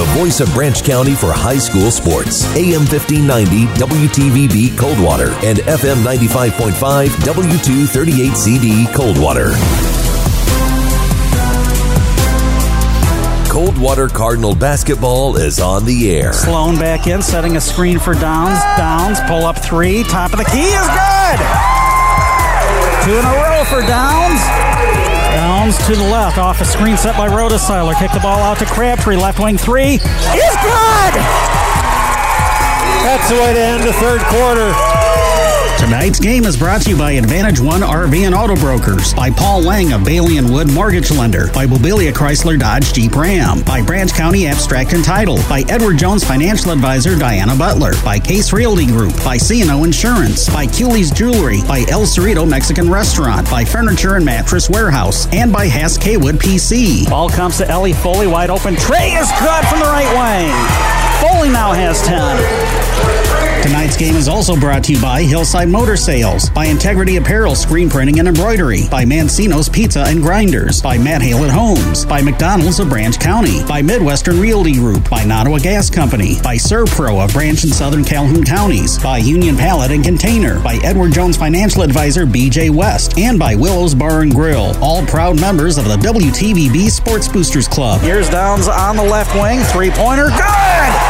the voice of Branch County for high school sports. AM 1590 WTVB Coldwater and FM 95.5 W238CD Coldwater. Coldwater Cardinal basketball is on the air. Sloan back in, setting a screen for Downs. Downs, pull up three. Top of the key is good. Two in a row for Downs. Downs to the left, off a screen set by Rhodesiler. Kick the ball out to Crabtree. Left wing three is good. That's the way to end the third quarter. Tonight's game is brought to you by Advantage One RV and Auto Brokers, by Paul Lang of Bailey and Wood Mortgage Lender, by Bobilia Chrysler Dodge Jeep Ram, by Branch County Abstract and Title, by Edward Jones Financial Advisor Diana Butler, by Case Realty Group, by CNO Insurance, by Cooley's Jewelry, by El Cerrito Mexican Restaurant, by Furniture and Mattress Warehouse, and by Hass Kaywood PC. Ball comes to Ellie Foley, wide open. Trey is good from the right wing. Foley now has 10. Tonight's game is also brought to you by Hillside Motor Sales, by Integrity Apparel Screen Printing and Embroidery, by Mancino's Pizza and Grinders, by Matt Hale at Homes, by McDonald's of Branch County, by Midwestern Realty Group, by Nottawa Gas Company, by Servpro of Branch and Southern Calhoun Counties, by Union Pallet and Container, by Edward Jones Financial Advisor BJ West, and by Willow's Bar and Grill, all proud members of the WTVB Sports Boosters Club. Here's Downs on the left wing, three pointer, good!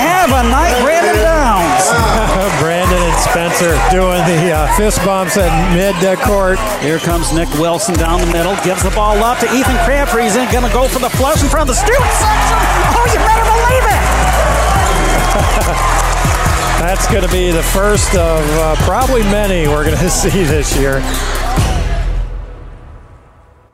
Have a night, Brandon Downs. Brandon and Spencer doing the uh, fist bumps at mid court. Here comes Nick Wilson down the middle, gives the ball up to Ethan Crabtree. He's going to go for the flush in front of the student section. Oh, you better believe it! That's going to be the first of uh, probably many we're going to see this year.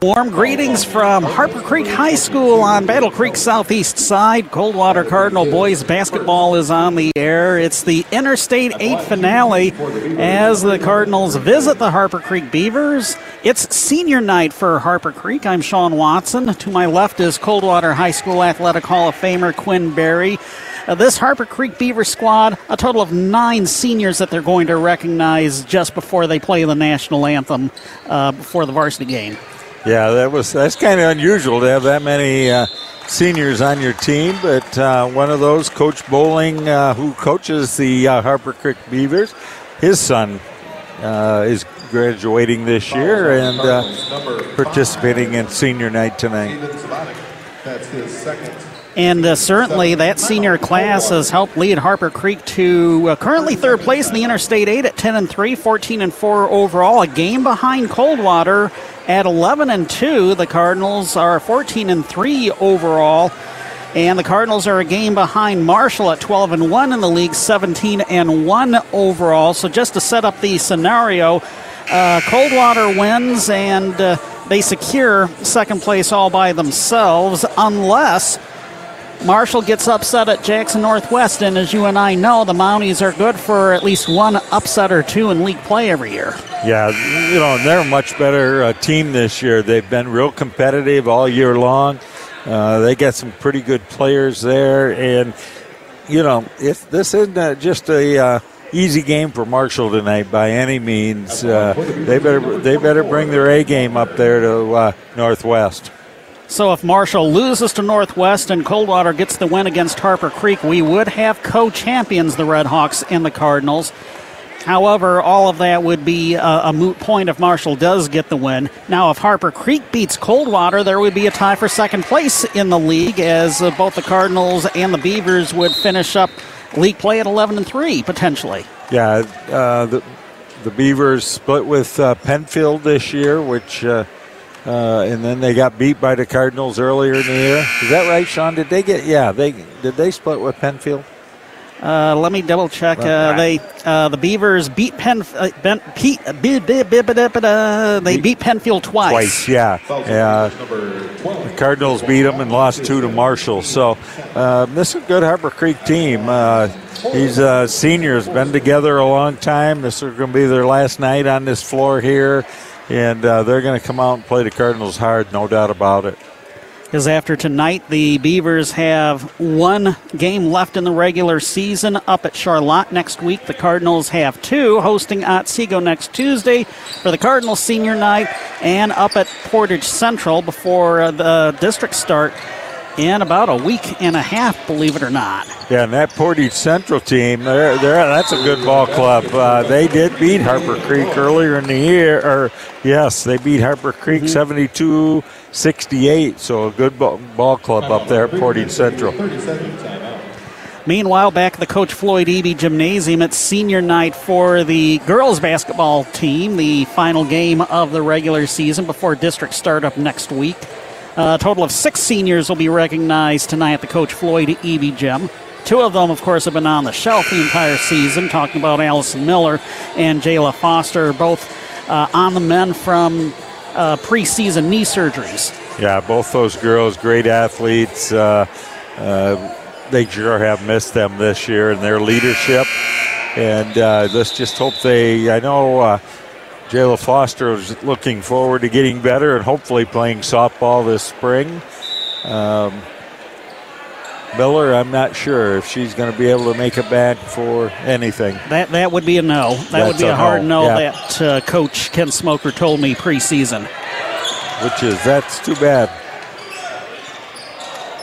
Warm greetings from Harper Creek High School on Battle Creek Southeast Side. Coldwater Cardinal boys basketball is on the air. It's the Interstate 8 finale as the Cardinals visit the Harper Creek Beavers. It's senior night for Harper Creek. I'm Sean Watson. To my left is Coldwater High School Athletic Hall of Famer Quinn Berry. Uh, this Harper Creek Beaver squad, a total of nine seniors that they're going to recognize just before they play the national anthem uh, before the varsity game. Yeah, that was that's kind of unusual to have that many uh, seniors on your team, but uh, one of those, Coach Bowling, uh, who coaches the uh, Harper Creek Beavers, his son uh, is graduating this year and uh, participating in senior night tonight. That's his second. And uh, certainly that senior class has helped lead Harper Creek to uh, currently third place in the Interstate 8 at 10 and 3, 14 and 4 overall, a game behind Coldwater at 11 and 2. The Cardinals are 14 and 3 overall. And the Cardinals are a game behind Marshall at 12 and 1 in the league, 17 and 1 overall. So just to set up the scenario, uh, Coldwater wins and uh, they secure second place all by themselves unless Marshall gets upset at Jackson Northwest, and as you and I know, the Mounties are good for at least one upset or two in league play every year. Yeah, you know, they're a much better uh, team this year. They've been real competitive all year long. Uh, they got some pretty good players there, and you know, if this isn't uh, just a uh, easy game for Marshall tonight by any means, uh, they better they better bring their A game up there to uh, Northwest. So if Marshall loses to Northwest and Coldwater gets the win against Harper Creek, we would have co-champions, the Red Hawks and the Cardinals. However, all of that would be a, a, moot point if Marshall does get the win. Now, if Harper Creek beats Coldwater, there would be a tie for second place in the league, as uh, both the Cardinals and the Beavers would finish up league play at 11 and 3 potentially. Yeah, uh, the, the Beavers split with uh, Pennfield this year, which uh, uh, and then they got beat by the Cardinals earlier in the year. Is that right, Sean? Did they get? Yeah, they did. They split with Pennfield. Uh, let me double check. Uh, they uh, the Beavers beat Penn. Uh, ben, Pete, they beat Pennfield twice. Twice, yeah. Yeah. The Cardinals beat them and lost two to Marshall. So uh, this is a good Harper Creek team. Uh, these seniors been together a long time. This is going to be their last night on this floor here and uh, they're going to come out and play the Cardinals hard, no doubt about it. Because after tonight, the Beavers have one game left in the regular season up at Charlotte next week. The Cardinals have two, hosting Otsego next Tuesday for the Cardinals senior night, and up at Portage Central before the district start in about a week and a half, believe it or not. Yeah, and that Portage Central team, they're, they're, that's a good ball club. Uh, they did beat Harper Creek earlier in the year, or yes, they beat Harper Creek mm-hmm. 72 68. So a good ball, ball club up there at Portage Central. Meanwhile, back at the Coach Floyd Eby Gymnasium, it's senior night for the girls basketball team, the final game of the regular season before district startup next week. A total of six seniors will be recognized tonight at the Coach Floyd Eby Gym. Two of them, of course, have been on the shelf the entire season, talking about Allison Miller and Jayla Foster, both uh, on the men from uh, preseason knee surgeries. Yeah, both those girls, great athletes. Uh, uh, they sure have missed them this year in their leadership. And uh, let's just hope they, I know uh, Jayla Foster is looking forward to getting better and hopefully playing softball this spring. Um, Miller, I'm not sure if she's going to be able to make it back for anything. That that would be a no. That That's would be a, a hard no, yeah. that uh, Coach Ken Smoker told me preseason. Which is that's too bad.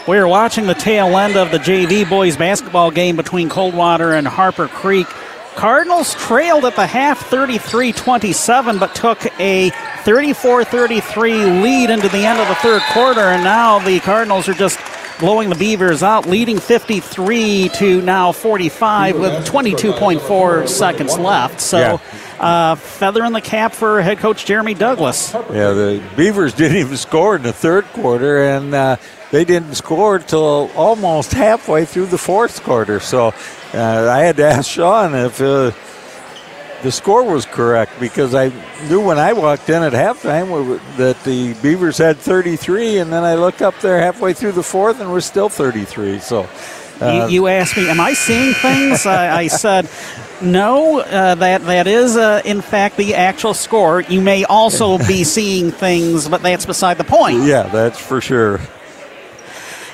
We are watching the tail end of the JV boys basketball game between Coldwater and Harper Creek. Cardinals trailed at the half 33 27, but took a 34 33 lead into the end of the third quarter, and now the Cardinals are just blowing the Beavers out, leading 53 to now 45 with 22.4 seconds left. So. Yeah. Uh, feather in the cap for head coach Jeremy Douglas. Yeah, the Beavers didn't even score in the third quarter, and uh, they didn't score until almost halfway through the fourth quarter. So uh, I had to ask Sean if uh, the score was correct because I knew when I walked in at halftime that the Beavers had 33, and then I look up there halfway through the fourth and we're still 33. So. Uh, you, you, asked me, "Am I seeing things?" I, I, said, "No. Uh, that that is, uh, in fact, the actual score. You may also be seeing things, but that's beside the point." Yeah, that's for sure.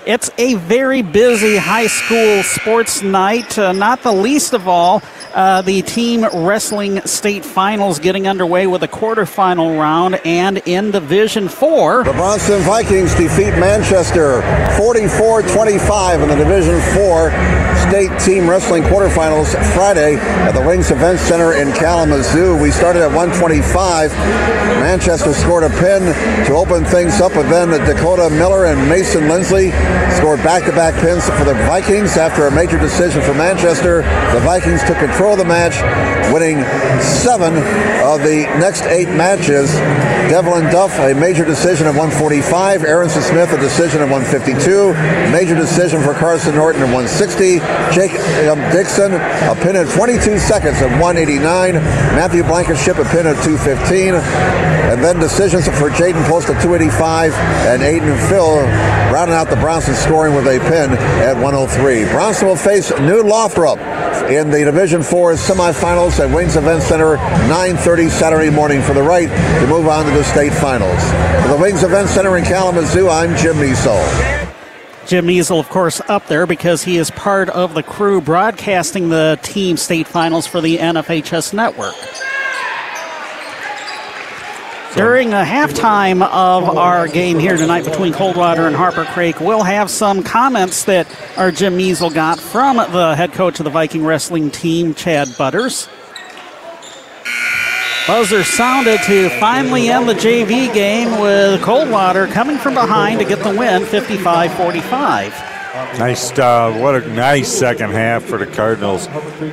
It's a very busy high school sports night, uh, not the least of all. Uh, the team wrestling state finals getting underway with a quarterfinal round and in Division 4. The Bronson Vikings defeat Manchester 44 25 in the Division 4 state team wrestling quarterfinals Friday at the Wings Event Center in Kalamazoo. We started at 125. Manchester scored a pin to open things up, but then Dakota Miller and Mason Lindsley scored back to back pins for the Vikings after a major decision for Manchester. The Vikings took control of the match, winning seven of the next eight matches. Devlin Duff, a major decision of 145. Aronson Smith, a decision of 152. Major decision for Carson Norton at 160. Jake um, Dixon, a pin at 22 seconds at 189. Matthew Blankenship, a pin at 215. And then decisions for Jaden Post at 285 and Aiden Phil rounding out the Bronson scoring with a pin at 103. Bronson will face New Lothrop in the Division 4 semifinals at Wings Event Center 9.30 Saturday morning for the right to move on to the state finals. For the Wings Event Center in Kalamazoo, I'm Jim Measle. Jim Measle, of course, up there because he is part of the crew broadcasting the team state finals for the NFHS network. During the halftime of our game here tonight between Coldwater and Harper Creek, we'll have some comments that our Jim Measle got from the head coach of the Viking wrestling team, Chad Butters. Buzzer sounded to finally end the JV game with Coldwater coming from behind to get the win 55 45. Nice, uh, what a nice second half for the Cardinals.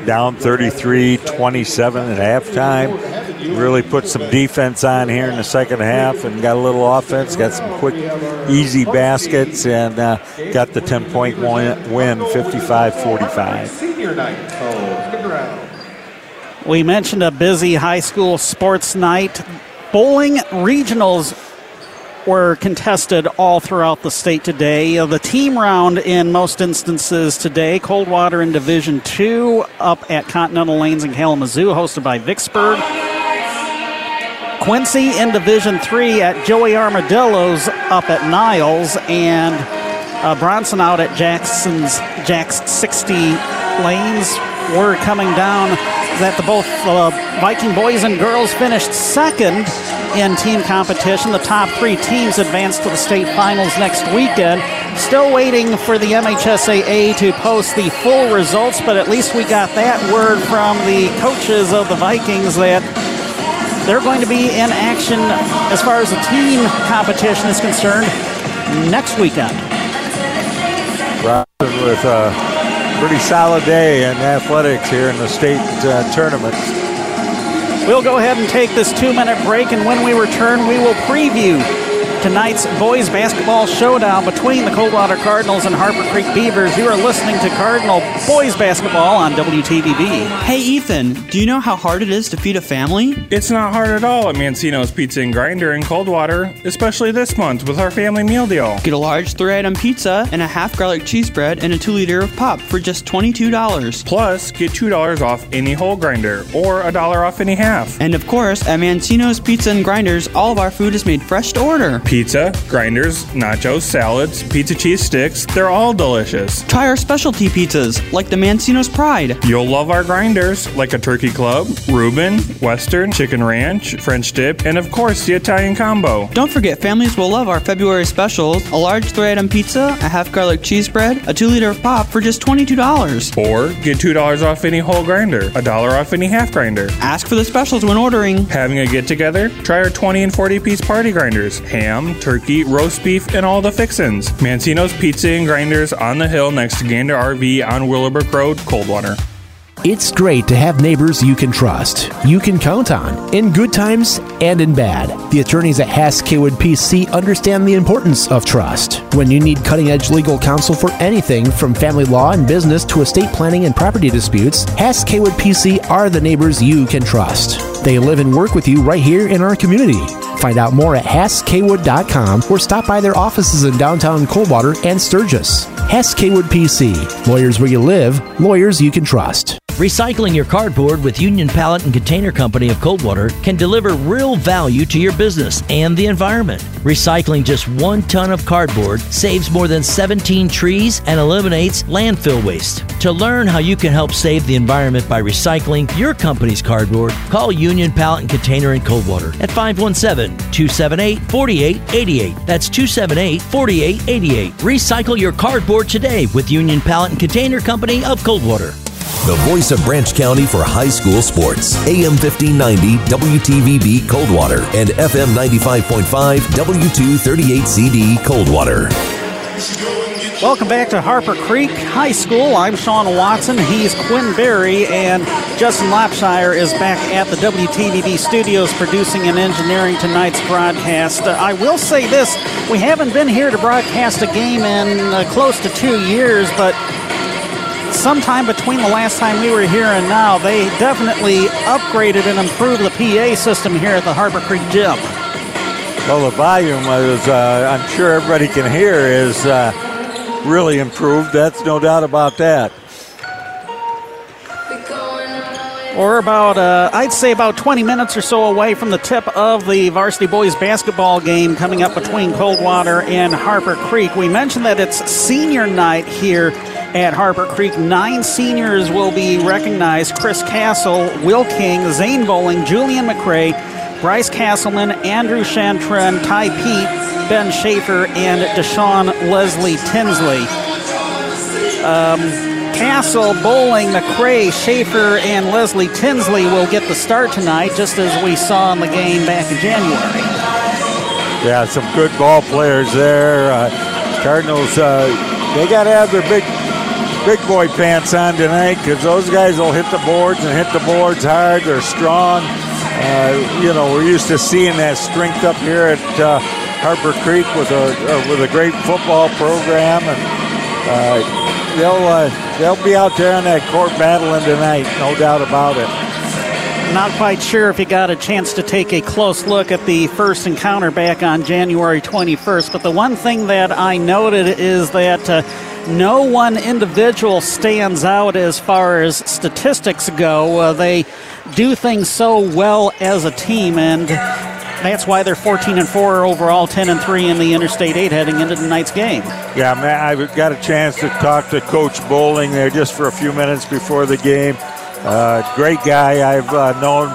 Down 33 27 at halftime. Really put some defense on here in the second half and got a little offense, got some quick, easy baskets, and uh, got the 10 point win 55 45. We mentioned a busy high school sports night. Bowling regionals were contested all throughout the state today. Uh, the team round in most instances today, Coldwater in Division Two, up at Continental Lanes in Kalamazoo, hosted by Vicksburg. Quincy in Division Three at Joey Armadillo's up at Niles, and uh, Bronson out at Jackson's Jack's 60 lanes. Word coming down that the both uh, Viking boys and girls finished second in team competition. The top three teams advanced to the state finals next weekend. Still waiting for the MHSAA to post the full results, but at least we got that word from the coaches of the Vikings that they're going to be in action as far as the team competition is concerned next weekend. With a pretty solid day in athletics here in the state uh, tournament. We'll go ahead and take this two minute break, and when we return, we will preview tonight's boys basketball showdown between the Coldwater Cardinals and Harper Creek Beavers. You are listening to Cardinal boys basketball on WTVB. Hey Ethan, do you know how hard it is to feed a family? It's not hard at all at Mancino's Pizza and Grinder in Coldwater, especially this month with our family meal deal. Get a large three-item pizza and a half garlic cheese bread and a two liter of pop for just $22. Plus, get $2 off any whole grinder or a dollar off any half. And of course, at Mancino's Pizza and Grinders, all of our food is made fresh to order pizza, grinders, nachos, salads, pizza cheese sticks. They're all delicious. Try our specialty pizzas, like the Mancino's Pride. You'll love our grinders, like a turkey club, Reuben, Western, chicken ranch, French dip, and of course the Italian combo. Don't forget, families will love our February specials a large three item pizza, a half garlic cheese bread, a two liter of pop for just $22. Or get $2 off any whole grinder, a dollar off any half grinder. Ask for the specials when ordering. Having a get together? Try our 20 and 40 piece party grinders. Ham, turkey, roast beef, and all the fixins. Mancino's Pizza and Grinders on the hill next to Gander RV on Willowbrook Road, Coldwater. It's great to have neighbors you can trust, you can count on, in good times and in bad. The attorneys at Hass Kaywood PC understand the importance of trust. When you need cutting edge legal counsel for anything from family law and business to estate planning and property disputes, Hass Kaywood PC are the neighbors you can trust. They live and work with you right here in our community. Find out more at HassKaywood.com or stop by their offices in downtown Coldwater and Sturgis. Hess Kaywood PC. Lawyers where you live, lawyers you can trust. Recycling your cardboard with Union Pallet and Container Company of Coldwater can deliver real value to your business and the environment. Recycling just one ton of cardboard saves more than 17 trees and eliminates landfill waste. To learn how you can help save the environment by recycling your company's cardboard, call Union Pallet and Container in Coldwater at 517 278 4888. That's 278 4888. Recycle your cardboard today with Union Pallet and Container Company of Coldwater. The voice of Branch County for high school sports. AM 1590 WTVB Coldwater and FM 95.5 W238CD Coldwater. Welcome back to Harper Creek High School. I'm Sean Watson. He's Quinn Berry, and Justin Lapshire is back at the WTVB studios producing and engineering tonight's broadcast. Uh, I will say this we haven't been here to broadcast a game in uh, close to two years, but sometime between the last time we were here and now, they definitely upgraded and improved the PA system here at the Harper Creek Gym. Well, the volume, is, uh, I'm sure everybody can hear, is uh, really improved. That's no doubt about that. We're about, uh, I'd say about 20 minutes or so away from the tip of the varsity boys basketball game coming up between Coldwater and Harper Creek. We mentioned that it's senior night here at Harper Creek. Nine seniors will be recognized Chris Castle, Will King, Zane Bowling, Julian McRae, Bryce Castleman, Andrew Chantren, Ty Pete, Ben Schaefer, and Deshaun Leslie Tinsley. Um, Castle, Bowling, McRae, Schaefer, and Leslie Tinsley will get the start tonight, just as we saw in the game back in January. Yeah, some good ball players there. Uh, Cardinals, uh, they got to have their big big boy pants on tonight because those guys will hit the boards and hit the boards hard. They're strong. Uh, you know, we're used to seeing that strength up here at uh, Harper Creek with a uh, with a great football program, and uh, they'll uh, they'll be out there on that court battling tonight, no doubt about it. Not quite sure if you got a chance to take a close look at the first encounter back on January 21st, but the one thing that I noted is that uh, no one individual stands out as far as statistics go. Uh, they do things so well as a team, and that's why they're 14 and 4 overall, 10 and 3 in the Interstate 8 heading into tonight's game. Yeah, man, I got a chance to talk to Coach Bowling there just for a few minutes before the game. Uh, great guy. I've uh, known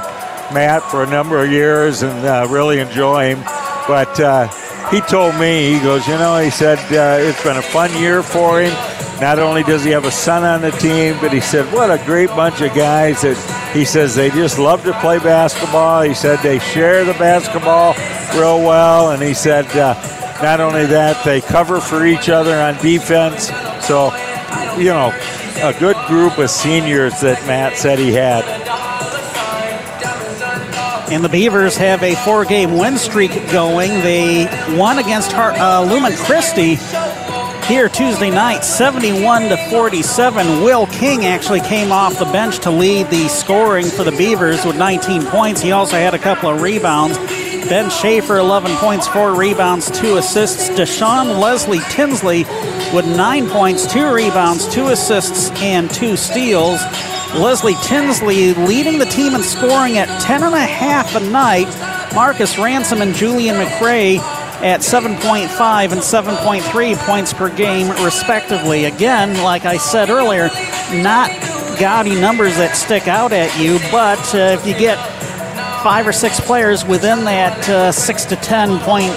Matt for a number of years and uh, really enjoy him. But uh, he told me, he goes, you know, he said uh, it's been a fun year for him. Not only does he have a son on the team, but he said, what a great bunch of guys that he says they just love to play basketball. He said they share the basketball real well. And he said, uh, not only that, they cover for each other on defense. So, you know, a good group of seniors that Matt said he had. And the Beavers have a four game win streak going. They won against uh, Lumen Christi here Tuesday night, 71 to 47. Will King actually came off the bench to lead the scoring for the Beavers with 19 points. He also had a couple of rebounds. Ben Schaefer, 11 points, 4 rebounds, 2 assists. Deshaun Leslie Tinsley with 9 points, 2 rebounds, 2 assists, and 2 steals. Leslie Tinsley leading the team in scoring at 10.5 a night. Marcus Ransom and Julian McRae at 7.5 and 7.3 points per game, respectively. Again, like I said earlier, not gaudy numbers that stick out at you, but uh, if you get five or six players within that uh, six to 10 point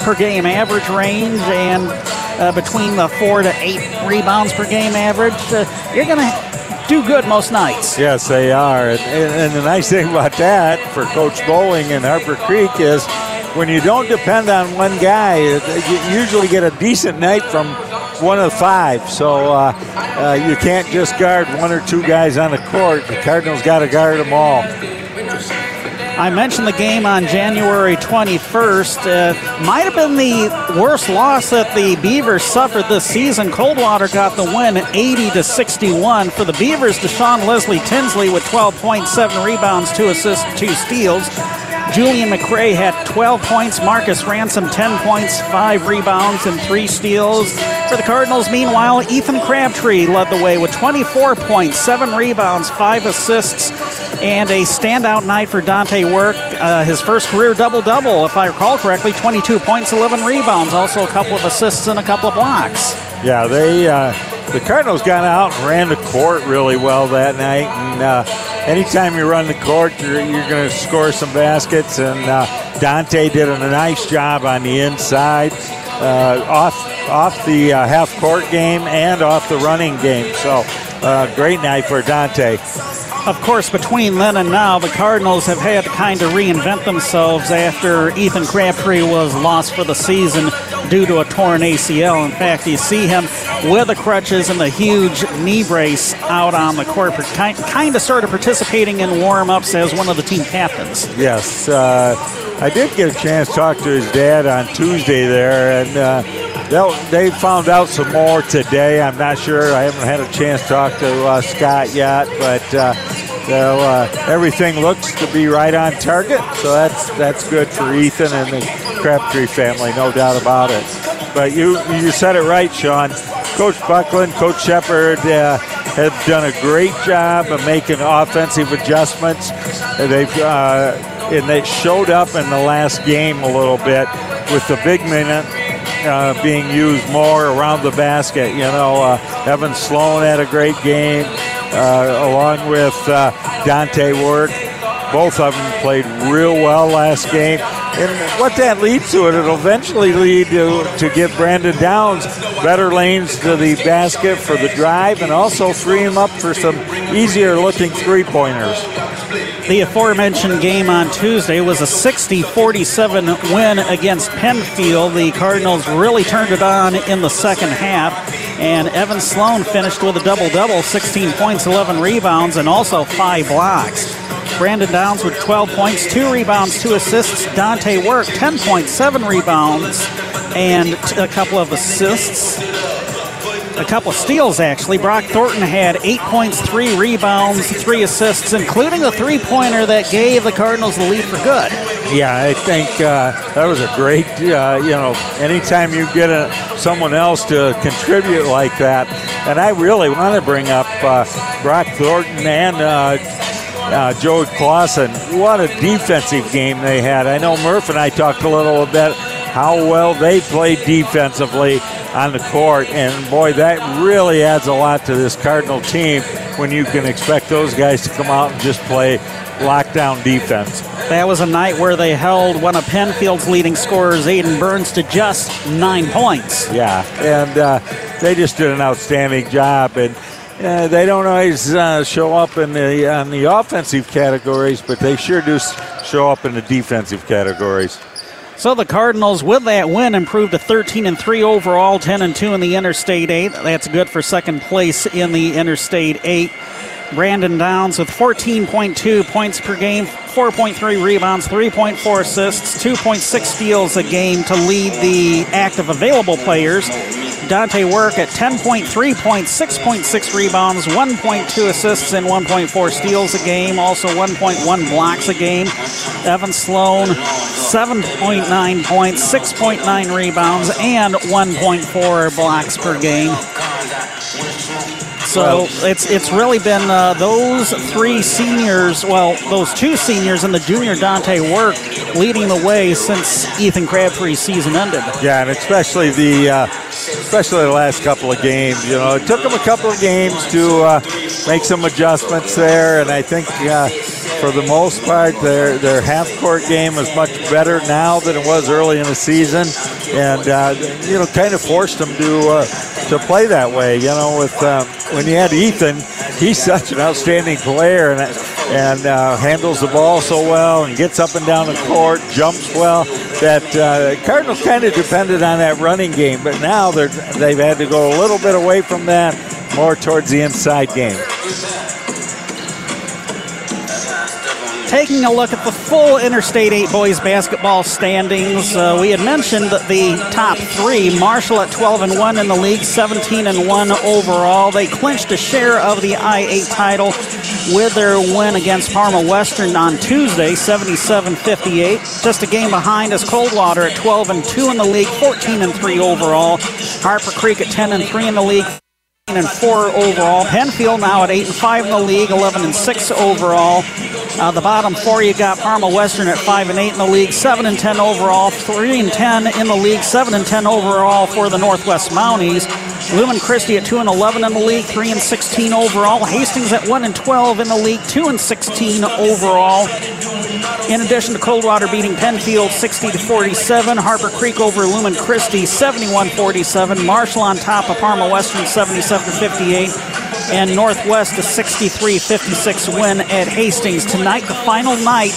per game average range and uh, between the four to eight rebounds per game average, uh, you're going to do good most nights. Yes, they are. And, and, the nice thing about that for Coach Bowling and Harper Creek is when you don't depend on one guy, you usually get a decent night from one of five. So uh, uh, you can't just guard one or two guys on the court. The Cardinals got to guard them all. I mentioned the game on January 21st. Uh, might have been the worst loss that the Beavers suffered this season. Coldwater got the win 80 to 61. For the Beavers, Deshaun Leslie Tinsley with 12.7 rebounds, 2 assists, 2 steals. Julian McRae had 12 points. Marcus Ransom, 10 points, 5 rebounds, and 3 steals. For the Cardinals, meanwhile, Ethan Crabtree led the way with 24 points, 7 rebounds, 5 assists, and a standout night for Dante Work. Uh, his first career double double, if I recall correctly 22 points, 11 rebounds, also a couple of assists and a couple of blocks. Yeah, they. Uh, the Cardinals got out and ran the court really well that night, and uh, anytime you run the court, you're, you're going to score some baskets. And uh, Dante did a nice job on the inside, uh, off off the uh, half court game and off the running game. So uh, great night for Dante. Of course, between then and now, the Cardinals have had to kind of reinvent themselves after Ethan Crabtree was lost for the season due to a torn ACL. In fact, you see him with the crutches and the huge knee brace out on the court, kind, kind of sort of participating in warm ups as one of the team captains. Yes. Uh, I did get a chance to talk to his dad on Tuesday there, and uh, they found out some more today. I'm not sure. I haven't had a chance to talk to uh, Scott yet, but uh, so, uh, everything looks to be right on target. So that's that's good for Ethan and the Crabtree family, no doubt about it. But you you said it right, Sean. Coach Buckland, Coach Shepard uh, have done a great job of making offensive adjustments. They've uh, and they showed up in the last game a little bit with the big minute uh, being used more around the basket. You know, uh, Evan Sloan had a great game, along with uh, Dante Ward. Both of them played real well last game. And what that leads to, it, it'll eventually lead to, to give Brandon Downs better lanes to the basket for the drive and also free him up for some easier looking three pointers. The aforementioned game on Tuesday was a 60 47 win against Pennfield. The Cardinals really turned it on in the second half, and Evan Sloan finished with a double double 16 points, 11 rebounds, and also five blocks. Brandon Downs with 12 points, 2 rebounds, 2 assists. Dante Work, 10 points, 7 rebounds, and a couple of assists a couple of steals, actually. Brock Thornton had eight points, three rebounds, three assists, including the three pointer that gave the Cardinals the lead for good. Yeah, I think uh, that was a great, uh, you know, anytime you get a, someone else to contribute like that. And I really want to bring up uh, Brock Thornton and uh, uh, Joey Clausen, what a defensive game they had. I know Murph and I talked a little bit how well they played defensively on the court, and boy, that really adds a lot to this Cardinal team when you can expect those guys to come out and just play lockdown defense. That was a night where they held one of Pennfield's leading scorers, Aiden Burns, to just nine points. Yeah, and uh, they just did an outstanding job. And uh, they don't always uh, show up in the on the offensive categories, but they sure do show up in the defensive categories. So the Cardinals, with that win, improved to 13 and 3 overall, 10 and 2 in the Interstate 8. That's good for second place in the Interstate 8. Brandon Downs with 14.2 points per game, 4.3 rebounds, 3.4 assists, 2.6 steals a game to lead the active available players. Dante Work at 10.3 points, 6.6 rebounds, 1.2 assists, and 1.4 steals a game. Also 1.1 blocks a game. Evan Sloan, 7.9 points, 6.9 rebounds, and 1.4 blocks per game. So it's it's really been uh, those three seniors, well, those two seniors and the junior Dante Work leading the way since Ethan Crabtree's season ended. Yeah, and especially the uh, especially the last couple of games. You know, it took them a couple of games to uh, make some adjustments there, and I think uh, for the most part, their their half court game is much better now than it was early in the season, and uh, you know, kind of forced them to uh, to play that way. You know, with um, when you had Ethan, he's such an outstanding player and and uh, handles the ball so well and gets up and down the court, jumps well. That uh, Cardinals kind of depended on that running game, but now they're they've had to go a little bit away from that, more towards the inside game. Taking a look at the full Interstate 8 boys basketball standings, uh, we had mentioned the top three, Marshall at 12 and 1 in the league, 17 and 1 overall. They clinched a share of the I-8 title with their win against Parma Western on Tuesday, 77-58. Just a game behind is Coldwater at 12 and 2 in the league, 14 and 3 overall. Harper Creek at 10 and 3 in the league, and four overall. Pennfield now at eight and five in the league, 11 and six overall. Uh, the bottom four, you got Parma Western at five and eight in the league, seven and ten overall, three and ten in the league, seven and ten overall for the Northwest Mounties. Lumen Christi at two and eleven in the league, three and sixteen overall. Hastings at one and twelve in the league, two and sixteen overall. In addition to Coldwater beating Pennfield 60 to 47, Harper Creek over Lumen Christi 71-47, Marshall on top of Parma Western 77 58 and Northwest a 63-56 win at Hastings. Tonight, the final night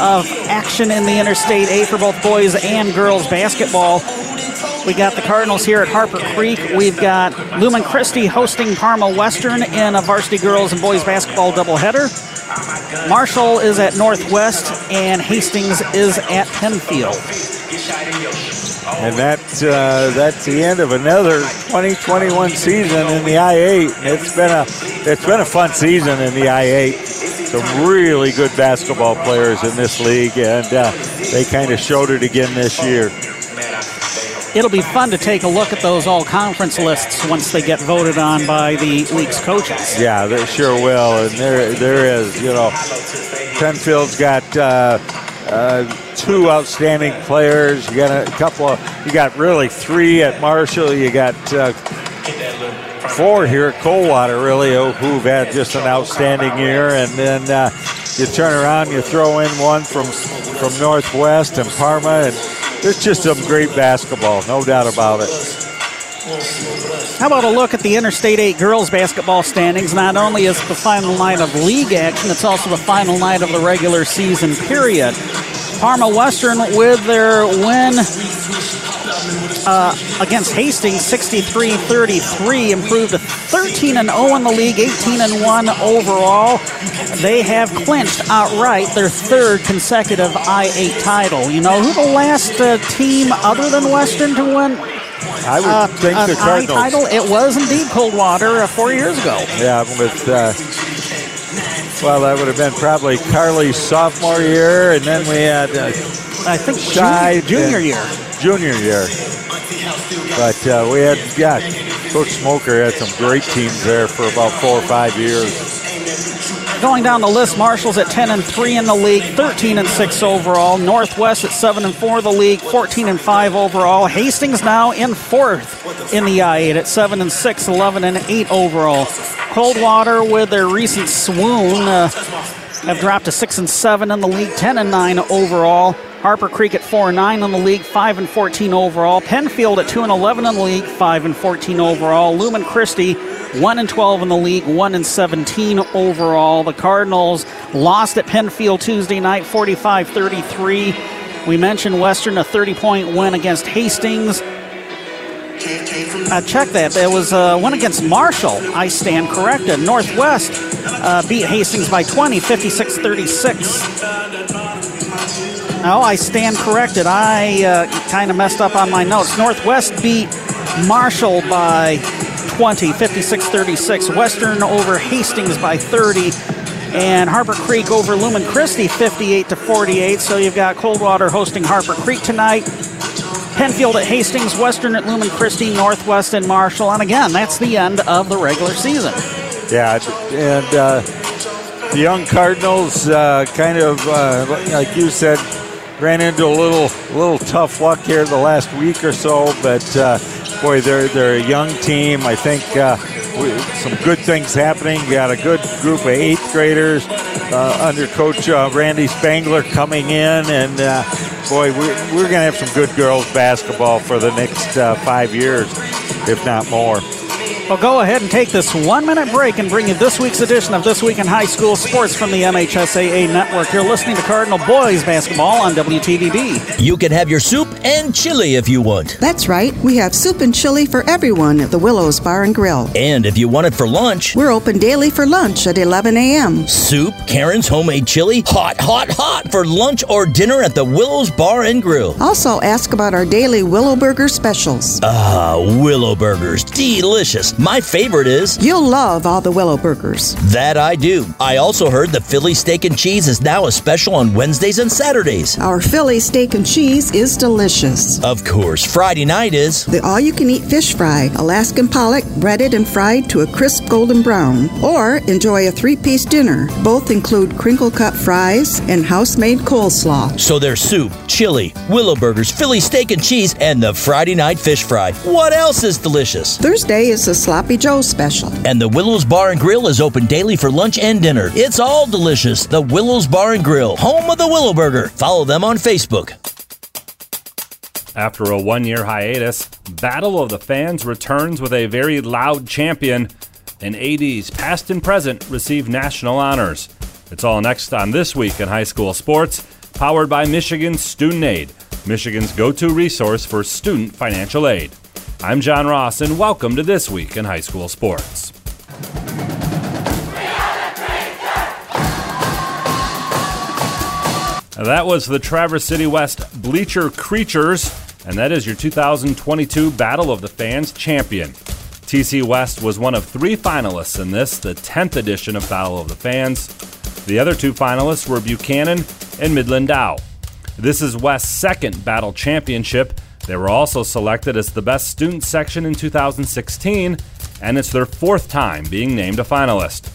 of action in the Interstate 8 for both boys and girls basketball. We got the Cardinals here at Harper Creek. We've got Lumen Christi hosting Parma Western in a varsity girls and boys basketball doubleheader. Marshall is at Northwest, and Hastings is at Pennfield. And that, uh, that's the end of another 2021 season in the I-8. It's been a it's been a fun season in the I-8. Some really good basketball players in this league, and uh, they kind of showed it again this year it'll be fun to take a look at those all conference lists once they get voted on by the league's coaches. Yeah, they sure will. And there, there is, you know, Pennfield's got uh, uh, two outstanding players. You got a couple of, you got really three at Marshall. You got uh, four here at Coldwater, really, who've had just an outstanding year. And then uh, you turn around, you throw in one from from Northwest and Parma, and it's just some great basketball, no doubt about it. How about a look at the Interstate 8 girls basketball standings? Not only is the final night of league action, it's also the final night of the regular season period. Parma Western with their win uh, against Hastings 63 33, improved to 13 0 in the league, 18 1 overall. They have clinched outright their third consecutive I 8 title. You know who the last uh, team other than Western to win I would uh, think the Cardinals. title. It was indeed Coldwater uh, four years ago. Yeah, with uh, well, that would have been probably Carly's sophomore year, and then we had uh, I think junior, junior year. Junior year. But uh, we had yeah, Coach Smoker had some great teams there for about four or five years. Going down the list, Marshall's at 10 and 3 in the league, 13 and 6 overall. Northwest at 7 and 4 in the league, 14 and 5 overall. Hastings now in fourth in the I-8 at 7 and 6, 11 and 8 overall. Coldwater with their recent swoon uh, have dropped to 6 and 7 in the league, 10 and 9 overall. Harper Creek at 4 and 9 in the league, 5 and 14 overall. Pennfield at 2 and 11 in the league, 5 and 14 overall. Lumen Christi 1 and 12 in the league, 1 and 17 overall. The Cardinals lost at Pennfield Tuesday night, 45 33. We mentioned Western, a 30 point win against Hastings. Uh, check that. There was a win against Marshall. I stand corrected. Northwest uh, beat Hastings by 20, 56 36. No, I stand corrected. I uh, kind of messed up on my notes. Northwest beat Marshall by 20, 56 36. Western over Hastings by 30. And Harper Creek over Lumen Christi 58 to 48. So you've got Coldwater hosting Harper Creek tonight. Pennfield at Hastings, Western at Lumen Christi, Northwest and Marshall. And again, that's the end of the regular season. Yeah, and uh, the young Cardinals uh, kind of, uh, like you said, ran into a little little tough luck here the last week or so, but uh, boy, they're they're a young team. I think uh, some good things happening. got a good group of eighth graders uh, under Coach uh, Randy Spangler coming in, and uh, boy, we're, we're going to have some good girls basketball for the next uh, five years, if not more. Well, go ahead and take this one minute break and bring you this week's edition of This Week in High School Sports from the MHSAA Network. You're listening to Cardinal Boys Basketball on WTVB. You can have your soup and chili if you want. That's right. We have soup and chili for everyone at the Willows Bar and Grill. And if you want it for lunch, we're open daily for lunch at 11 a.m. Soup, Karen's homemade chili, hot, hot, hot for lunch or dinner at the Willows Bar and Grill. Also, ask about our daily Willow Burger specials. Ah, Willow Burgers. Delicious. My favorite is. You'll love all the Willow Burgers. That I do. I also heard the Philly Steak and Cheese is now a special on Wednesdays and Saturdays. Our Philly Steak and Cheese is delicious. Of course, Friday night is. The all you can eat fish fry, Alaskan pollock, breaded and fried to a crisp golden brown. Or enjoy a three piece dinner. Both include crinkle cut fries and house made coleslaw. So there's soup, chili, Willow Burgers, Philly Steak and Cheese, and the Friday night fish fry. What else is delicious? Thursday is a Sloppy Joe special. And the Willows Bar and Grill is open daily for lunch and dinner. It's all delicious. The Willows Bar and Grill, home of the Willow Burger. Follow them on Facebook. After a one year hiatus, Battle of the Fans returns with a very loud champion, and ADs past and present receive national honors. It's all next on This Week in High School Sports, powered by Michigan Student Aid, Michigan's go to resource for student financial aid. I'm John Ross, and welcome to This Week in High School Sports. That was the Traverse City West Bleacher Creatures, and that is your 2022 Battle of the Fans champion. TC West was one of three finalists in this, the 10th edition of Battle of the Fans. The other two finalists were Buchanan and Midland Dow. This is West's second battle championship they were also selected as the best student section in 2016, and it's their fourth time being named a finalist.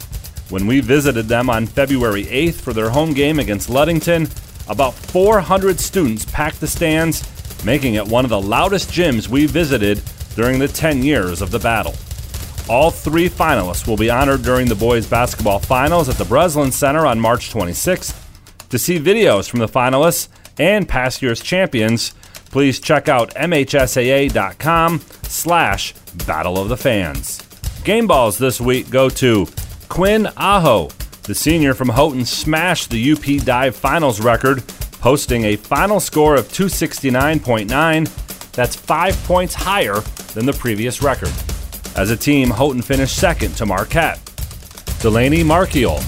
When we visited them on February 8th for their home game against Ludington, about 400 students packed the stands, making it one of the loudest gyms we visited during the 10 years of the battle. All three finalists will be honored during the boys basketball finals at the Breslin Center on March 26th. To see videos from the finalists and past year's champions, please check out mhsaa.com slash Battle of the Fans. Game balls this week go to Quinn Aho. The senior from Houghton smashed the UP Dive Finals record, posting a final score of 269.9. That's five points higher than the previous record. As a team, Houghton finished second to Marquette. Delaney Markiel.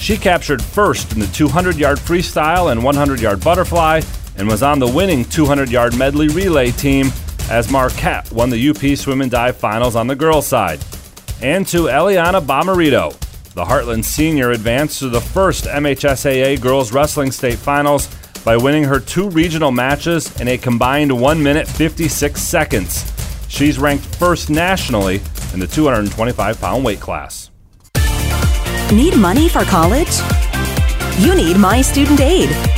She captured first in the 200 yard freestyle and 100 yard butterfly and was on the winning 200 yard medley relay team as Marquette won the UP Swim and Dive Finals on the girls' side. And to Eliana Bomarito, the Heartland senior advanced to the first MHSAA Girls Wrestling State Finals by winning her two regional matches in a combined 1 minute 56 seconds. She's ranked first nationally in the 225 pound weight class. Need money for college? You need My Student Aid.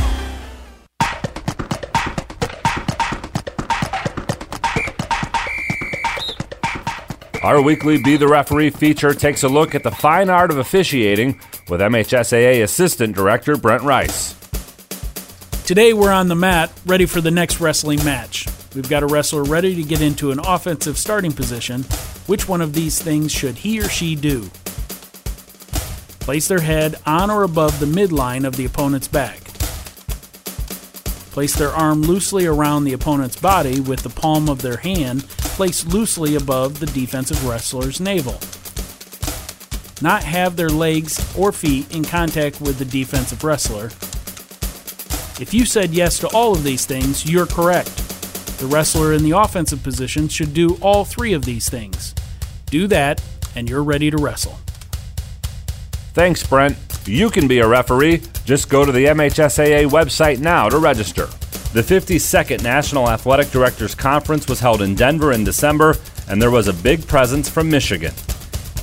Our weekly Be the Referee feature takes a look at the fine art of officiating with MHSAA Assistant Director Brent Rice. Today we're on the mat, ready for the next wrestling match. We've got a wrestler ready to get into an offensive starting position. Which one of these things should he or she do? Place their head on or above the midline of the opponent's back. Place their arm loosely around the opponent's body with the palm of their hand placed loosely above the defensive wrestler's navel. Not have their legs or feet in contact with the defensive wrestler. If you said yes to all of these things, you're correct. The wrestler in the offensive position should do all three of these things. Do that, and you're ready to wrestle. Thanks, Brent. You can be a referee. Just go to the MHSAA website now to register. The 52nd National Athletic Directors Conference was held in Denver in December, and there was a big presence from Michigan.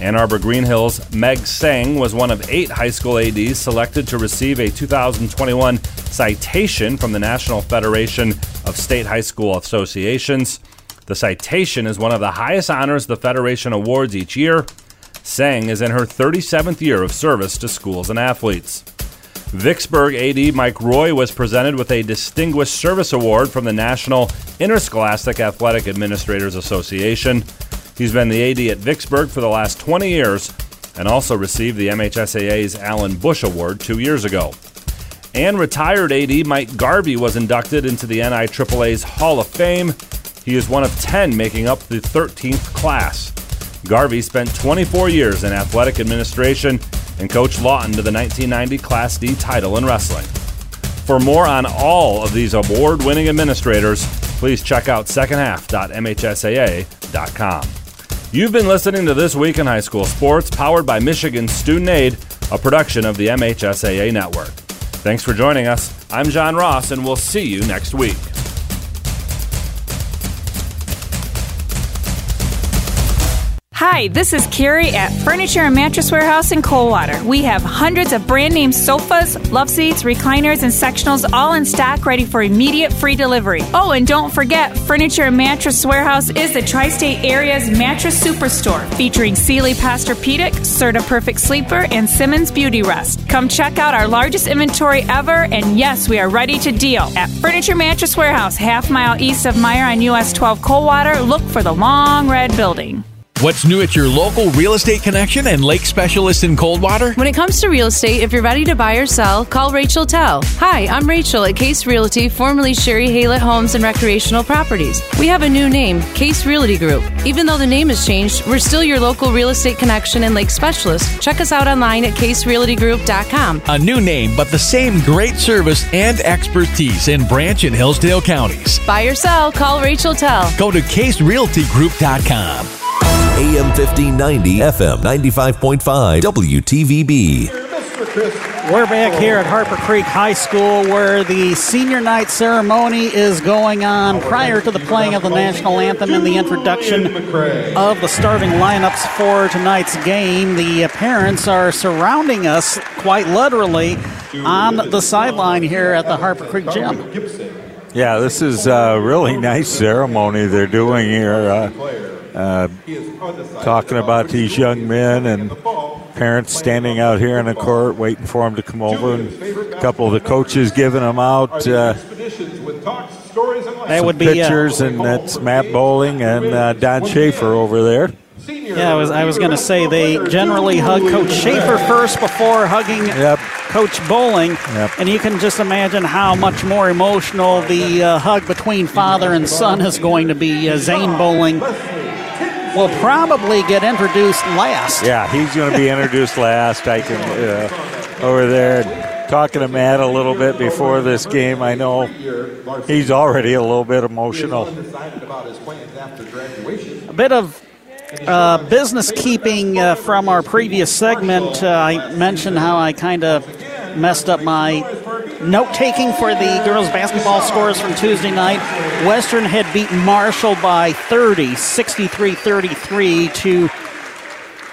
Ann Arbor Greenhills' Meg Sang was one of eight high school ADs selected to receive a 2021 citation from the National Federation of State High School Associations. The citation is one of the highest honors the Federation awards each year. Sang is in her 37th year of service to schools and athletes. Vicksburg AD Mike Roy was presented with a Distinguished Service Award from the National Interscholastic Athletic Administrators Association. He's been the AD at Vicksburg for the last 20 years and also received the MHSAA's Allen Bush Award two years ago. And retired AD Mike Garvey was inducted into the NIAAA's Hall of Fame. He is one of 10 making up the 13th class. Garvey spent 24 years in athletic administration and coached Lawton to the 1990 Class D title in wrestling. For more on all of these award winning administrators, please check out secondhalf.mhsaa.com. You've been listening to This Week in High School Sports, powered by Michigan Student Aid, a production of the MHSAA Network. Thanks for joining us. I'm John Ross, and we'll see you next week. Hi, this is Carrie at Furniture and Mattress Warehouse in Coldwater. We have hundreds of brand name sofas, love seats, recliners, and sectionals all in stock ready for immediate free delivery. Oh, and don't forget, Furniture and Mattress Warehouse is the tri state area's mattress superstore featuring Sealy Posturepedic, Serta Perfect Sleeper, and Simmons Beautyrest. Come check out our largest inventory ever, and yes, we are ready to deal. At Furniture Mattress Warehouse, half mile east of Meijer on US 12 Coldwater, look for the long red building. What's new at your local real estate connection and lake specialist in Coldwater? When it comes to real estate, if you're ready to buy or sell, call Rachel Tell. Hi, I'm Rachel at Case Realty, formerly Sherry Haylett Homes and Recreational Properties. We have a new name, Case Realty Group. Even though the name has changed, we're still your local real estate connection and lake specialist. Check us out online at caserealtygroup.com. A new name, but the same great service and expertise in Branch and Hillsdale counties. Buy or sell, call Rachel Tell. Go to caserealtygroup.com. AM 1590, FM 95.5, WTVB. We're back here at Harper Creek High School where the senior night ceremony is going on prior to the playing of the national anthem and the introduction of the starting lineups for tonight's game. The parents are surrounding us quite literally on the sideline here at the Harper Creek Gym. Yeah, this is a really nice ceremony they're doing here. Uh, uh, talking about these young men and parents standing out here in the court waiting for them to come over, and a couple of the coaches giving them out. Uh, that would be pictures, uh, and that's Matt Bowling and uh, Don Schaefer over there. Yeah, I was I was going to say they generally hug Coach Schaefer first before hugging yep. Coach Bowling, yep. and you can just imagine how much more emotional the uh, hug between father and son is going to be. Uh, Zane Bowling will probably get introduced last. Yeah, he's going to be introduced last. I can uh, over there. talking to Matt a little bit before this game. I know he's already a little bit emotional. A bit of uh, business keeping uh, from our previous segment. Uh, I mentioned how I kind of messed up my note taking for the girls basketball scores from Tuesday night. Western had beaten Marshall by 30, 63 33 to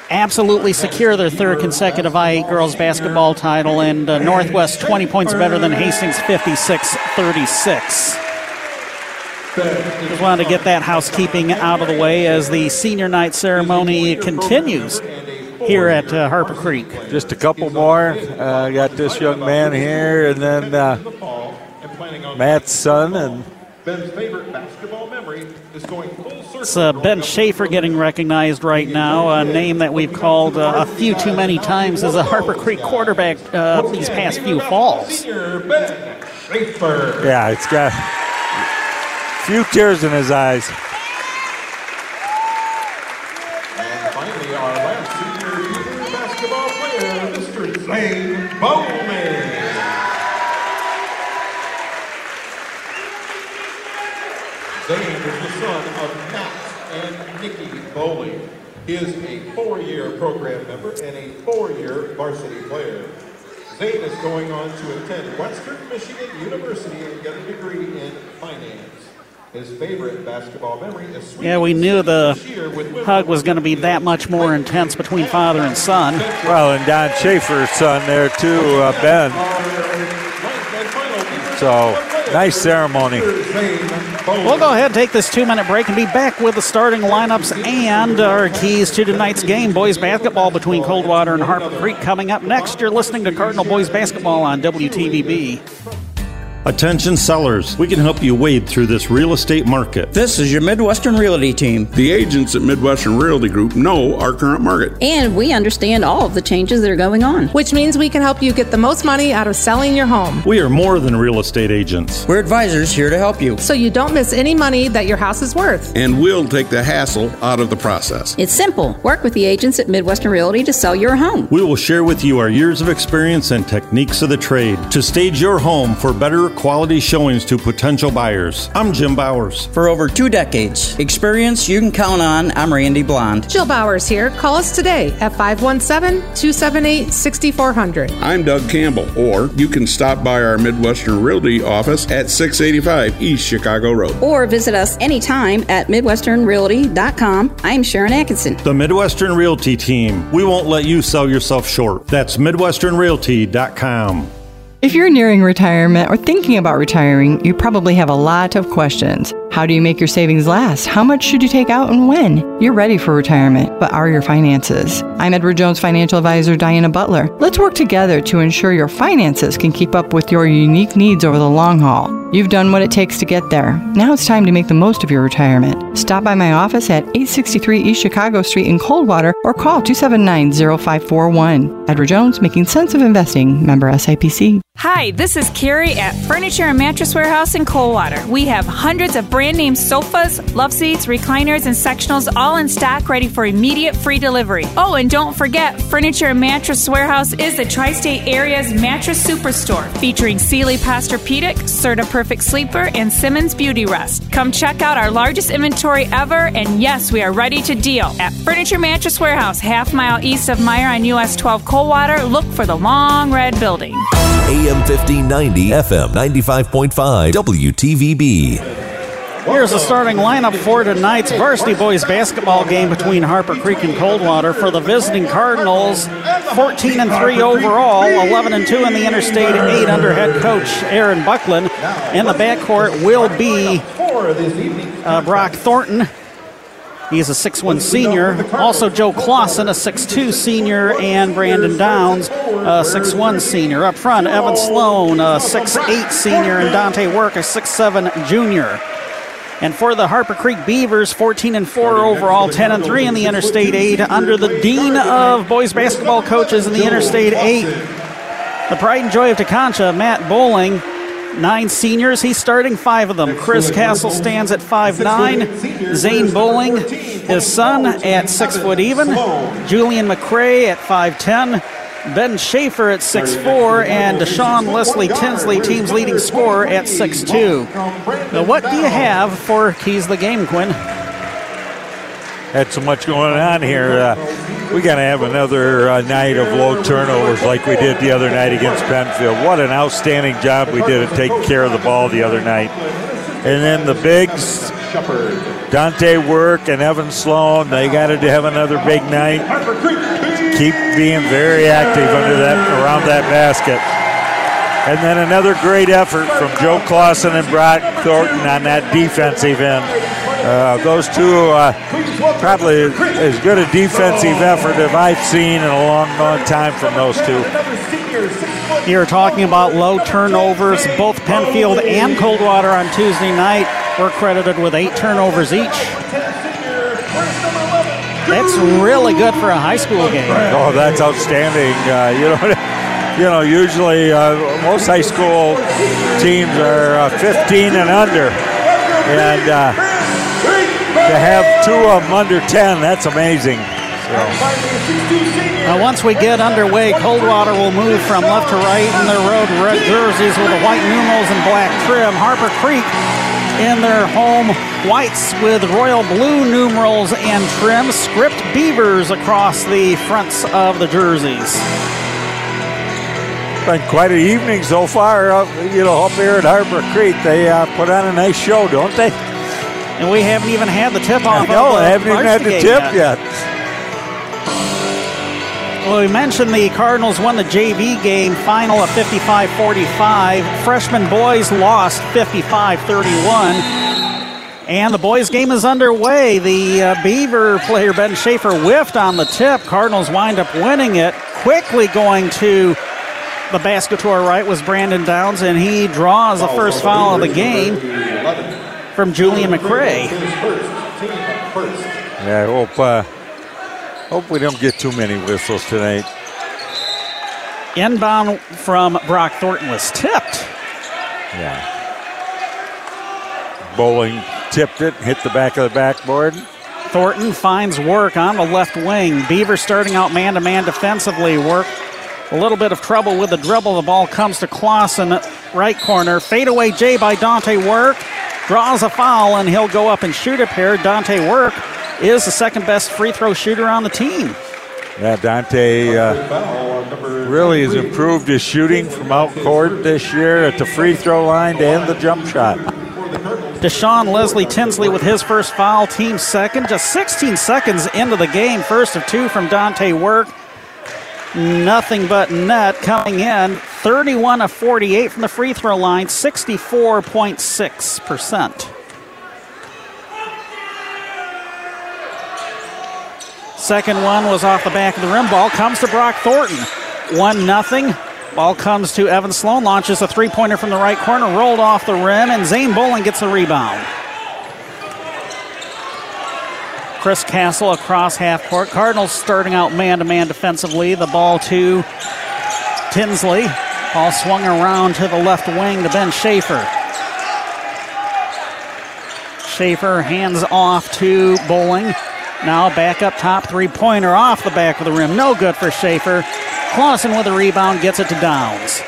absolutely secure their third consecutive I girls basketball title, and uh, Northwest 20 points better than Hastings 56 36. Just wanted to get that housekeeping out of the way as the senior night ceremony continues here at uh, Harper Creek. Just a couple more. Uh, got this young man here, and then uh, Matt's son, and Ben's favorite basketball memory is going full circle. It's uh, Ben Schaefer getting recognized right now, a name that we've called uh, a few too many times as a Harper Creek quarterback uh, these past few falls. Yeah, it's got a few tears in his eyes. And finally, our last senior junior basketball player, Mr. Zane Bowman. Zane is the son of Matt and Nikki Bowling. He is a four-year program member and a four-year varsity player. Zane is going on to attend Western Michigan University and get a degree in finance. His favorite basketball memory is sweeping Yeah, we knew the hug was going to be that much more intense between father and son. Well, and Don Schaefer's son there too, uh, Ben. So nice ceremony. We'll go ahead, and take this two minute break, and be back with the starting lineups and our keys to tonight's game. Boys basketball between Coldwater and Harper Creek coming up next. You're listening to Cardinal Boys basketball on WTVB. Attention sellers, we can help you wade through this real estate market. This is your Midwestern Realty team. The agents at Midwestern Realty Group know our current market. And we understand all of the changes that are going on. Which means we can help you get the most money out of selling your home. We are more than real estate agents. We're advisors here to help you. So you don't miss any money that your house is worth. And we'll take the hassle out of the process. It's simple. Work with the agents at Midwestern Realty to sell your home. We will share with you our years of experience and techniques of the trade to stage your home for better quality showings to potential buyers. I'm Jim Bowers. For over two decades, experience you can count on, I'm Randy Blond. Jill Bowers here. Call us today at 517 278 6400. I'm Doug Campbell, or you can stop by our Midwestern Realty office at 685 East Chicago Road. Or visit us anytime at MidwesternRealty.com. I'm Sharon Atkinson. The Midwestern Realty team. We won't let you sell yourself short. That's MidwesternRealty.com. If you're nearing retirement or thinking about retiring, you probably have a lot of questions. How do you make your savings last? How much should you take out and when? You're ready for retirement, but are your finances? I'm Edward Jones financial advisor Diana Butler. Let's work together to ensure your finances can keep up with your unique needs over the long haul. You've done what it takes to get there. Now it's time to make the most of your retirement. Stop by my office at 863 East Chicago Street in Coldwater or call 279 0541. Edward Jones, making sense of investing, member SIPC. Hi, this is Carrie at Furniture and Mattress Warehouse in Coldwater. We have hundreds of brand name sofas, love seats, recliners, and sectionals all in stock ready for immediate free delivery. Oh, and don't forget, Furniture and Mattress Warehouse is the tri state area's mattress superstore featuring Sealy Posturepedic, Serta Perfect Sleeper, and Simmons Beautyrest. Come check out our largest inventory ever, and yes, we are ready to deal. At Furniture Mattress Warehouse, half mile east of Meijer on US 12 Coldwater, look for the long red building. AM 1590, FM 95.5, WTVB. Here's the starting lineup for tonight's varsity boys basketball game between Harper Creek and Coldwater. For the visiting Cardinals, 14 and 3 overall, 11 and 2 in the Interstate 8 under head coach Aaron Buckland. In the backcourt will be uh, Brock Thornton. He's a 6'1 senior. Also, Joe Clausen, a 6'2 senior, and Brandon Downs, a 6'1 senior. Up front, Evan Sloan, a 6'8 senior, and Dante Work, a 6'7 junior. And for the Harper Creek Beavers, 14 and 4 overall, 10 and 3 in the Interstate 8, under the dean of boys basketball coaches in the Interstate 8, the pride and joy of Tekonsha, Matt Bowling. Nine seniors, he's starting five of them. Chris Castle stands at five nine. Zane Bowling, his son, at six foot even. Julian McCray at five ten. Ben Schaefer at 6'4 and Deshaun Leslie Tinsley, team's leading scorer, at 6'2. Now, what do you have for keys of the game, Quinn? Had so much going on here. Uh, we got to have another uh, night of low turnovers like we did the other night against Pennfield. What an outstanding job we did at taking care of the ball the other night. And then the bigs, Dante Work and Evan Sloan, they got to have another big night keep being very active under that around that basket. And then another great effort from Joe Clausen and Brock Thornton on that defensive end. Uh, those two, uh, probably as good a defensive effort as I've seen in a long, long time from those two. You're talking about low turnovers. Both Pennfield and Coldwater on Tuesday night were credited with eight turnovers each. That's really good for a high school game. Oh, that's outstanding. Uh, you know, you know, usually uh, most high school teams are uh, 15 and under, and uh, to have two of them under 10, that's amazing. So. Now, once we get underway, Coldwater will move from left to right in their road red jerseys with the white numerals and black trim. Harper Creek in their home whites with royal blue numerals and trim, script beavers across the fronts of the jerseys. Been quite an evening so far, up, you know, up here at Harper Creek. They uh, put on a nice show, don't they? And we haven't even had the tip off. Yet. No, I haven't even had the tip yet. yet. Well, we mentioned the Cardinals won the JV game final of 55 45. Freshman boys lost 55 31. And the boys' game is underway. The uh, Beaver player Ben Schaefer whiffed on the tip. Cardinals wind up winning it. Quickly going to the basket to our right was Brandon Downs, and he draws the first foul of the game from Julian McCray. Yeah, I hope, uh, hope we don't get too many whistles tonight. Inbound from Brock Thornton was tipped. Yeah. Bowling tipped it, hit the back of the backboard. Thornton finds work on the left wing. Beaver starting out man to man defensively. Work a little bit of trouble with the dribble. The ball comes to Clausen, right corner. Fadeaway J by Dante Work. Draws a foul, and he'll go up and shoot a pair. Dante Work is the second best free throw shooter on the team. Yeah, Dante uh, really has improved his shooting from out court this year at the free throw line and the jump shot. Deshaun Leslie Tinsley with his first foul, team second. Just 16 seconds into the game, first of two from Dante Work. Nothing but net coming in. 31 of 48 from the free throw line, 64.6%. Second one was off the back of the rim. Ball comes to Brock Thornton. 1 nothing. Ball comes to Evan Sloan, launches a three pointer from the right corner, rolled off the rim, and Zane Bowling gets the rebound. Chris Castle across half court. Cardinals starting out man to man defensively. The ball to Tinsley. Ball swung around to the left wing to Ben Schaefer. Schaefer hands off to Bowling. Now back up top, three pointer off the back of the rim. No good for Schaefer. Clausen with a rebound gets it to Downs.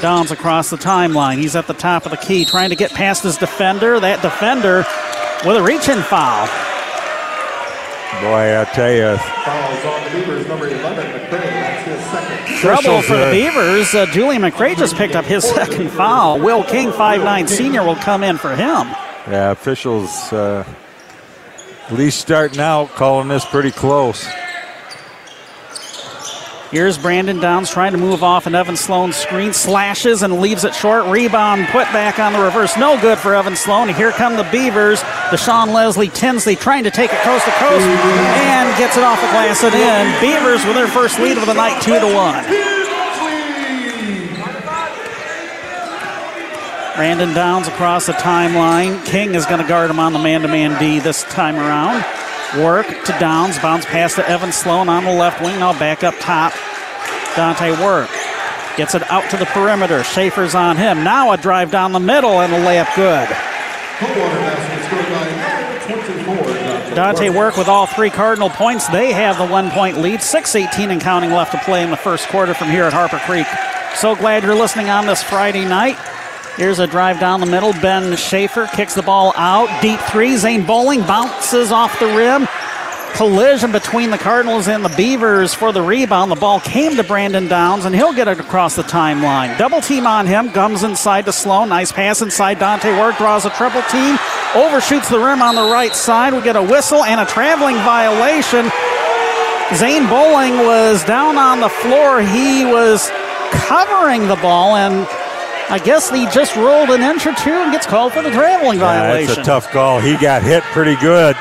Downs across the timeline. He's at the top of the key trying to get past his defender. That defender with a reach in foul. Boy, I tell you. Fouls on the Beavers, number 11, McCray. That's his second. Trouble for the Beavers. Uh, Julian McCray just picked up his second foul. Will King, 5'9 senior, will come in for him. Yeah, officials uh, least starting out calling this pretty close. Here's Brandon Downs trying to move off an Evan Sloan screen, slashes and leaves it short. Rebound put back on the reverse. No good for Evan Sloan. Here come the Beavers. Deshaun Leslie Tinsley trying to take it coast to coast and gets it off the glass and in. Beavers with their first lead of the night, two to one. Brandon Downs across the timeline. King is going to guard him on the man-to-man D this time around. Work to Downs. Bounce pass to Evan Sloan on the left wing. Now back up top. Dante Work. Gets it out to the perimeter. Schaefer's on him. Now a drive down the middle and a layup good. Dante Work with all three Cardinal points. They have the one point lead. 6.18 and counting left to play in the first quarter from here at Harper Creek. So glad you're listening on this Friday night. Here's a drive down the middle. Ben Schaefer kicks the ball out. Deep three. Zane Bowling bounces off the rim collision between the Cardinals and the Beavers for the rebound. The ball came to Brandon Downs, and he'll get it across the timeline. Double team on him. Gums inside to Sloan. Nice pass inside. Dante Work draws a triple team. Overshoots the rim on the right side. We get a whistle and a traveling violation. Zane Bowling was down on the floor. He was covering the ball, and I guess he just rolled an inch or two and gets called for the traveling yeah, violation. It's a tough call. He got hit pretty good.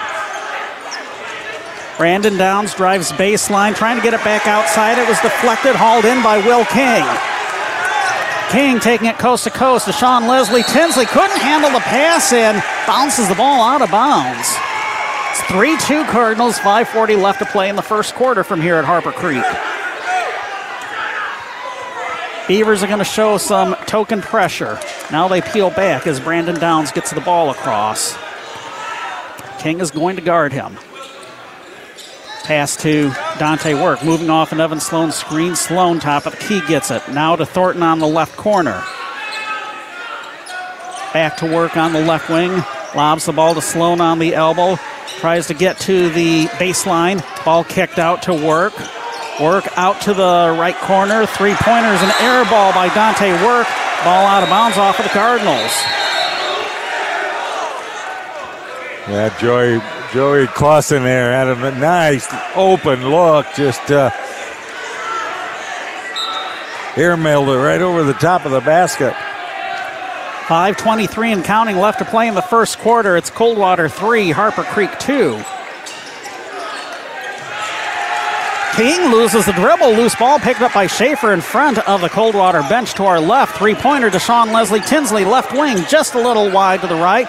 Brandon Downs drives baseline, trying to get it back outside. It was deflected, hauled in by Will King. King taking it coast to coast to Sean Leslie. Tinsley couldn't handle the pass in, bounces the ball out of bounds. It's 3 2 Cardinals, 5.40 left to play in the first quarter from here at Harper Creek. Beavers are going to show some token pressure. Now they peel back as Brandon Downs gets the ball across. King is going to guard him. Pass to Dante Work. Moving off an Evan Sloan screen. Sloan, top of the key, gets it. Now to Thornton on the left corner. Back to work on the left wing. Lobs the ball to Sloan on the elbow. Tries to get to the baseline. Ball kicked out to Work. Work out to the right corner. Three pointers, an air ball by Dante Work. Ball out of bounds off of the Cardinals. Yeah, Joey Joey Clausen there had a nice open look, just uh, airmailed it right over the top of the basket. 5.23 and counting left to play in the first quarter. It's Coldwater 3, Harper Creek 2. King loses the dribble. Loose ball picked up by Schaefer in front of the Coldwater bench to our left. Three pointer to Sean Leslie Tinsley, left wing, just a little wide to the right.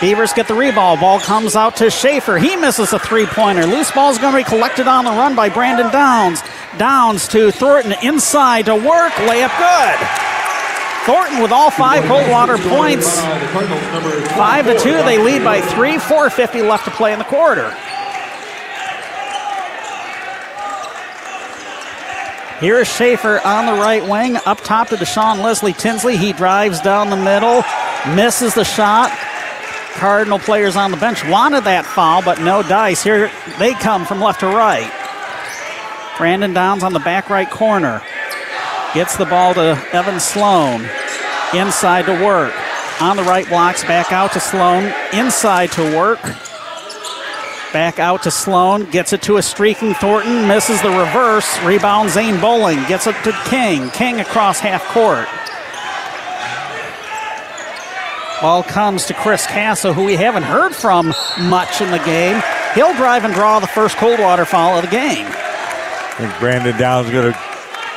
Beavers get the rebound. Ball comes out to Schaefer. He misses a three pointer. Loose ball is going to be collected on the run by Brandon Downs. Downs to Thornton inside to work. Layup good. Thornton with all five Coldwater points. Five to two. They lead by three. 4.50 left to play in the quarter. Here is Schaefer on the right wing, up top to Deshaun Leslie Tinsley. He drives down the middle, misses the shot, Cardinal players on the bench wanted that foul, but no dice. Here they come from left to right. Brandon Downs on the back right corner. Gets the ball to Evan Sloan. Inside to work. On the right blocks, back out to Sloan. Inside to work. Back out to Sloan. Gets it to a streaking Thornton. Misses the reverse. Rebound Zane Bowling. Gets it to King. King across half court. Ball comes to Chris Castle, who we haven't heard from much in the game. He'll drive and draw the first Coldwater foul of the game. I think Brandon Downs is going to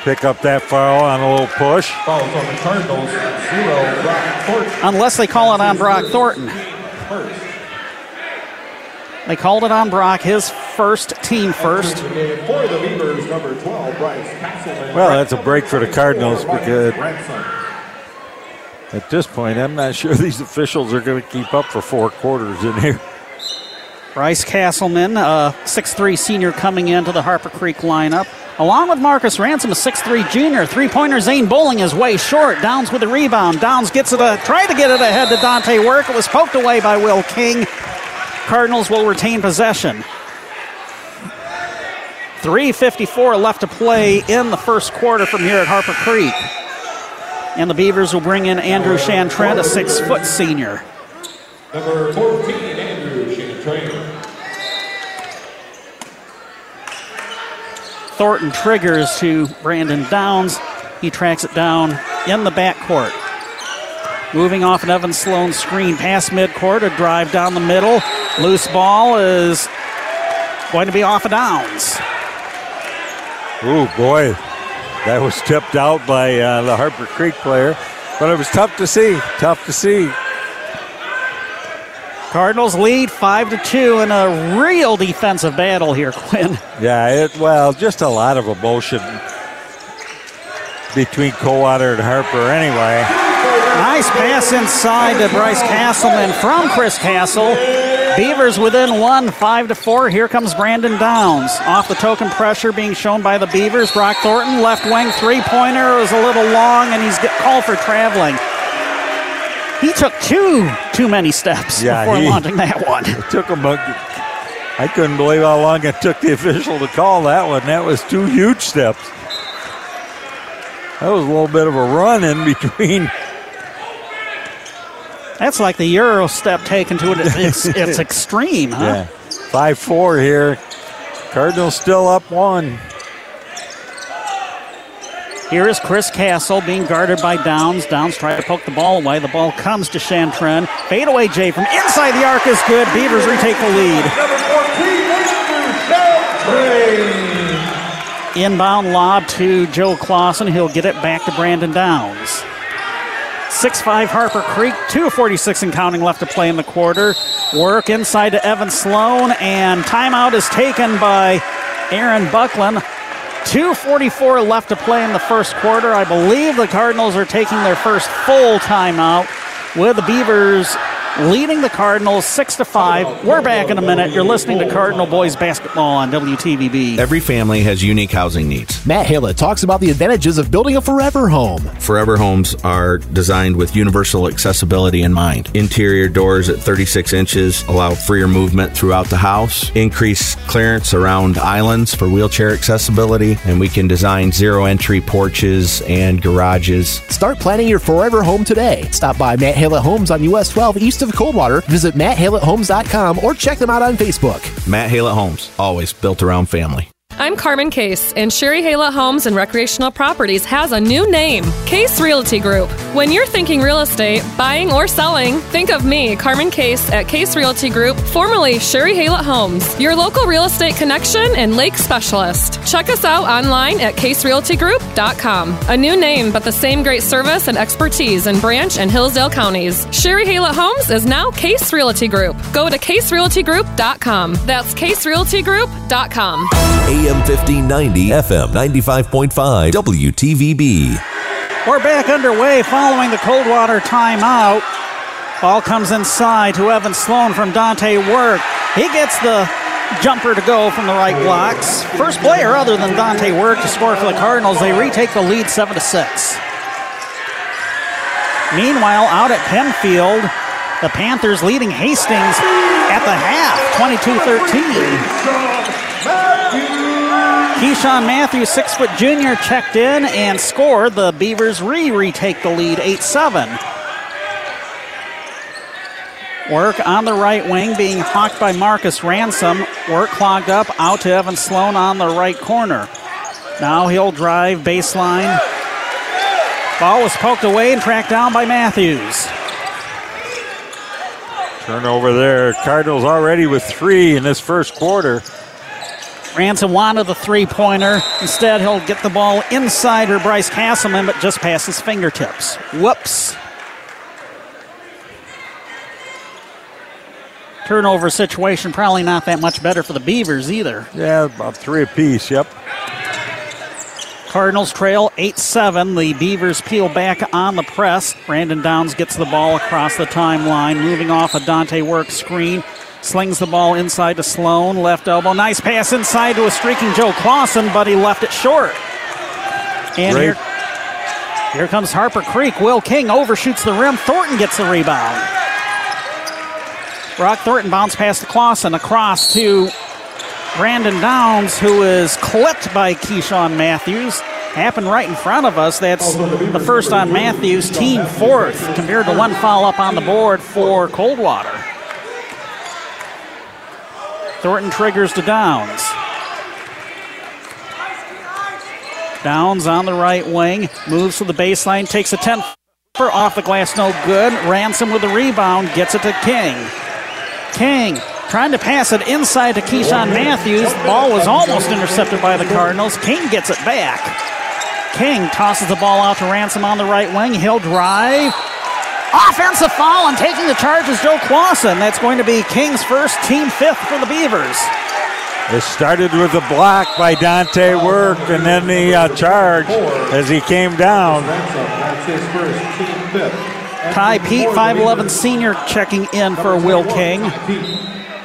pick up that foul on a little push. Fouls on the Cardinals, zero, Brock Thornton. Unless they call it on Brock Thornton. First. They called it on Brock, his first team first. For the Beavers, number 12, Bryce Well, that's a break for the Cardinals because at this point, I'm not sure these officials are going to keep up for four quarters in here. Bryce Castleman, a 6'3 senior coming into the Harper Creek lineup. Along with Marcus Ransom, a 6'3 junior. Three pointer Zane Bowling is way short. Downs with the rebound. Downs gets it, a, tried to get it ahead to Dante Work. It was poked away by Will King. Cardinals will retain possession. 3.54 left to play in the first quarter from here at Harper Creek. And the Beavers will bring in Andrew Chantrent, a six foot senior. Number 14, Andrew Chantrent. Thornton triggers to Brandon Downs. He tracks it down in the backcourt. Moving off an Evan Sloan screen past midcourt, a drive down the middle. Loose ball is going to be off of Downs. Oh boy, that was tipped out by uh, the Harper Creek player, but it was tough to see. Tough to see. Cardinals lead five to two in a real defensive battle here, Quinn. Yeah, it well, just a lot of emotion between Coldwater and Harper. Anyway, nice pass inside to Bryce Castleman from Chris Castle. Beavers within one, five to four. Here comes Brandon Downs. Off the token pressure being shown by the Beavers. Brock Thornton, left wing three pointer is a little long, and he's called for traveling. He took two too many steps yeah, before he, launching that one. It took him a, I couldn't believe how long it took the official to call that one. That was two huge steps. That was a little bit of a run in between that's like the Euro step taken to it. It's, it's extreme, huh? Yeah. 5 4 here. Cardinals still up one. Here is Chris Castle being guarded by Downs. Downs trying to poke the ball away. The ball comes to Shantren. Fadeaway Jay from inside the arc is good. Beavers retake the lead. Inbound lob to Joe Clausen. He'll get it back to Brandon Downs. 6 5 Harper Creek, 2.46 and counting left to play in the quarter. Work inside to Evan Sloan, and timeout is taken by Aaron Buckland. 2.44 left to play in the first quarter. I believe the Cardinals are taking their first full timeout with the Beavers leading the Cardinals six to five. We're back in a minute. You're listening to Cardinal Boys Basketball on WTVB. Every family has unique housing needs. Matt Hallett talks about the advantages of building a forever home. Forever homes are designed with universal accessibility in mind. Interior doors at 36 inches allow freer movement throughout the house, increase clearance around islands for wheelchair accessibility, and we can design zero entry porches and garages. Start planning your forever home today. Stop by Matt Hallett Homes on US 12 East of Coldwater, visit MattHallettHomes.com or check them out on Facebook. Matt Hallett Homes, always built around family. I'm Carmen Case, and Sherry Haylett Homes and Recreational Properties has a new name Case Realty Group. When you're thinking real estate, buying or selling, think of me, Carmen Case, at Case Realty Group, formerly Sherry Haylett Homes, your local real estate connection and lake specialist. Check us out online at caserealtygroup.com. A new name, but the same great service and expertise in Branch and Hillsdale counties. Sherry Haylett Homes is now Case Realty Group. Go to caserealtygroup.com. That's caserealtygroup.com. AM 1590, FM 95.5, WTVB. We're back underway following the Coldwater timeout. Ball comes inside to Evan Sloan from Dante Work. He gets the jumper to go from the right blocks. First player other than Dante Work to score for the Cardinals. They retake the lead 7 to 6. Meanwhile, out at Pennfield, the Panthers leading Hastings at the half, 22 13. Keyshawn Matthews, six foot junior, checked in and scored. The Beavers re retake the lead 8 7. Work on the right wing being hawked by Marcus Ransom. Work clogged up out to Evan Sloan on the right corner. Now he'll drive baseline. Ball was poked away and tracked down by Matthews. Turnover there. Cardinals already with three in this first quarter. Ransom wanted the three pointer. Instead, he'll get the ball inside her Bryce Castleman, but just past his fingertips. Whoops. Turnover situation, probably not that much better for the Beavers either. Yeah, about three apiece, yep. Cardinals trail 8 7. The Beavers peel back on the press. Brandon Downs gets the ball across the timeline, moving off a Dante Work screen. Slings the ball inside to Sloan. Left elbow. Nice pass inside to a streaking Joe Clausen, but he left it short. And here, here comes Harper Creek. Will King overshoots the rim. Thornton gets the rebound. Brock Thornton bounce past the Clausen across to Brandon Downs, who is clipped by Keyshawn Matthews. Happened right in front of us. That's the first on Matthews, team fourth, compared to one foul up on the board for Coldwater. Thornton triggers to Downs. Downs on the right wing, moves to the baseline, takes a 10 for off the glass, no good. Ransom with the rebound, gets it to King. King trying to pass it inside to Keyshawn Matthews. The ball was almost intercepted by the Cardinals. King gets it back. King tosses the ball out to Ransom on the right wing. He'll drive, Offensive foul and taking the charge is Joe Clausen. That's going to be King's first, team fifth for the Beavers. It started with a block by Dante Work and then the uh, charge as he came down. Ty Pete, 5'11 senior, checking in for Will King.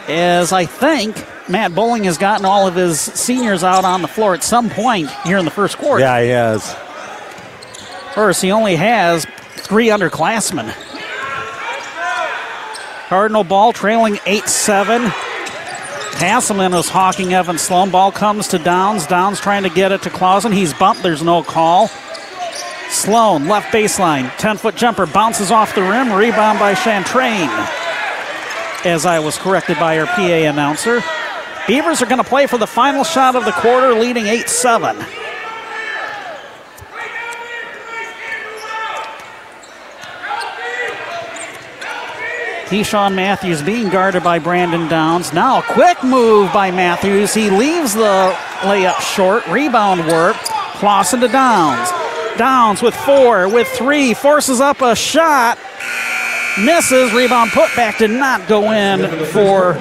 as I think Matt Bowling has gotten all of his seniors out on the floor at some point here in the first quarter. Yeah, he has. First, he only has three underclassmen. Cardinal ball trailing 8 7. Castleman is hawking Evan Sloan. Ball comes to Downs. Downs trying to get it to Clausen. He's bumped. There's no call. Sloan, left baseline. 10 foot jumper bounces off the rim. Rebound by Chantrain. As I was corrected by our PA announcer. Beavers are going to play for the final shot of the quarter, leading 8 7. Keyshawn Matthews being guarded by Brandon Downs. Now a quick move by Matthews. He leaves the layup short. Rebound work. Clausen to Downs. Downs with four, with three, forces up a shot. Misses. Rebound put back did not go in for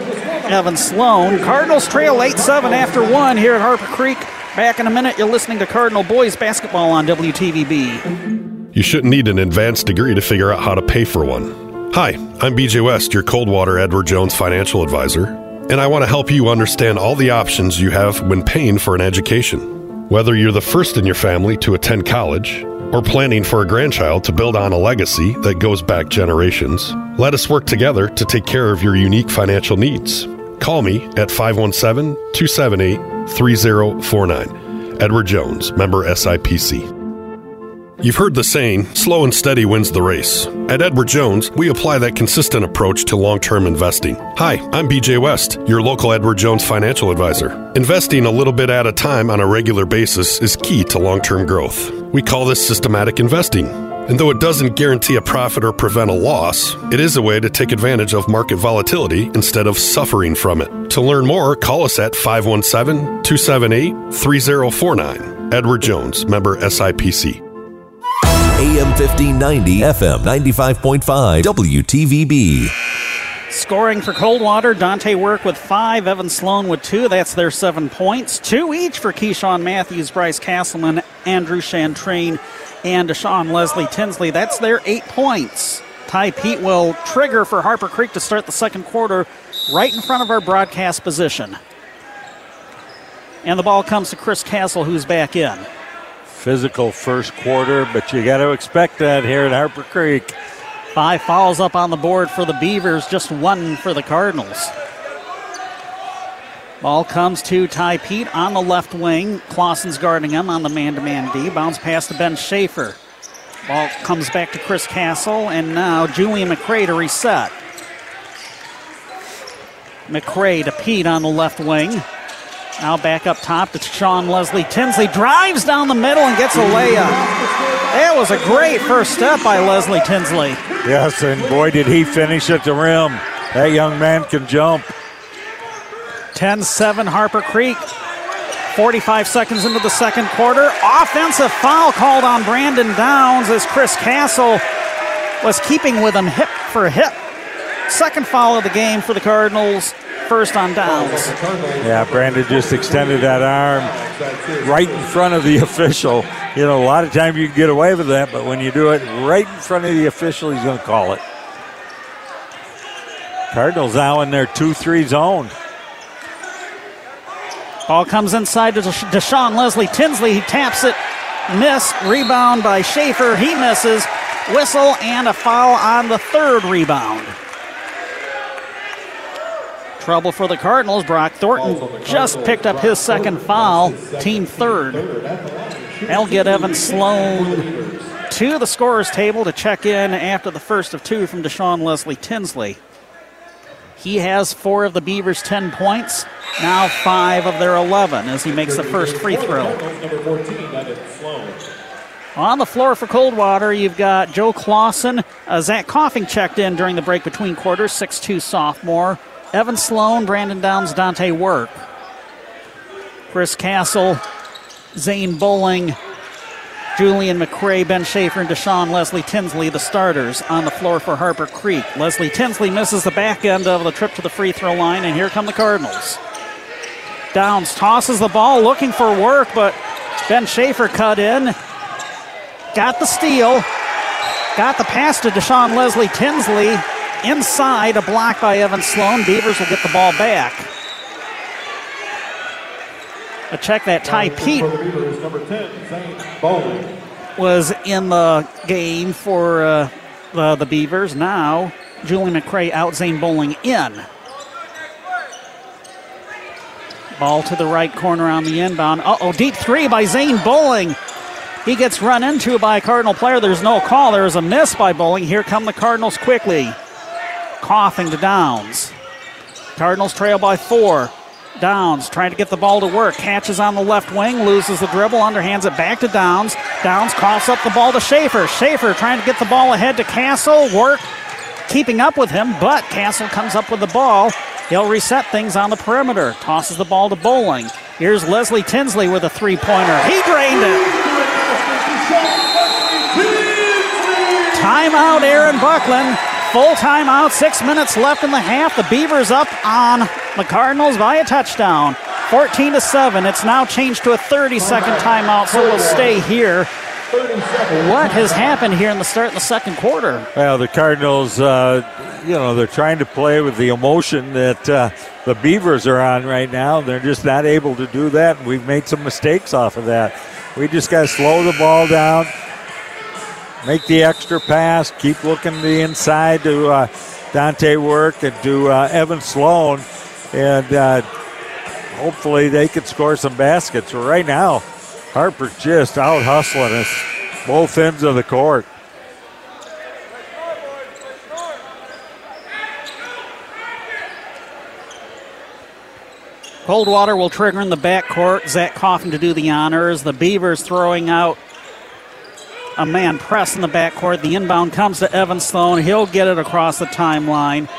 Evan Sloan. Cardinals trail 8 7 after one here at Harper Creek. Back in a minute, you're listening to Cardinal Boys Basketball on WTVB. You shouldn't need an advanced degree to figure out how to pay for one. Hi, I'm BJ West, your Coldwater Edward Jones financial advisor, and I want to help you understand all the options you have when paying for an education. Whether you're the first in your family to attend college or planning for a grandchild to build on a legacy that goes back generations, let us work together to take care of your unique financial needs. Call me at 517 278 3049. Edward Jones, member SIPC. You've heard the saying, slow and steady wins the race. At Edward Jones, we apply that consistent approach to long term investing. Hi, I'm BJ West, your local Edward Jones financial advisor. Investing a little bit at a time on a regular basis is key to long term growth. We call this systematic investing. And though it doesn't guarantee a profit or prevent a loss, it is a way to take advantage of market volatility instead of suffering from it. To learn more, call us at 517 278 3049. Edward Jones, member SIPC. AM 1590, FM 95.5, WTVB. Scoring for Coldwater, Dante Work with five, Evan Sloan with two. That's their seven points. Two each for Keyshawn Matthews, Bryce Castleman, Andrew Chantrain, and Deshaun Leslie Tinsley. That's their eight points. Ty Pete will trigger for Harper Creek to start the second quarter right in front of our broadcast position. And the ball comes to Chris Castle, who's back in physical first quarter, but you got to expect that here at Harper Creek. Five fouls up on the board for the Beavers, just one for the Cardinals. Ball comes to Ty Pete on the left wing. Clausen's guarding him on the man to man D. Bounce pass to Ben Schaefer. Ball comes back to Chris Castle, and now Julian McCray to reset. McCray to Pete on the left wing. Now back up top to Sean Leslie Tinsley. Drives down the middle and gets a layup. That was a great first step by Leslie Tinsley. Yes, and boy, did he finish at the rim. That young man can jump. 10 7 Harper Creek. 45 seconds into the second quarter. Offensive foul called on Brandon Downs as Chris Castle was keeping with him hip for hip. Second foul of the game for the Cardinals first on downs. Yeah, Brandon just extended that arm right in front of the official. You know, a lot of times you can get away with that, but when you do it right in front of the official, he's going to call it. Cardinals now in their 2 3 zone. Ball comes inside to Deshaun Leslie Tinsley. He taps it, miss. Rebound by Schaefer. He misses. Whistle and a foul on the third rebound. Trouble for the Cardinals. Brock Thornton just picked up his second foul, team third. They'll get Evan Sloan to the scorer's table to check in after the first of two from Deshaun Leslie Tinsley. He has four of the Beavers' 10 points, now five of their 11 as he makes the first free throw. On the floor for Coldwater, you've got Joe Clausen. Uh, Zach Coughing checked in during the break between quarters, 6'2 sophomore. Evan Sloan, Brandon Downs, Dante Work. Chris Castle, Zane Bowling, Julian McCray, Ben Schaefer, and Deshaun Leslie Tinsley, the starters on the floor for Harper Creek. Leslie Tinsley misses the back end of the trip to the free throw line, and here come the Cardinals. Downs tosses the ball looking for work, but Ben Schaefer cut in. Got the steal. Got the pass to Deshaun Leslie Tinsley inside, a block by Evan Sloan. Beavers will get the ball back. A check that Ty Pete was in the game for uh, the, the Beavers. Now, Julian McCray out, Zane Bowling in. Ball to the right corner on the inbound. Uh oh, deep three by Zane Bowling. He gets run into by a Cardinal player. There's no call. There's a miss by Bowling. Here come the Cardinals quickly. Coughing to Downs. Cardinals trail by four. Downs trying to get the ball to work. Catches on the left wing, loses the dribble, underhands it back to Downs. Downs coughs up the ball to Schaefer. Schaefer trying to get the ball ahead to Castle. Work keeping up with him, but Castle comes up with the ball. He'll reset things on the perimeter. Tosses the ball to Bowling. Here's Leslie Tinsley with a three pointer. He drained it. Timeout, Aaron Buckland. Full timeout, six minutes left in the half. The Beavers up on the Cardinals by a touchdown. 14 to 7. It's now changed to a 30 second timeout, so we'll stay here. What has happened here in the start of the second quarter? Well, the Cardinals, uh, you know, they're trying to play with the emotion that uh, the Beavers are on right now. They're just not able to do that. We've made some mistakes off of that. We just got to slow the ball down, make the extra pass, keep looking to the inside to uh, Dante Work and to uh, Evan Sloan, and uh, hopefully they can score some baskets. Right now, Harper just out hustling us both ends of the court. Coldwater will trigger in the backcourt. Zach Coffin to do the honors. The Beavers throwing out a man press in the backcourt. The inbound comes to Evan Sloan. He'll get it across the timeline.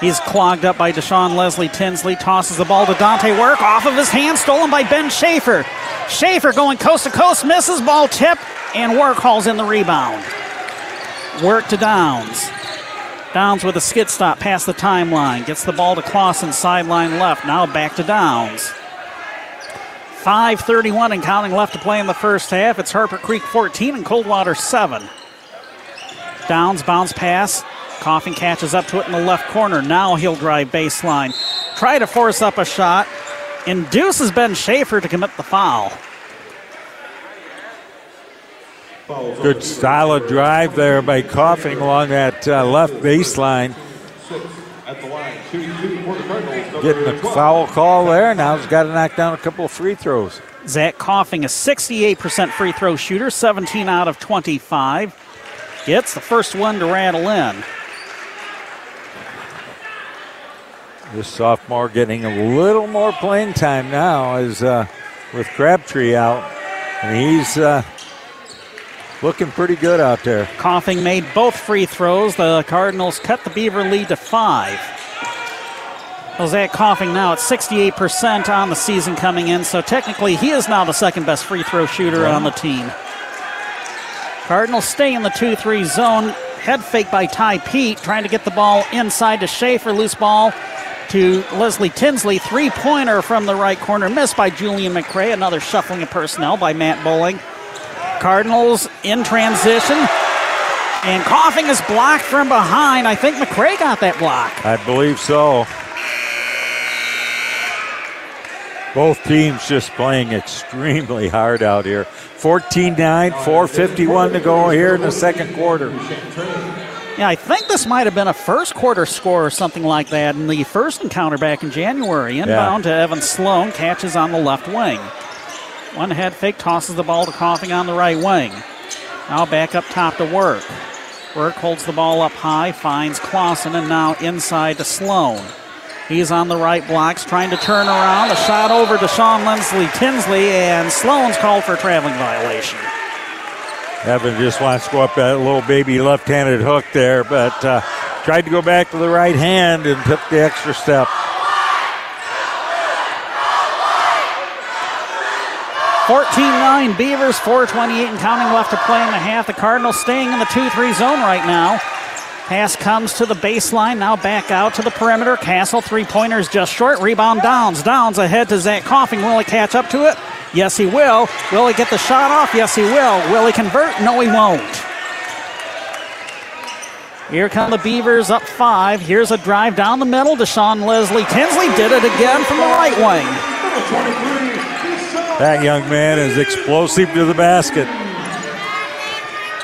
He's clogged up by Deshaun Leslie Tinsley. Tosses the ball to Dante Work. Off of his hand, stolen by Ben Schaefer. Schaefer going coast to coast, misses ball tip, and Work hauls in the rebound. Work to Downs. Downs with a skid stop past the timeline. Gets the ball to Clausen, sideline left. Now back to Downs. 5.31 and counting left to play in the first half. It's Harper Creek 14 and Coldwater 7. Downs bounce pass. Coffin catches up to it in the left corner. Now he'll drive baseline. Try to force up a shot. Induces Ben Schaefer to commit the foul. Good solid drive there by Coffin along that uh, left baseline. Getting a foul call there. Now he's got to knock down a couple of free throws. Zach Coffin, a 68% free throw shooter, 17 out of 25. Gets the first one to rattle in. This sophomore getting a little more playing time now as uh, with Crabtree out. And he's uh, looking pretty good out there. Coffin made both free throws. The Cardinals cut the Beaver lead to five. Jose Coffin now at 68% on the season coming in, so technically he is now the second best free throw shooter yeah. on the team. Cardinals stay in the 2 3 zone. Head fake by Ty Pete, trying to get the ball inside to Schaefer. Loose ball to Leslie Tinsley. Three pointer from the right corner, missed by Julian McCray. Another shuffling of personnel by Matt Bowling. Cardinals in transition. And Coffin is blocked from behind. I think McCray got that block. I believe so. Both teams just playing extremely hard out here. 14 9, 451 to go here in the second quarter. Yeah, I think this might have been a first quarter score or something like that in the first encounter back in January. Inbound yeah. to Evan Sloan, catches on the left wing. One head fake tosses the ball to Coffin on the right wing. Now back up top to Work. Work holds the ball up high, finds Clausen, and now inside to Sloan. He's on the right blocks, trying to turn around. A shot over Deshaun Leslie Tinsley, and Sloan's called for a traveling violation. Evan just wants to go up that little baby left handed hook there, but uh, tried to go back to the right hand and took the extra step. Fourteen nine Beavers, 428 and counting left to play in the half. The Cardinals staying in the 2 3 zone right now. Pass comes to the baseline, now back out to the perimeter. Castle, three pointers just short. Rebound Downs. Downs ahead to Zach Coffin. Will he catch up to it? Yes, he will. Will he get the shot off? Yes, he will. Will he convert? No, he won't. Here come the Beavers up five. Here's a drive down the middle. Deshaun Leslie Tinsley did it again from the right wing. That young man is explosive to the basket.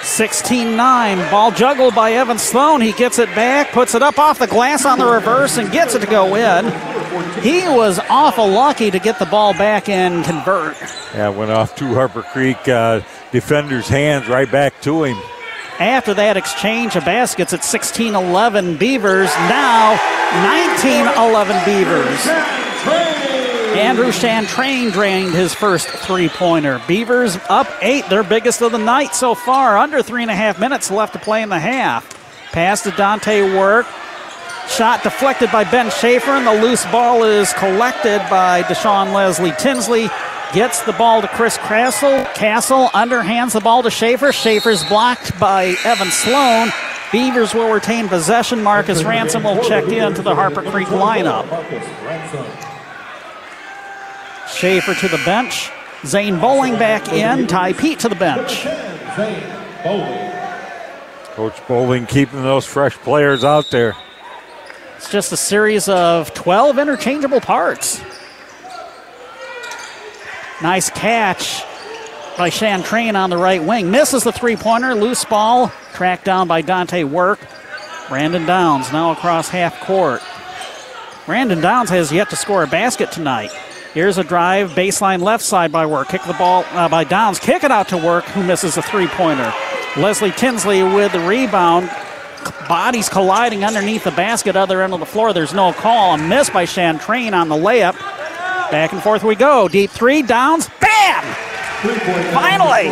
16 9. Ball juggled by Evan Sloan. He gets it back, puts it up off the glass on the reverse, and gets it to go in. He was awful lucky to get the ball back and convert. Yeah, went off to Harper Creek uh, defender's hands right back to him. After that exchange of baskets at 16 11 Beavers, now 19 11 Beavers. Andrew Chantrain drained his first three pointer. Beavers up eight, their biggest of the night so far. Under three and a half minutes left to play in the half. Pass to Dante Work. Shot deflected by Ben Schaefer, and the loose ball is collected by Deshaun Leslie Tinsley. Gets the ball to Chris Castle. Castle underhands the ball to Schaefer. Schaefer's blocked by Evan Sloan. Beavers will retain possession. Marcus Ransom will check into the Harper Creek lineup. Schaefer to the bench. Zane Bowling back in. Ty Pete to the bench. Coach Bowling keeping those fresh players out there. It's just a series of 12 interchangeable parts. Nice catch by Chantrain on the right wing. Misses the three pointer. Loose ball. Tracked down by Dante Work. Brandon Downs now across half court. Brandon Downs has yet to score a basket tonight. Here's a drive, baseline left side by Work. Kick the ball uh, by Downs. Kick it out to Work, who misses a three pointer. Leslie Tinsley with the rebound. Bodies colliding underneath the basket, other end of the floor. There's no call. A miss by Chantrain on the layup. Back and forth we go. Deep three, Downs, bam! Finally!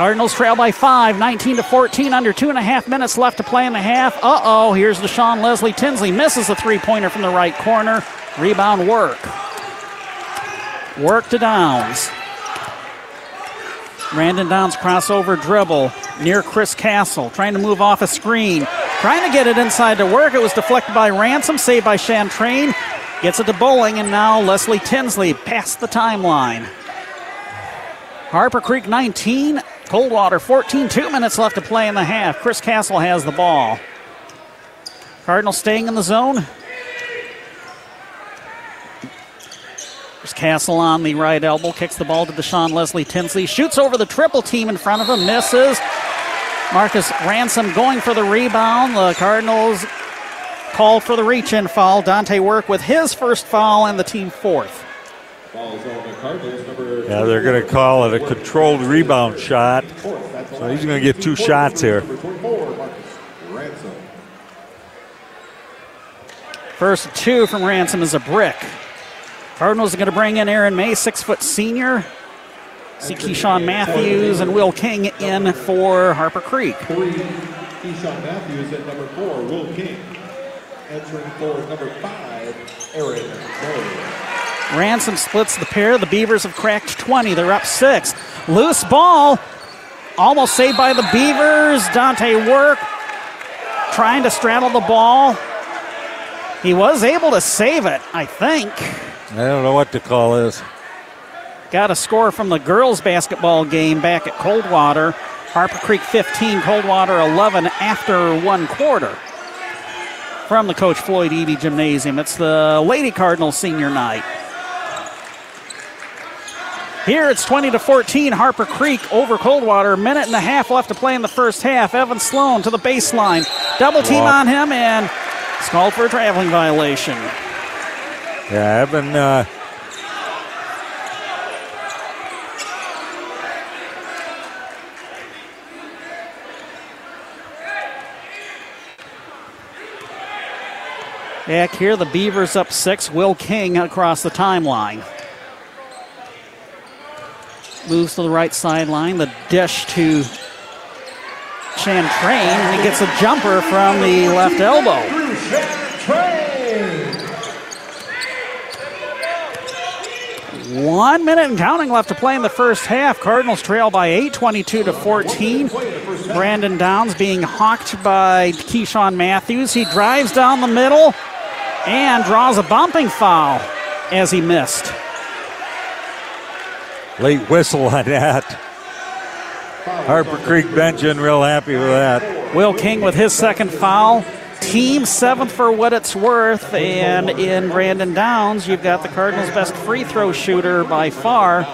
Cardinals trail by five, 19 to 14, under two and a half minutes left to play in the half. Uh oh, here's Deshaun Leslie Tinsley. Misses a three pointer from the right corner. Rebound work. Work to Downs. Brandon Downs crossover dribble near Chris Castle, trying to move off a screen. Trying to get it inside to work. It was deflected by Ransom, saved by Chantrain. Gets it to Bowling, and now Leslie Tinsley past the timeline. Harper Creek 19, Coldwater 14, two minutes left to play in the half. Chris Castle has the ball. Cardinals staying in the zone. There's Castle on the right elbow, kicks the ball to Deshaun Leslie Tinsley, shoots over the triple team in front of him, misses. Marcus Ransom going for the rebound. The Cardinals call for the reach in foul. Dante Work with his first foul and the team fourth. Yeah, they're going to call it a controlled rebound shot. So he's going to get two shots here. First two from Ransom is a brick. Cardinals are going to bring in Aaron May, six foot senior. See Keyshawn Matthews and Will King in for Harper Creek. Three, Keyshawn Matthews at number four, Will King. Entering for number five, Aaron May. Ransom splits the pair. The Beavers have cracked 20. They're up six. Loose ball. Almost saved by the Beavers. Dante Work trying to straddle the ball. He was able to save it, I think. I don't know what to call this. Got a score from the girls' basketball game back at Coldwater. Harper Creek 15, Coldwater 11 after one quarter. From the Coach Floyd Eby Gymnasium. It's the Lady Cardinals senior night. Here it's 20 to 14, Harper Creek over Coldwater. Minute and a half left to play in the first half. Evan Sloan to the baseline. Double team on him and it's called for a traveling violation. Yeah, Evan. Uh, Back here, the Beavers up six. Will King across the timeline. Moves to the right sideline. The dish to Chantrain. And he gets a jumper from the left elbow. One minute and counting left to play in the first half. Cardinals trail by 8, 22 to 14. Brandon Downs being hawked by Keyshawn Matthews. He drives down the middle and draws a bumping foul as he missed. Late whistle on that. Harper Creek Benjamin real happy with that. Will King with his second foul. Team seventh for what it's worth. And in Brandon Downs, you've got the Cardinals' best free throw shooter by far.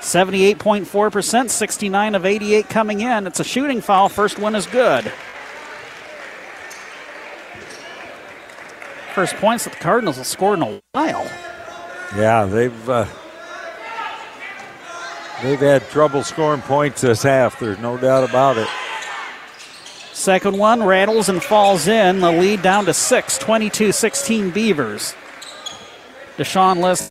78.4%, 69 of 88 coming in. It's a shooting foul. First one is good. First points that the Cardinals have scored in a while. Yeah, they've uh, they've had trouble scoring points this half. There's no doubt about it. Second one rattles and falls in. The lead down to six, 22 16 Beavers. Deshaun Leslie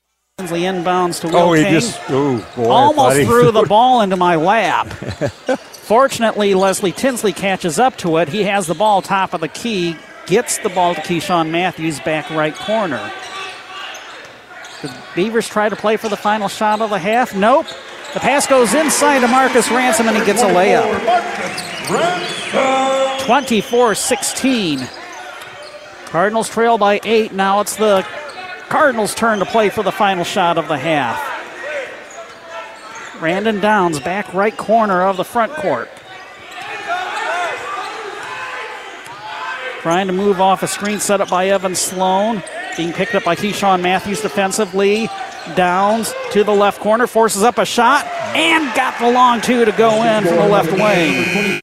inbounds to Will oh, he King. just oh, boy, Almost threw the ball into my lap. Fortunately, Leslie Tinsley catches up to it. He has the ball top of the key, gets the ball to Keyshawn Matthews, back right corner. The Beavers try to play for the final shot of the half. Nope. The pass goes inside to Marcus Ransom, and he gets a layup. 24 16. Cardinals trail by eight. Now it's the Cardinals' turn to play for the final shot of the half. Brandon Downs, back right corner of the front court. Trying to move off a screen set up by Evan Sloan. Being picked up by Keyshawn Matthews defensively. Downs to the left corner, forces up a shot, and got the long two to go in from the left wing.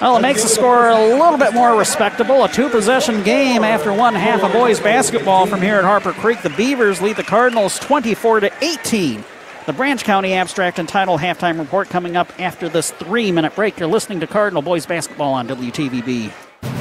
Well, it makes the score a little bit more respectable. A two possession game after one half of boys basketball from here at Harper Creek. The Beavers lead the Cardinals 24 to 18. The Branch County Abstract and Title halftime report coming up after this three minute break. You're listening to Cardinal Boys Basketball on WTVB.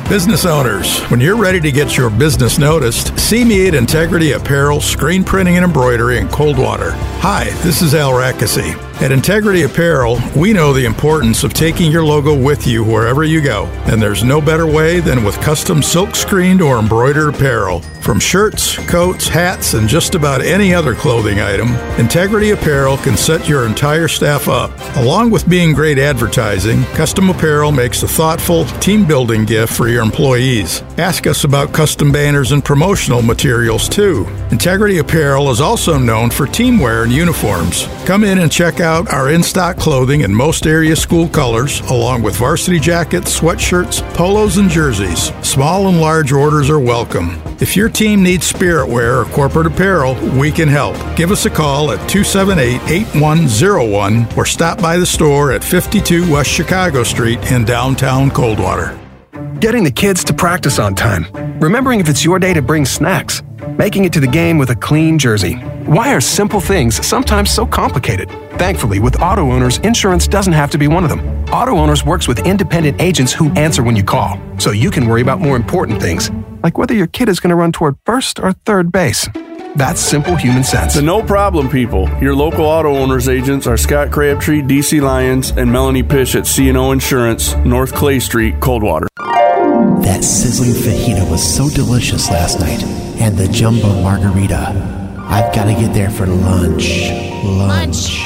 Business owners, when you're ready to get your business noticed, see me at Integrity Apparel, Screen Printing and Embroidery in Coldwater. Hi, this is Al Rackesy. At Integrity Apparel, we know the importance of taking your logo with you wherever you go, and there's no better way than with custom silk screened or embroidered apparel. From shirts, coats, hats, and just about any other clothing item, Integrity Apparel can set your entire staff up. Along with being great advertising, custom apparel makes a thoughtful, team building gift for your employees. Ask us about custom banners and promotional materials too. Integrity Apparel is also known for teamwear and uniforms. Come in and check out our in stock clothing in most area school colors, along with varsity jackets, sweatshirts, polos, and jerseys. Small and large orders are welcome. If your team needs spirit wear or corporate apparel, we can help. Give us a call at 278 8101 or stop by the store at 52 West Chicago Street in downtown Coldwater. Getting the kids to practice on time. Remembering if it's your day to bring snacks. Making it to the game with a clean jersey. Why are simple things sometimes so complicated? Thankfully, with auto owners, insurance doesn't have to be one of them. Auto owners works with independent agents who answer when you call, so you can worry about more important things, like whether your kid is going to run toward first or third base. That's simple human sense. The no problem people. Your local auto owners agents are Scott Crabtree, DC Lyons, and Melanie Pish at CNO Insurance, North Clay Street, Coldwater. That sizzling fajita was so delicious last night. And the jumbo margarita. I've got to get there for lunch. Lunch.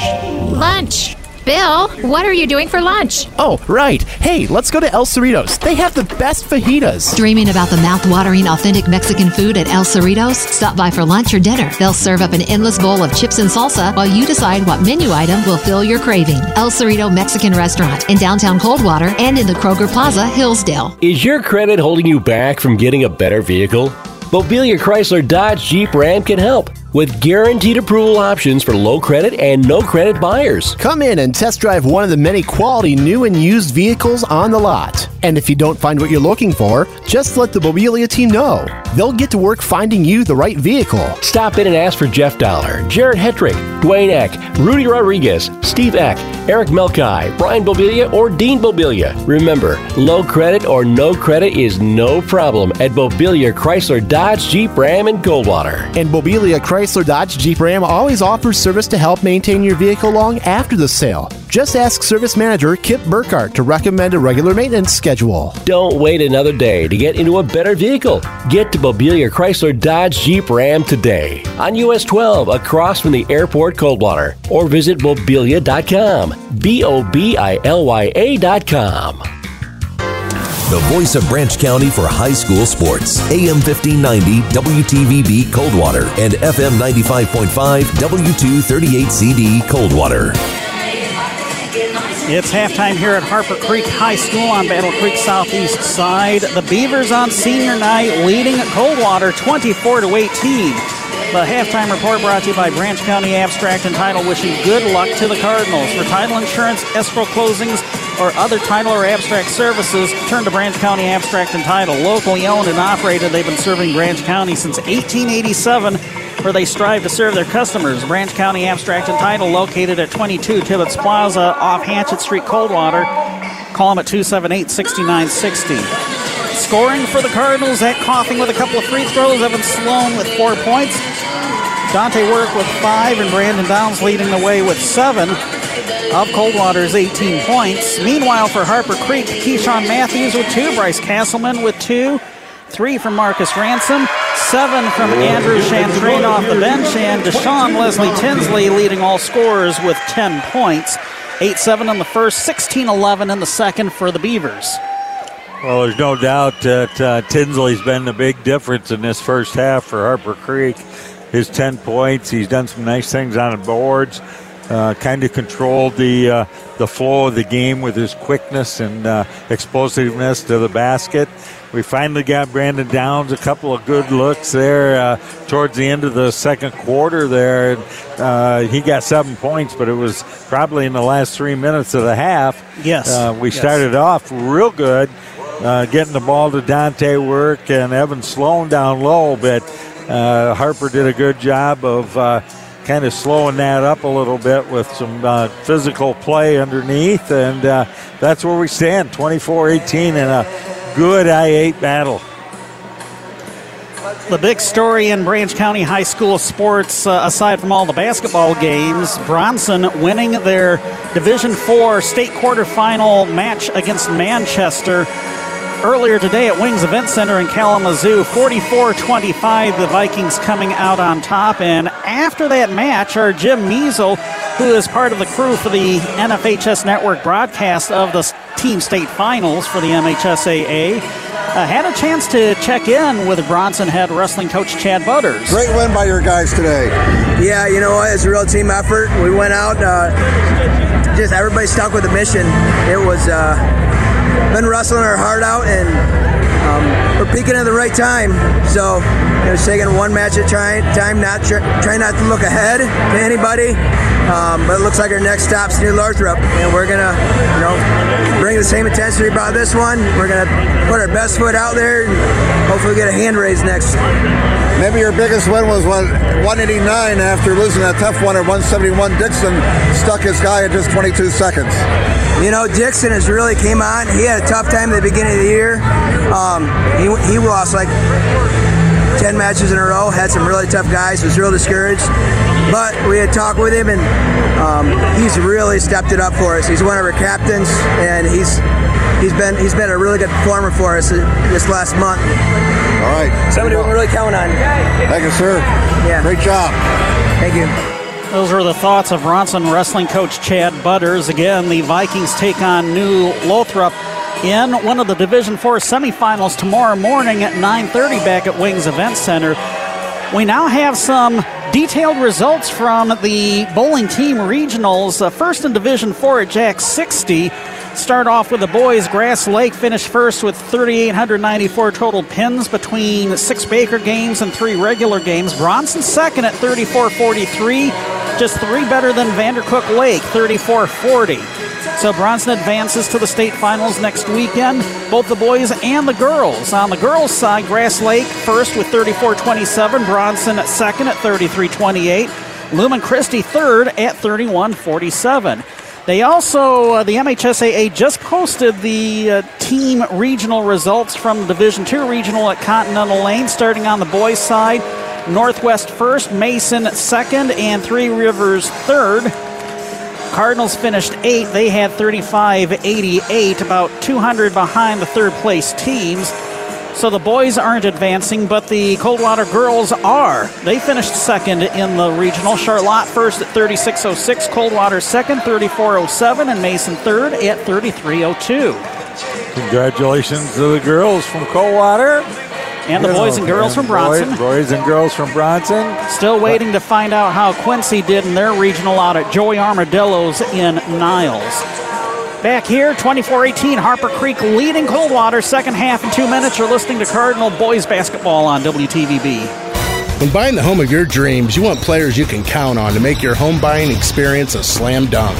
Lunch. Bill, what are you doing for lunch? Oh, right. Hey, let's go to El Cerritos. They have the best fajitas. Dreaming about the mouth-watering authentic Mexican food at El Cerritos? Stop by for lunch or dinner. They'll serve up an endless bowl of chips and salsa while you decide what menu item will fill your craving. El Cerrito Mexican Restaurant in downtown Coldwater and in the Kroger Plaza, Hillsdale. Is your credit holding you back from getting a better vehicle? Bobilya Chrysler Dodge Jeep Ram can help with guaranteed approval options for low credit and no credit buyers. Come in and test drive one of the many quality new and used vehicles on the lot. And if you don't find what you're looking for, just let the Bobilya team know. They'll get to work finding you the right vehicle. Stop in and ask for Jeff Dollar, Jared Hetrick, Dwayne Eck, Rudy Rodriguez, Steve Eck, Eric Melkai, Brian Bobilya, or Dean Bobilya. Remember, low credit or no credit is no problem at Bobilya Chrysler Dodge Jeep Ram in Coldwater. And Bobilya Chrysler Dodge Jeep Ram always offers service to help maintain your vehicle long after the sale. Just ask service manager Kip Burkhardt to recommend a regular maintenance schedule. Don't wait another day to get into a better vehicle. Get to Bobilya Chrysler Dodge Jeep Ram today on US 12 across from the airport Coldwater or visit bobilya.com. B O B I L Y A.com. the voice of Branch County for high school sports. AM 1590 WTVB Coldwater and FM 95.5 W238CD Coldwater. It's halftime here at Harper Creek High School on Battle Creek Southeast side. The Beavers on senior night leading Coldwater 24 to 18. The halftime report brought to you by Branch County Abstract and Title, wishing good luck to the Cardinals. For title insurance, escrow closings, or other title or abstract services, turn to Branch County Abstract and Title. Locally owned and operated, they've been serving Branch County since 1887, where they strive to serve their customers. Branch County Abstract and Title, located at 22 Tibbetts Plaza off Hatchet Street, Coldwater. Call them at 278 6960. Scoring for the Cardinals, at Coffin with a couple of free throws. Evan Sloan with four points. Dante Work with five, and Brandon Downs leading the way with seven of Coldwater's 18 points. Meanwhile, for Harper Creek, Keyshawn Matthews with two, Bryce Castleman with two, three from Marcus Ransom, seven from Andrew Chantrain off the bench, and Deshaun Leslie Tinsley leading all scorers with 10 points. 8 7 in the first, 16 11 in the second for the Beavers. Well, there's no doubt that uh, Tinsley's been the big difference in this first half for Harper Creek. His 10 points, he's done some nice things on the boards, uh, kind of controlled the uh, the flow of the game with his quickness and uh, explosiveness to the basket. We finally got Brandon Downs a couple of good looks there uh, towards the end of the second quarter. There, uh, he got seven points, but it was probably in the last three minutes of the half. Yes, uh, we yes. started off real good, uh, getting the ball to Dante Work and Evan Sloan down low, but uh, Harper did a good job of uh, kind of slowing that up a little bit with some uh, physical play underneath, and uh, that's where we stand 24 18 in a good I 8 battle. The big story in Branch County High School sports, uh, aside from all the basketball games, Bronson winning their Division Four state quarterfinal match against Manchester earlier today at Wings Event Center in Kalamazoo. 44 25, the Vikings coming out on top. And after that match, our Jim Measle, who is part of the crew for the NFHS Network broadcast of the team state finals for the MHSAA, uh, had a chance to check in with Bronson head wrestling coach Chad Butters. Great win by your guys today. Yeah, you know what? It's a real team effort. We went out, uh, just everybody stuck with the mission. It was. Uh, been wrestling our heart out, and um, we're peaking at the right time. So, you know, taking one match at a time, not try, try not to look ahead to anybody. Um, but it looks like our next stop's New Lothrop, and we're gonna, you know, bring the same intensity about this one. We're gonna put our best foot out there, and hopefully get a hand raise next. Maybe your biggest win was what 189 after losing that tough one at 171. Dixon stuck his guy at just 22 seconds. You know, Dixon has really came on. He had a tough time at the beginning of the year. Um, he, he lost like 10 matches in a row, had some really tough guys, was real discouraged. But we had talked with him, and um, he's really stepped it up for us. He's one of our captains, and he's he's been he's been a really good performer for us this last month. All right, somebody we really count on. Thank you, sir. Yeah, great job. Thank you. Those were the thoughts of Bronson wrestling coach Chad Butters. Again, the Vikings take on New Lothrop in one of the Division Four semifinals tomorrow morning at 9:30 back at Wings Event Center. We now have some detailed results from the bowling team regionals. Uh, first in Division Four at Jack 60. Start off with the boys. Grass Lake finished first with 3,894 total pins between six Baker games and three regular games. Bronson second at 34.43, just three better than Vandercook Lake, 34.40. So Bronson advances to the state finals next weekend, both the boys and the girls. On the girls' side, Grass Lake first with 34-27, Bronson second at 33-28, Lumen Christi third at 31-47. They also, uh, the MHSAA just posted the uh, team regional results from the Division Two regional at Continental Lane, starting on the boys' side. Northwest first, Mason second, and Three Rivers third. Cardinals finished eight. They had 35 88, about 200 behind the third place teams. So the boys aren't advancing, but the Coldwater girls are. They finished second in the regional. Charlotte first at 36.06, Coldwater second, 34.07, and Mason third at 33.02. Congratulations to the girls from Coldwater. And the boys and girls from Bronson. Boys, boys and girls from Bronson. Still waiting to find out how Quincy did in their regional out at Joey Armadillos in Niles. Back here, 24 18, Harper Creek leading Coldwater. Second half in two minutes. You're listening to Cardinal Boys Basketball on WTVB. When buying the home of your dreams, you want players you can count on to make your home buying experience a slam dunk.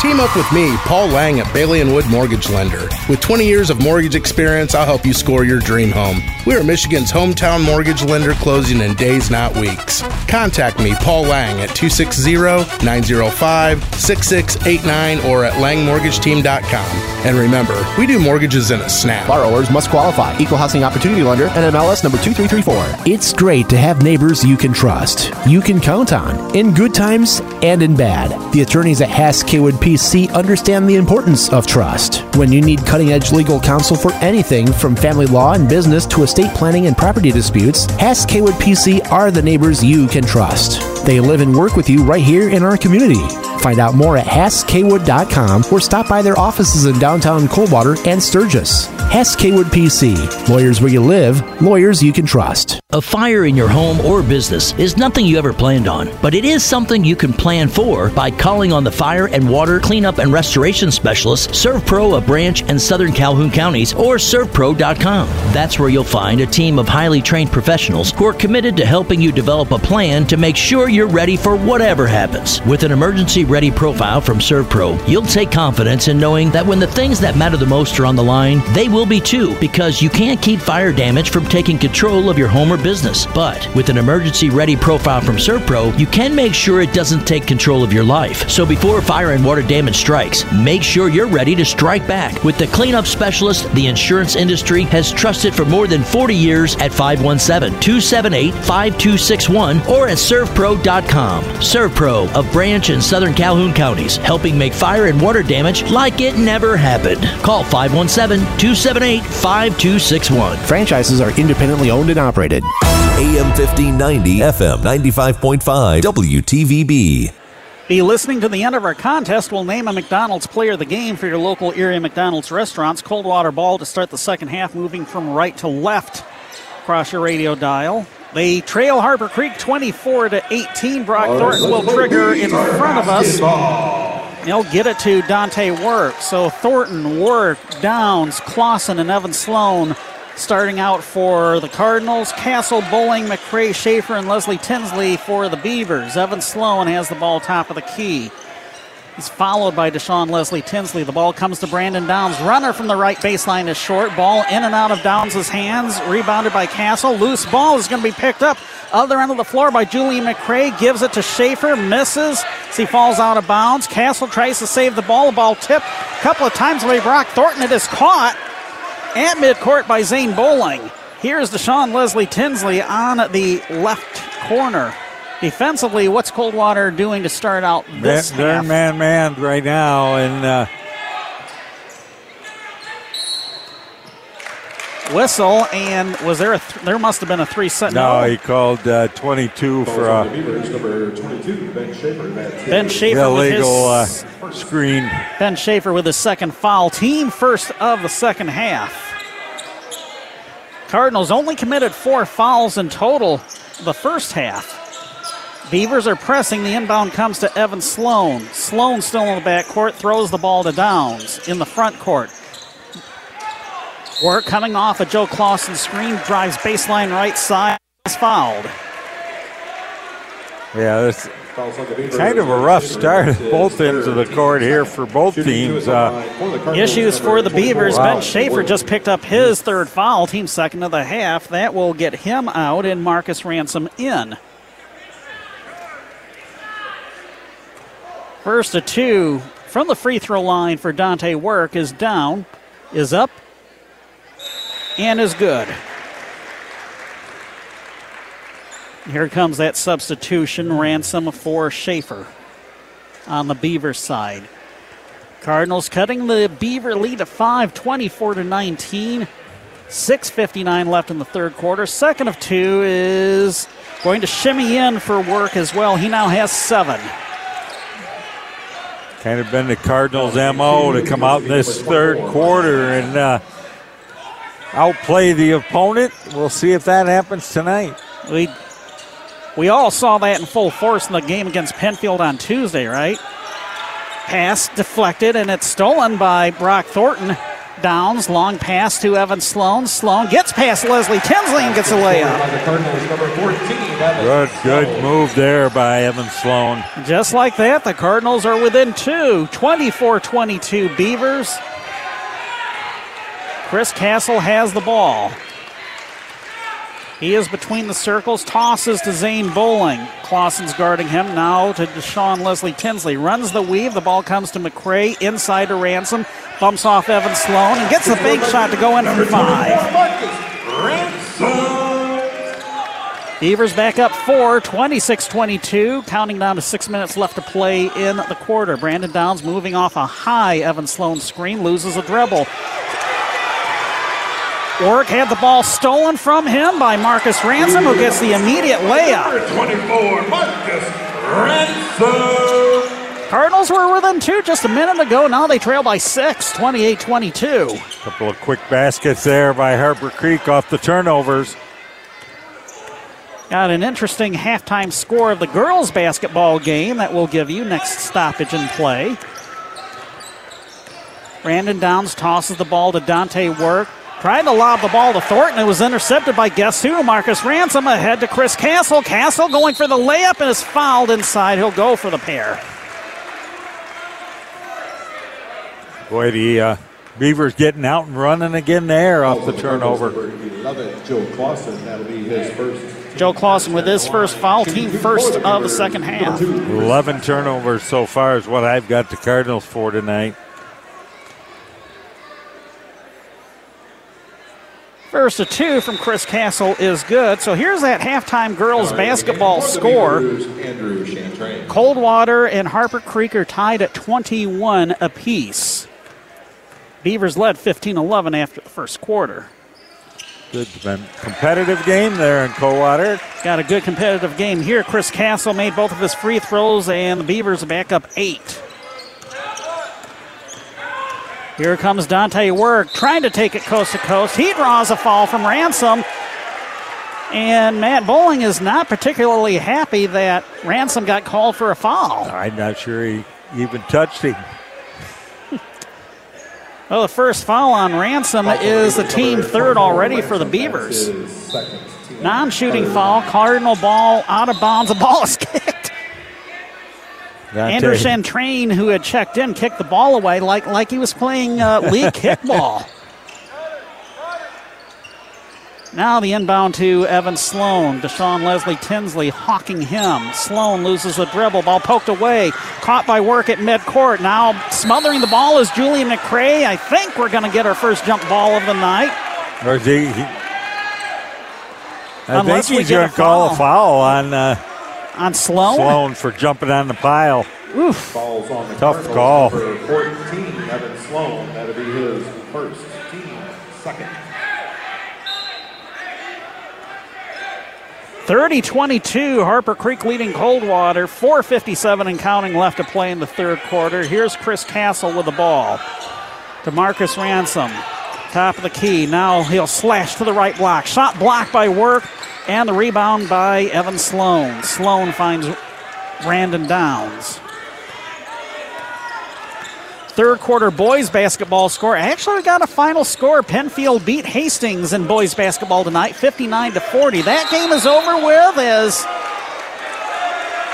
Team up with me, Paul Lang at Bailey and Wood Mortgage Lender. With 20 years of mortgage experience, I'll help you score your dream home. We are Michigan's hometown mortgage lender closing in days, not weeks. Contact me, Paul Lang, at 260-905-6689 or at langmortgageteam.com. And remember, we do mortgages in a snap. Borrowers must qualify. Equal housing opportunity lender and MLS number 2334. It's great to have neighbors you can trust, you can count on, in good times and in bad. The attorneys at Hass PC understand the importance of trust. When you need cutting edge legal counsel for anything from family law and business to estate planning and property disputes, Hass Kaywood PC are the neighbors you can trust. They live and work with you right here in our community. Find out more at HassKaywood.com or stop by their offices in downtown Coldwater and Sturgis. Hess Kaywood PC. Lawyers where you live, lawyers you can trust. A fire in your home or business is nothing you ever planned on, but it is something you can plan for by calling on the fire and water cleanup and restoration specialist, ServPro of Branch and Southern Calhoun counties, or ServPro.com. That's where you'll find a team of highly trained professionals who are committed to helping you develop a plan to make sure you're ready for whatever happens. With an emergency ready profile from ServPro, you'll take confidence in knowing that when the things that matter the most are on the line, they will be too, because you can't keep fire damage from taking control of your home or business. But with an emergency ready profile from ServPro, you can make sure it doesn't take control of your life. So before fire and water damage strikes, make sure you're ready to strike back with the cleanup specialist the insurance industry has trusted for more than 40 years at 517 278 5261 or at servpro.com. ServPro of Branch and Southern Calhoun counties, helping make fire and water damage like it never happened. Call 517 278 5261. Franchises are independently owned and operated. AM 1590, FM 95.5, WTVB. Be listening to the end of our contest. We'll name a McDonald's player of the game for your local area McDonald's restaurants. Coldwater ball to start the second half, moving from right to left across your radio dial. They trail Harper Creek 24 to 18. Brock Thornton will trigger in front of us. He'll get it to Dante Work. So Thornton, Work, Downs, Clausen, and Evan Sloan starting out for the Cardinals. Castle, Bowling, McCray, Schaefer, and Leslie Tinsley for the Beavers. Evan Sloan has the ball top of the key. He's followed by Deshaun Leslie Tinsley. The ball comes to Brandon Downs. Runner from the right baseline is short. Ball in and out of Downs' hands. Rebounded by Castle. Loose ball is going to be picked up. Other end of the floor by Julian McCray. Gives it to Schaefer. Misses. As he falls out of bounds. Castle tries to save the ball. The ball tipped a couple of times by Brock Thornton. It is caught at midcourt by Zane Bowling. Here's Deshaun Leslie Tinsley on the left corner. Defensively, what's Coldwater doing to start out this they're, half? man man right now, and uh, Whistle and was there a th- there must have been a three set no, he called uh, 22 for a number 22, Ben Schaefer. Ben Schaefer illegal uh, his, screen. Ben Schaefer with his second foul. Team first of the second half. Cardinals only committed four fouls in total the first half. Beavers are pressing. The inbound comes to Evan Sloan. Sloan still in the backcourt, throws the ball to Downs in the front court. Work coming off a Joe Clausen screen, drives baseline right side, is fouled. Yeah, that's kind of a rough start at both ends of the court here for both teams. Uh, Issues for the Beavers. Wow. Ben Schaefer just picked up his third foul, team second of the half. That will get him out and Marcus Ransom in. First to two from the free throw line for Dante Work is down, is up, and is good. Here comes that substitution, Ransom for Schaefer on the Beaver side. Cardinals cutting the Beaver lead to 5, 24 to 19. 6.59 left in the third quarter. Second of two is going to shimmy in for work as well. He now has seven. Kind of been the Cardinals' MO to come out in this third quarter and uh, outplay the opponent. We'll see if that happens tonight. We we all saw that in full force in the game against Pennfield on Tuesday, right? Pass deflected and it's stolen by Brock Thornton. Downs, long pass to Evan Sloan. Sloan gets past Leslie Tinsley and gets a layup. Good, good move there by Evan Sloan. Just like that, the Cardinals are within two. 24 22 Beavers. Chris Castle has the ball. He is between the circles, tosses to Zane Bowling. Clausen's guarding him now to Deshaun Leslie Tinsley. Runs the weave. The ball comes to McCray inside to Ransom. Bumps off Evan Sloan and gets the bank shot to go in for five. Beavers back up four, 26 22, counting down to six minutes left to play in the quarter. Brandon Downs moving off a high Evan Sloan screen, loses a dribble. Warwick had the ball stolen from him by Marcus Ransom, who gets the immediate layup. 24, Marcus Ransom. Cardinals were within two just a minute ago. Now they trail by six, 28 22. A Couple of quick baskets there by Harper Creek off the turnovers. Got an interesting halftime score of the girls' basketball game that we'll give you next stoppage in play. Brandon Downs tosses the ball to Dante Work. Trying to lob the ball to Thornton. It was intercepted by guess who? Marcus Ransom ahead to Chris Castle. Castle going for the layup and is fouled inside. He'll go for the pair. Boy, the uh, Beavers getting out and running again there off the turnover. Joe Clausen, that'll be his first. Joe Clausen with his first foul, team first of the second half. 11 turnovers so far is what I've got the Cardinals for tonight. First to two from Chris Castle is good. So here's that halftime girls basketball score. Coldwater and Harper Creek are tied at 21 apiece. Beavers led 15 11 after the first quarter. Good competitive game there in Coldwater. Got a good competitive game here. Chris Castle made both of his free throws, and the Beavers back up eight. Here comes Dante Work trying to take it coast to coast. He draws a fall from Ransom. And Matt Bowling is not particularly happy that Ransom got called for a foul. I'm not sure he even touched him. well, the first foul on Ransom is the team third already for the Beavers. Non shooting foul, Cardinal ball out of bounds. The ball is kicked. Andrew Chantrain, who had checked in, kicked the ball away like, like he was playing uh, league kickball. Now the inbound to Evan Sloan. Deshaun Leslie Tinsley hawking him. Sloan loses the dribble. Ball poked away. Caught by work at midcourt. Now smothering the ball is Julian McCray. I think we're going to get our first jump ball of the night. Or he, he I Unless think he's going to call a foul on. Uh, on Sloan. Sloan for jumping on the pile. Oof. Falls on the Tough call. For 14, Evan Sloan. That'll be his first team, second. 30 22, Harper Creek leading Coldwater. 4.57 and counting left to play in the third quarter. Here's Chris Castle with the ball to Marcus Ransom. Top of the key. Now he'll slash to the right block. Shot blocked by Work. And the rebound by Evan Sloan. Sloan finds Brandon Downs. Third quarter boys basketball score. Actually, we got a final score. Pennfield beat Hastings in boys basketball tonight, 59 to 40. That game is over with as.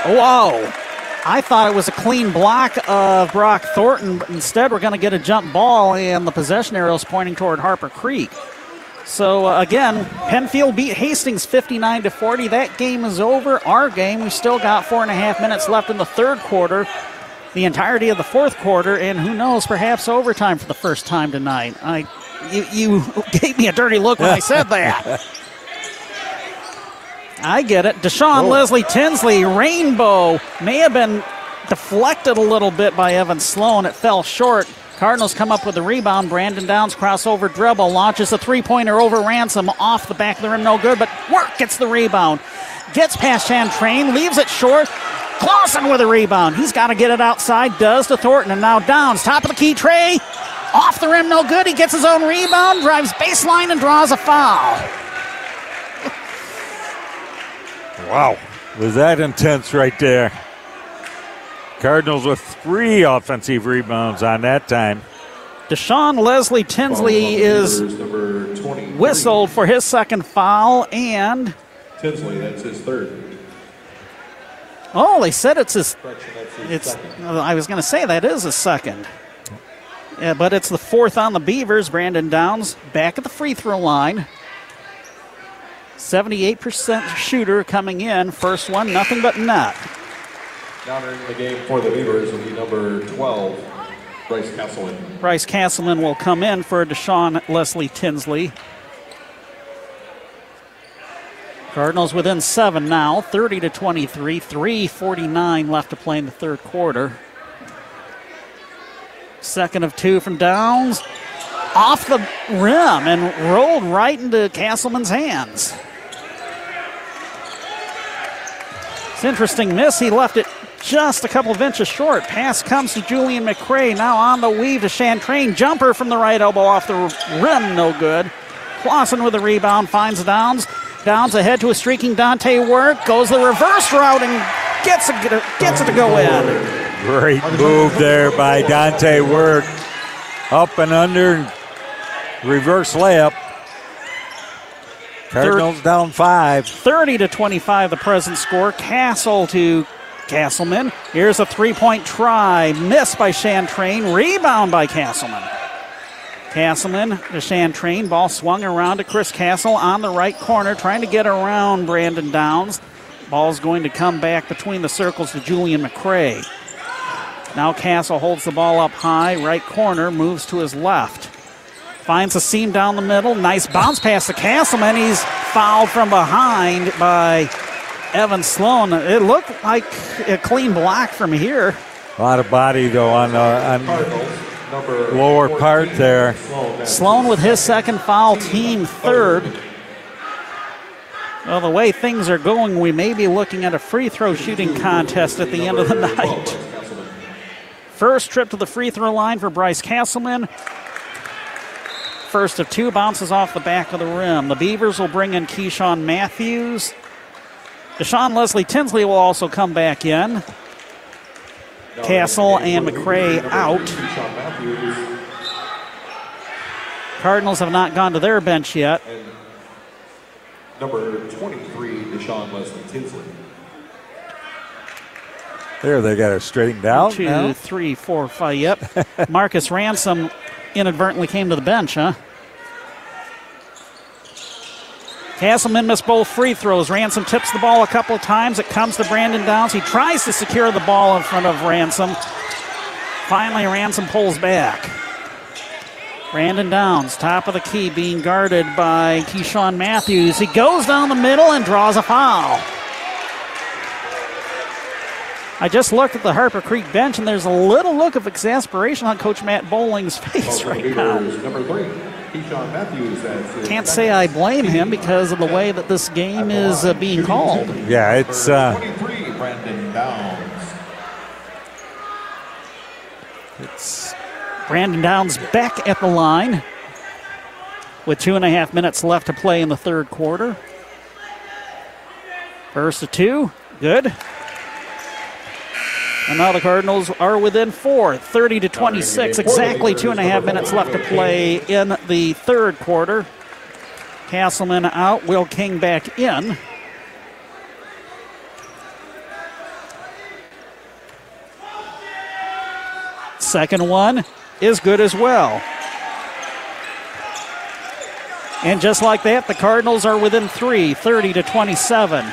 Whoa. I thought it was a clean block of Brock Thornton, but instead we're going to get a jump ball, and the possession arrow is pointing toward Harper Creek. So uh, again, Pennfield beat Hastings 59 to 40. That game is over. Our game, we still got four and a half minutes left in the third quarter, the entirety of the fourth quarter, and who knows, perhaps overtime for the first time tonight. I, you, you gave me a dirty look when I said that. I get it. Deshaun oh. Leslie Tinsley, Rainbow, may have been deflected a little bit by Evan Sloan. It fell short. Cardinals come up with the rebound. Brandon Downs crossover dribble launches a three pointer over Ransom off the back of the rim, no good, but Work gets the rebound. Gets past Chantrain, leaves it short. Clausen with a rebound. He's got to get it outside. Does to Thornton, and now Downs. Top of the key, tray, Off the rim, no good. He gets his own rebound, drives baseline, and draws a foul. Wow. Was that intense right there? Cardinals with three offensive rebounds on that time. Deshaun Leslie Tinsley is whistled for his second foul, and Tinsley, that's his third. Oh, they said it's his. It's. Uh, I was going to say that is his second. Yeah, but it's the fourth on the Beavers. Brandon Downs back at the free throw line. 78% shooter coming in. First one, nothing but net. Now entering the game for the Beavers will be number 12, Bryce Castleman. Bryce Castleman will come in for Deshaun Leslie Tinsley. Cardinals within seven now, 30 to 23, 349 left to play in the third quarter. Second of two from Downs, off the rim and rolled right into Castleman's hands. Interesting miss. He left it just a couple of inches short. Pass comes to Julian McCray. Now on the weave to Chantrain. Jumper from the right elbow off the rim, no good. Clausen with the rebound finds Downs. Downs ahead to a streaking Dante Work. Goes the reverse route and gets it, gets it to go in. Great move there by Dante Work. Up and under, reverse layup. Cardinals down five. 30 to 25, the present score. Castle to Castleman. Here's a three point try. Missed by Chantrain. Rebound by Castleman. Castleman to Chantrain. Ball swung around to Chris Castle on the right corner, trying to get around Brandon Downs. Ball's going to come back between the circles to Julian McCray. Now Castle holds the ball up high, right corner, moves to his left. Finds a seam down the middle. Nice bounce pass to Castleman. He's fouled from behind by Evan Sloan. It looked like a clean block from here. A lot of body, though, on the on lower part there. Sloan with his second foul, team third. Well, the way things are going, we may be looking at a free throw shooting contest at the end of the night. First trip to the free throw line for Bryce Castleman first of two bounces off the back of the rim. The Beavers will bring in Keyshawn Matthews. Deshaun Leslie Tinsley will also come back in. Castle and McCray out. Cardinals have not gone to their bench yet. Number 23, Deshaun Leslie Tinsley. There, they got it straightened out. Two, now. three, four, five. Yep. Marcus Ransom inadvertently came to the bench, huh? Castleman missed both free throws. Ransom tips the ball a couple of times. It comes to Brandon Downs. He tries to secure the ball in front of Ransom. Finally, Ransom pulls back. Brandon Downs, top of the key, being guarded by Keyshawn Matthews. He goes down the middle and draws a foul. I just looked at the Harper Creek bench, and there's a little look of exasperation on Coach Matt Bowling's face right now. Number three, Matthews. Can't say I blame him because of the way that this game is uh, being called. Yeah, it's. Uh, 23, Brandon Downs. It's. Brandon Downs back at the line with two and a half minutes left to play in the third quarter. First to two, good. And now the Cardinals are within four, 30 to 26. Exactly two and a half minutes left to play in the third quarter. Castleman out, Will King back in. Second one is good as well. And just like that, the Cardinals are within three, 30 to 27.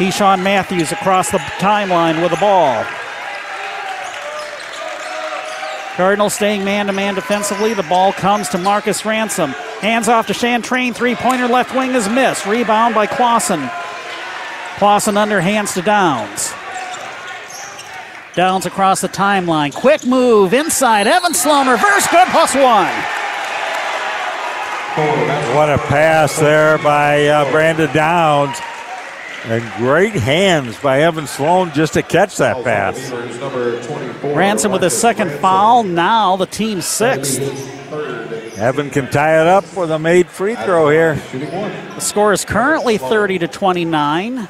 Keyshawn Matthews across the timeline with the ball. Cardinals staying man to man defensively. The ball comes to Marcus Ransom. Hands off to Chantrain. Three pointer left wing is missed. Rebound by Clausen. Clausen underhands to Downs. Downs across the timeline. Quick move inside. Evan Sloan reverse good plus one. What a pass there by uh, Brandon Downs. And great hands by Evan Sloan just to catch that pass. Ransom with his second foul. Now the team sixth. Evan can tie it up with a made free throw here. The score is currently 30 to 29.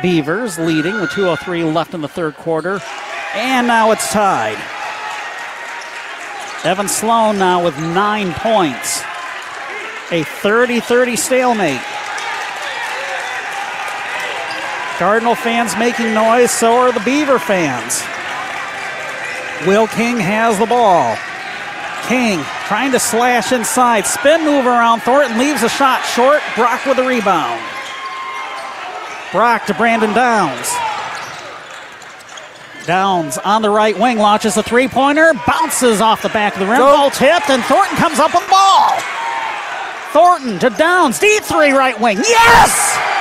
Beavers leading with 2.03 left in the third quarter. And now it's tied. Evan Sloan now with nine points. A 30 30 stalemate. Cardinal fans making noise, so are the Beaver fans. Will King has the ball. King trying to slash inside. Spin move around. Thornton leaves a shot short. Brock with a rebound. Brock to Brandon Downs. Downs on the right wing launches a three pointer, bounces off the back of the rim, ball tipped, and Thornton comes up with the ball. Thornton to Downs, deep three right wing. Yes!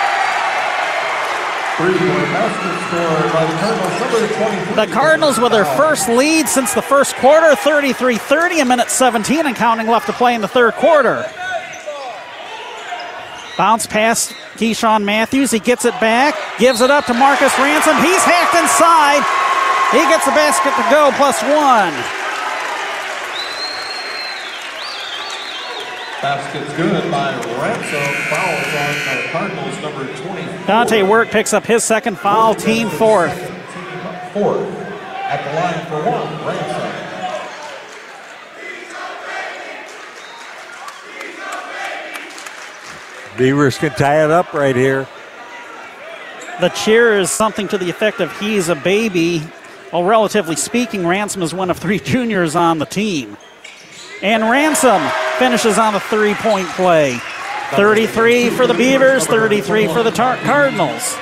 The Cardinals with their first lead since the first quarter, 33 30, a minute 17 and counting left to play in the third quarter. Bounce pass Keyshawn Matthews. He gets it back, gives it up to Marcus Ransom. He's hacked inside. He gets the basket to go, plus one. Basket's good by Ransom. Fouls on the Cardinals, number 20. Dante Work picks up his second foul, team fourth. Fourth. At the line for one, Ransom. Beavers can tie it up right here. The cheer is something to the effect of he's a baby. Well, relatively speaking, Ransom is one of three juniors on the team. And Ransom finishes on a three point play. 33 for the Beavers, 33 for the Tar- Cardinals.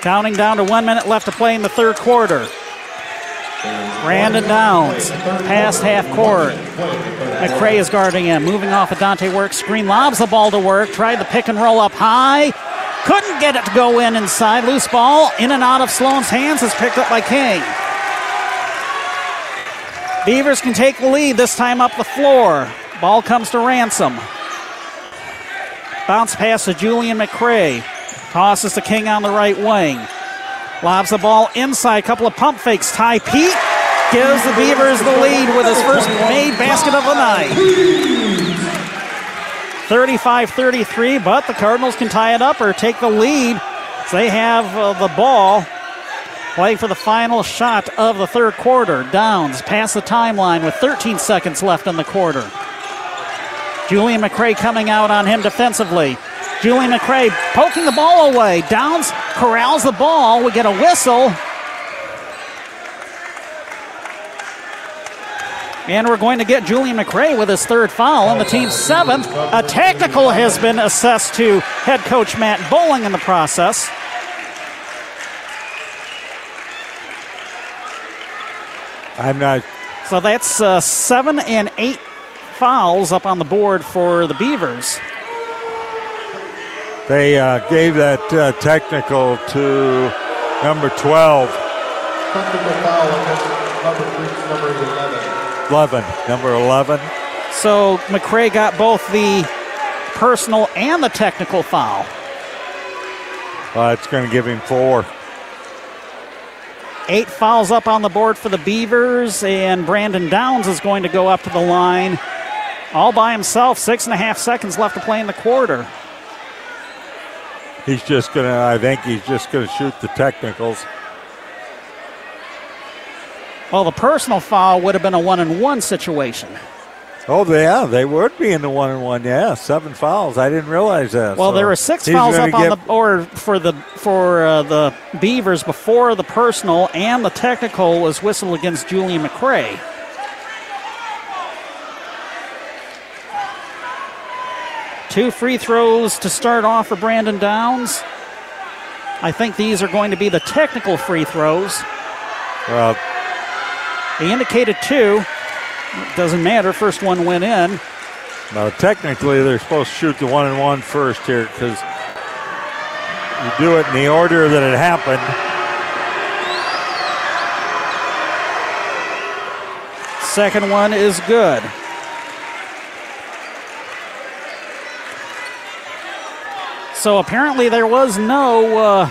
Counting down to one minute left to play in the third quarter. Brandon Downs, past half court. McCray is guarding him, moving off of Dante Work screen, lobs the ball to work, tried the pick and roll up high, couldn't get it to go in inside. Loose ball in and out of Sloan's hands is picked up by King. Beavers can take the lead, this time up the floor. Ball comes to Ransom. Bounce pass to Julian McCray. Tosses to King on the right wing. Lobs the ball inside. Couple of pump fakes. Ty Pete gives the Beavers the lead with his first made basket of the night. 35 33, but the Cardinals can tie it up or take the lead. They have uh, the ball. Play for the final shot of the third quarter. Downs past the timeline with 13 seconds left in the quarter. Julian McCray coming out on him defensively. Julian McCray poking the ball away. Downs corrals the ball. We get a whistle. And we're going to get Julian McCray with his third foul on the team's seventh. A technical has been assessed to head coach Matt Bowling in the process. I'm not. So that's uh, seven and eight fouls up on the board for the Beavers. They uh, gave that uh, technical to number 12. Technical foul number, number 11. 11. Number 11. So McCray got both the personal and the technical foul. Uh, it's going to give him four. Eight fouls up on the board for the Beavers, and Brandon Downs is going to go up to the line all by himself. Six and a half seconds left to play in the quarter. He's just going to, I think he's just going to shoot the technicals. Well, the personal foul would have been a one and one situation. Oh, yeah, they would be in the one and one. Yeah, seven fouls. I didn't realize that. Well, so there were six fouls up on the or for the for uh, the Beavers before the personal and the technical was whistled against Julian McCray. Two free throws to start off for Brandon Downs. I think these are going to be the technical free throws. Well, He indicated two. Doesn't matter. First one went in. no, technically they're supposed to shoot the one and one first here because you do it in the order that it happened. Second one is good. So apparently there was no. Uh,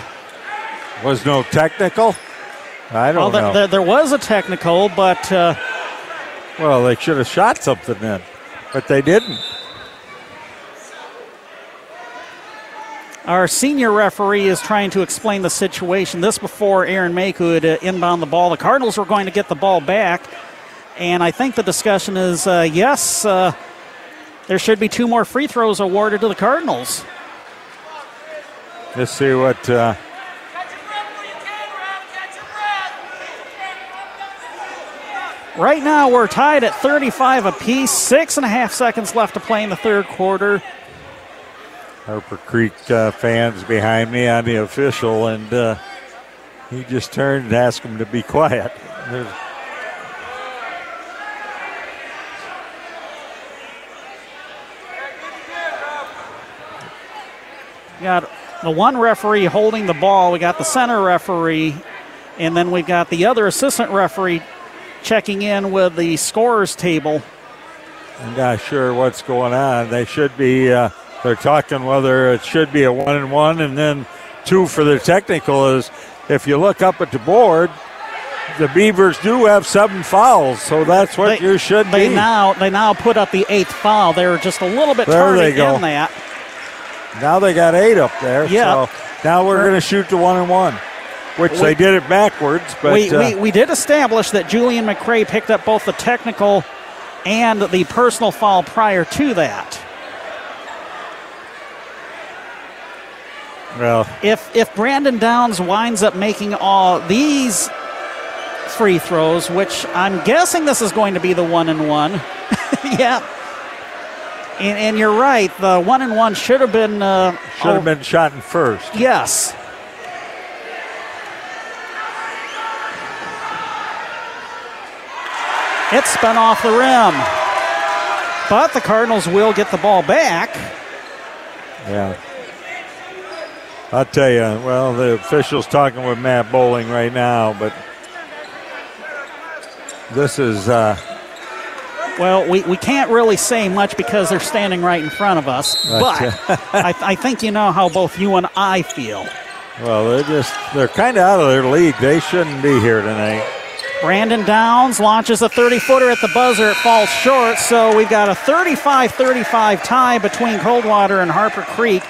was no technical? I don't well, know. There, there, was a technical, but. Uh, well, they should have shot something then, but they didn't. Our senior referee is trying to explain the situation. This before Aaron May could uh, inbound the ball. The Cardinals were going to get the ball back, and I think the discussion is uh, yes, uh, there should be two more free throws awarded to the Cardinals. Let's see what. Uh, right now, we're tied at 35 apiece. Six and a half seconds left to play in the third quarter. Harper Creek uh, fans behind me on the official, and uh, he just turned and asked him to be quiet. There's got the one referee holding the ball. We got the center referee, and then we've got the other assistant referee checking in with the scorers table. I'm not sure what's going on. They should be. Uh, they're talking whether it should be a one and one, and then two for the technical. Is if you look up at the board, the Beavers do have seven fouls, so that's what they, you should they be. now they now put up the eighth foul. They were just a little bit there tardy they go. in that. Now they got eight up there. Yeah. So now we're going to shoot the one and one, which we, they did it backwards. But we, uh, we, we did establish that Julian McCray picked up both the technical and the personal foul prior to that. Well, if if Brandon Downs winds up making all these free throws, which I'm guessing this is going to be the one and one, yeah. And, and, you're right. The one and one should have been uh, should have oh, been shot in first. Yes. It spun off the rim. But the Cardinals will get the ball back. Yeah. I'll tell you, well, the official's talking with Matt Bowling right now, but this is. Uh, well, we, we can't really say much because they're standing right in front of us, but I, I think you know how both you and I feel. Well, they're just, they're kind of out of their league. They shouldn't be here tonight. Brandon Downs launches a 30 footer at the buzzer. It falls short, so we've got a 35 35 tie between Coldwater and Harper Creek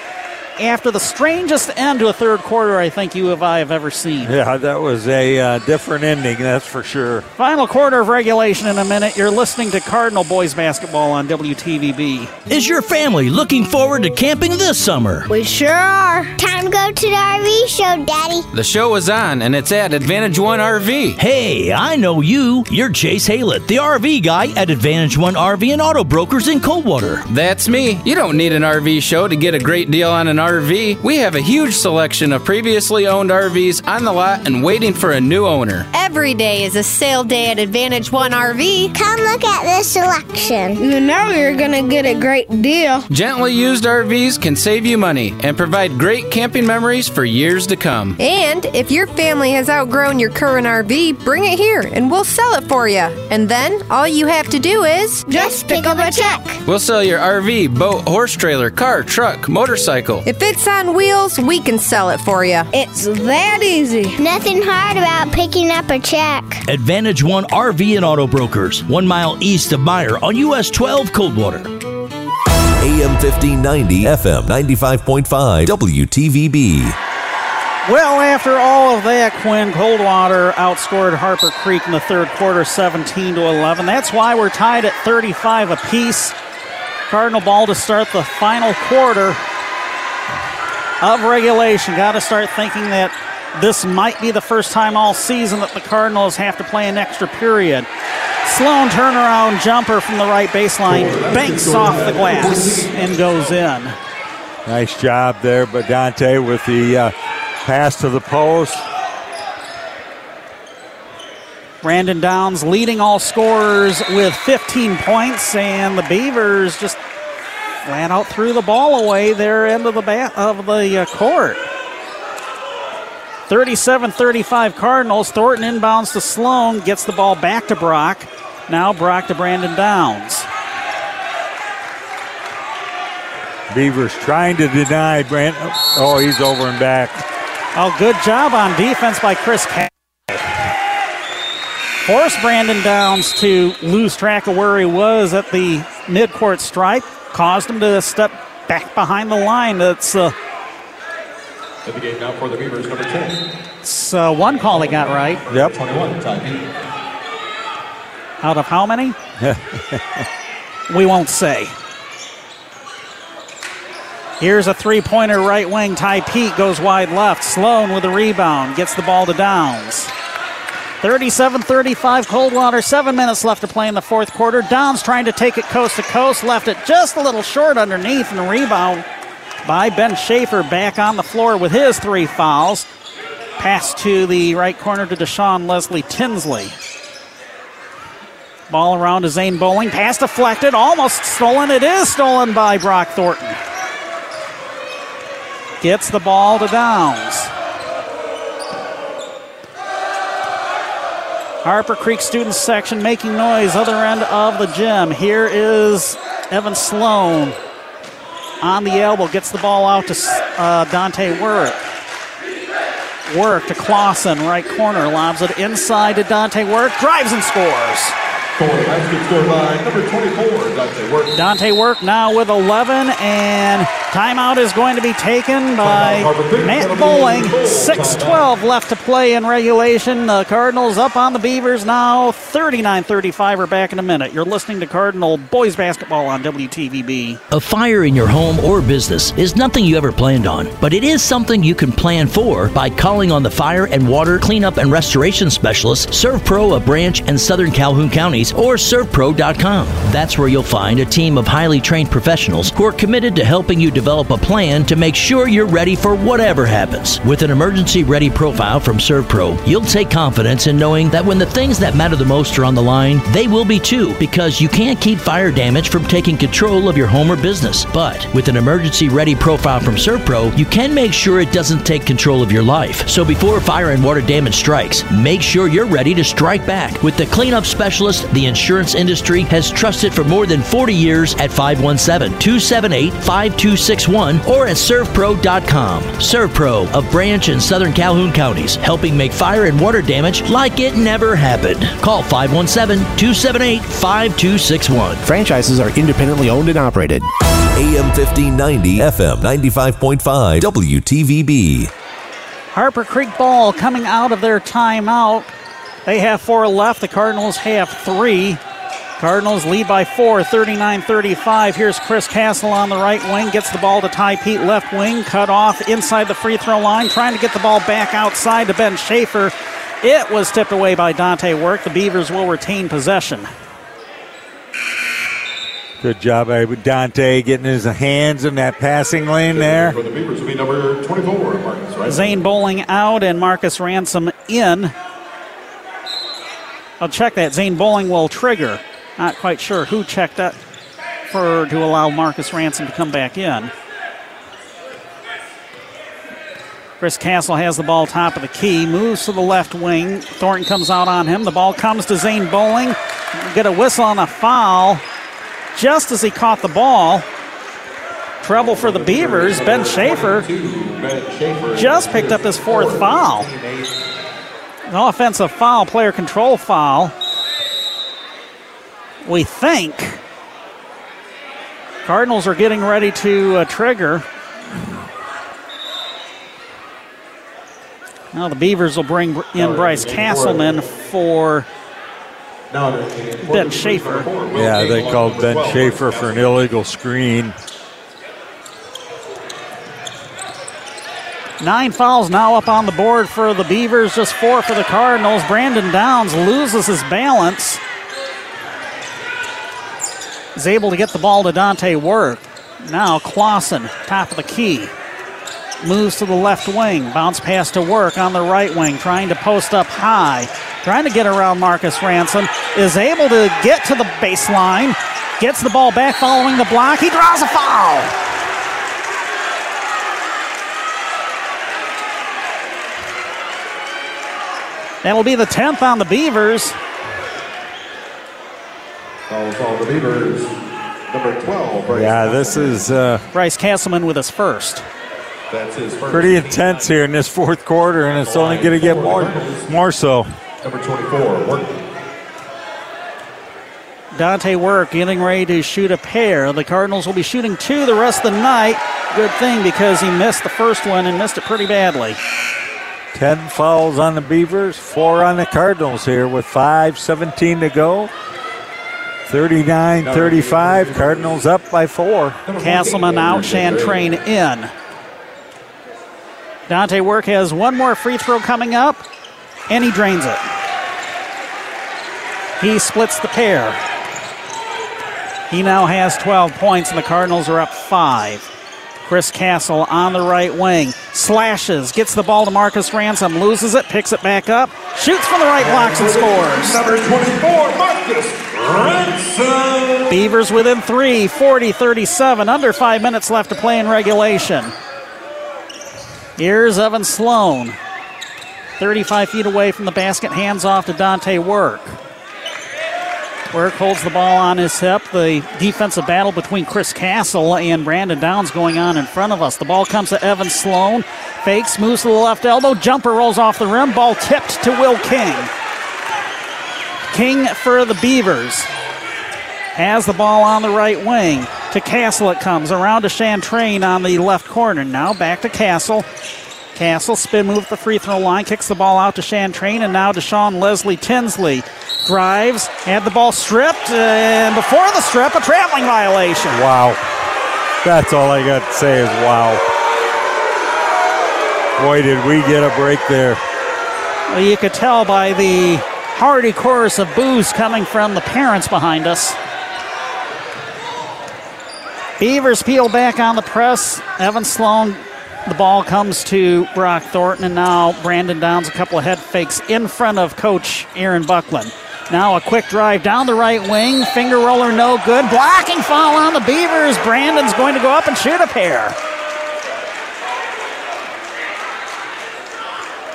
after the strangest end to a third quarter I think you have I have ever seen. Yeah, that was a uh, different ending, that's for sure. Final quarter of regulation in a minute. You're listening to Cardinal Boys Basketball on WTVB. Is your family looking forward to camping this summer? We sure are. Time to go to the RV show, Daddy. The show is on, and it's at Advantage One RV. Hey, I know you. You're Chase Haylett, the RV guy at Advantage One RV and Auto Brokers in Coldwater. That's me. You don't need an RV show to get a great deal on an RV. RV, we have a huge selection of previously owned RVs on the lot and waiting for a new owner. Every day is a sale day at Advantage One RV. Come look at this selection. You know you're going to get a great deal. Gently used RVs can save you money and provide great camping memories for years to come. And if your family has outgrown your current RV, bring it here and we'll sell it for you. And then all you have to do is just pick up a check. We'll sell your RV, boat, horse trailer, car, truck, motorcycle. If it's on wheels, we can sell it for you. It's that easy. Nothing hard about picking up a check. Advantage One RV and Auto Brokers, one mile east of Meijer on US 12 Coldwater. AM 1590, FM 95.5, WTVB. Well, after all of that, Quinn Coldwater outscored Harper Creek in the third quarter 17 to 11. That's why we're tied at 35 apiece. Cardinal ball to start the final quarter of regulation. Got to start thinking that this might be the first time all season that the Cardinals have to play an extra period. Sloan turnaround jumper from the right baseline, banks off the glass and goes in. Nice job there, but Dante with the uh, pass to the post. Brandon Downs leading all scorers with 15 points, and the Beavers just flat out threw the ball away there end of the bat of the uh, court. 37-35 Cardinals. Thornton inbounds to Sloan, gets the ball back to Brock. Now Brock to Brandon Downs. Beavers trying to deny Brent. Oh, he's over and back. Oh, good job on defense by Chris Castle. Forced Brandon Downs to lose track of where he was at the midcourt stripe. Caused him to step back behind the line. That's uh, At the game now for the Beavers, number 10. it's, uh, one call he got right. Yep. 21, Ty Out of how many? we won't say. Here's a three pointer right wing. Ty Pete goes wide left. Sloan with a rebound. Gets the ball to Downs. 37 35 Coldwater. Seven minutes left to play in the fourth quarter. Downs trying to take it coast to coast. Left it just a little short underneath. And rebound by Ben Schaefer back on the floor with his three fouls. Pass to the right corner to Deshaun Leslie Tinsley. Ball around to Zane Bowling. Pass deflected. Almost stolen. It is stolen by Brock Thornton. Gets the ball to Downs. Harper Creek student section making noise, other end of the gym. Here is Evan Sloan on the elbow, gets the ball out to uh, Dante Work. Work to Clausen, right corner, lobs it inside to Dante Work, drives and scores. For the basket scored by number 24, Dante Work. Dante Work now with 11, and timeout is going to be taken by Matt Bowling. 6-12 left to play in regulation. The Cardinals up on the Beavers now. 39-35. We're back in a minute. You're listening to Cardinal boys basketball on WTVB. A fire in your home or business is nothing you ever planned on, but it is something you can plan for by calling on the fire and water cleanup and restoration specialist ServPro of Branch and Southern Calhoun counties or servpro.com. That's where you'll find a team of highly trained professionals who are committed to helping you develop a plan to make sure you're ready for whatever happens. With an emergency ready profile from ServPro, you'll take confidence in knowing that when the things that matter the most are on the line, they will be too, because you can't keep fire damage from taking control of your home or business. But with an emergency ready profile from ServPro, you can make sure it doesn't take control of your life. So before fire and water damage strikes, make sure you're ready to strike back with the cleanup specialist the insurance industry has trusted for more than 40 years at 517 278 5261 or at servpro.com. ServPro of Branch and Southern Calhoun counties, helping make fire and water damage like it never happened. Call 517 278 5261. Franchises are independently owned and operated. AM 1590, FM 95.5, WTVB. Harper Creek ball coming out of their timeout. They have four left. The Cardinals have three. Cardinals lead by four, 39 35. Here's Chris Castle on the right wing. Gets the ball to Ty Pete, left wing. Cut off inside the free throw line. Trying to get the ball back outside to Ben Schaefer. It was tipped away by Dante Work. The Beavers will retain possession. Good job by Dante getting his hands in that passing lane there. For the Beavers will be number 24, Marcus, right? Zane Bowling out and Marcus Ransom in. I'll check that. Zane Bowling will trigger. Not quite sure who checked that for to allow Marcus Ransom to come back in. Chris Castle has the ball top of the key, moves to the left wing. Thornton comes out on him. The ball comes to Zane Bowling. Get a whistle on a foul just as he caught the ball. Trouble for the Beavers. Ben Schaefer just picked up his fourth foul. An offensive foul, player control foul. We think Cardinals are getting ready to uh, trigger. Now the Beavers will bring in Bryce Castleman for Ben Schaefer. Yeah, they called Ben Schaefer for an illegal screen. Nine fouls now up on the board for the Beavers, just four for the Cardinals. Brandon Downs loses his balance. Is able to get the ball to Dante Work. Now Clausen, top of the key. Moves to the left wing. Bounce pass to Work on the right wing, trying to post up high. Trying to get around Marcus Ransom. Is able to get to the baseline. Gets the ball back following the block. He draws a foul. That'll be the 10th on the Beavers. Fouls on the Beavers. Number 12, Bryce Yeah, this is uh, Bryce Castleman with his first. That's his first. pretty intense here in this fourth quarter, and it's only going to get more, more so. Number 24, Work. Dante Work getting ready to shoot a pair. The Cardinals will be shooting two the rest of the night. Good thing because he missed the first one and missed it pretty badly. 10 fouls on the Beavers, four on the Cardinals here with 5.17 to go. 39 35, Cardinals up by four. Castleman out, Chantrain in. Dante Work has one more free throw coming up, and he drains it. He splits the pair. He now has 12 points, and the Cardinals are up five. Chris Castle on the right wing. Slashes, gets the ball to Marcus Ransom, loses it, picks it back up, shoots from the right blocks and scores. Number 24, Marcus Ransom. Beavers within three, 40 37, under five minutes left to play in regulation. Here's Evan Sloan. 35 feet away from the basket, hands off to Dante Work. Work holds the ball on his hip. The defensive battle between Chris Castle and Brandon Downs going on in front of us. The ball comes to Evan Sloan. Fakes, moves to the left elbow. Jumper rolls off the rim. Ball tipped to Will King. King for the Beavers. Has the ball on the right wing. To Castle it comes. Around to Chantrain on the left corner. Now back to Castle. Castle spin move at the free throw line. Kicks the ball out to Chantrain. And now to Sean Leslie Tinsley. Drives. Had the ball stripped. Uh, and before the strip, a traveling violation. Wow. That's all I got to say is wow. Boy, did we get a break there. Well, you could tell by the hearty chorus of boos coming from the parents behind us. Beavers peel back on the press. Evan Sloan, the ball comes to Brock Thornton, and now Brandon Downs a couple of head fakes in front of coach Aaron Buckland. Now a quick drive down the right wing, finger roller no good, blocking foul on the Beavers. Brandon's going to go up and shoot a pair.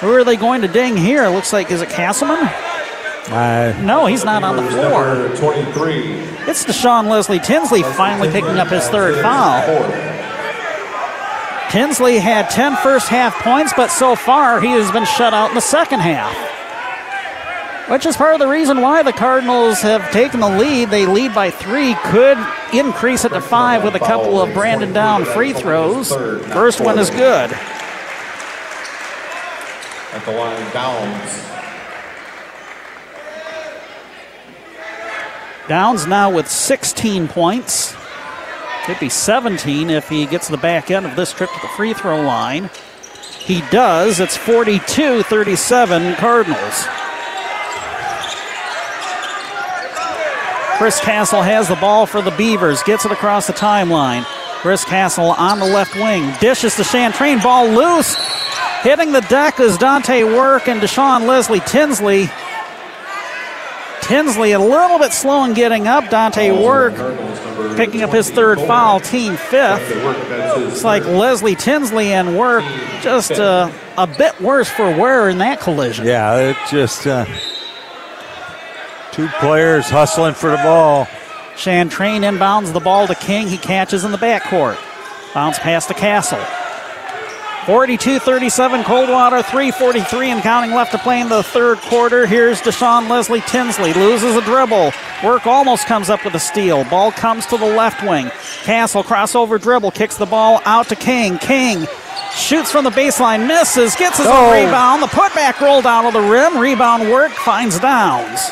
Who are they going to ding here? Looks like, is it Castleman? Uh, No, he's not on the floor. Number 23. It's Deshaun Leslie Tinsley finally picking up his third foul. Tinsley had 10 first half points, but so far he has been shut out in the second half. Which is part of the reason why the Cardinals have taken the lead. They lead by three, could increase it to five with a couple of Brandon Down free throws. First one is good. At the line, Downs. Downs now with 16 points. Could be 17 if he gets the back end of this trip to the free throw line. He does. It's 42 37 Cardinals. Chris Castle has the ball for the Beavers, gets it across the timeline. Chris Castle on the left wing, dishes to Chantrain, ball loose. Hitting the deck is Dante Work and Deshaun Leslie Tinsley. Tinsley a little bit slow in getting up. Dante Work picking up his third foul, team fifth. It's like Leslie Tinsley and Work just uh, a bit worse for wear in that collision. Yeah, it just uh, two players hustling for the ball. Chantrain inbounds the ball to King. He catches in the backcourt. Bounce past the Castle. 42 37 Coldwater, 343 and counting left to play in the third quarter. Here's Deshaun Leslie Tinsley. Loses a dribble. Work almost comes up with a steal. Ball comes to the left wing. Castle crossover dribble, kicks the ball out to King. King shoots from the baseline, misses, gets his own Oh. rebound. The putback rolled out of the rim. Rebound work finds Downs.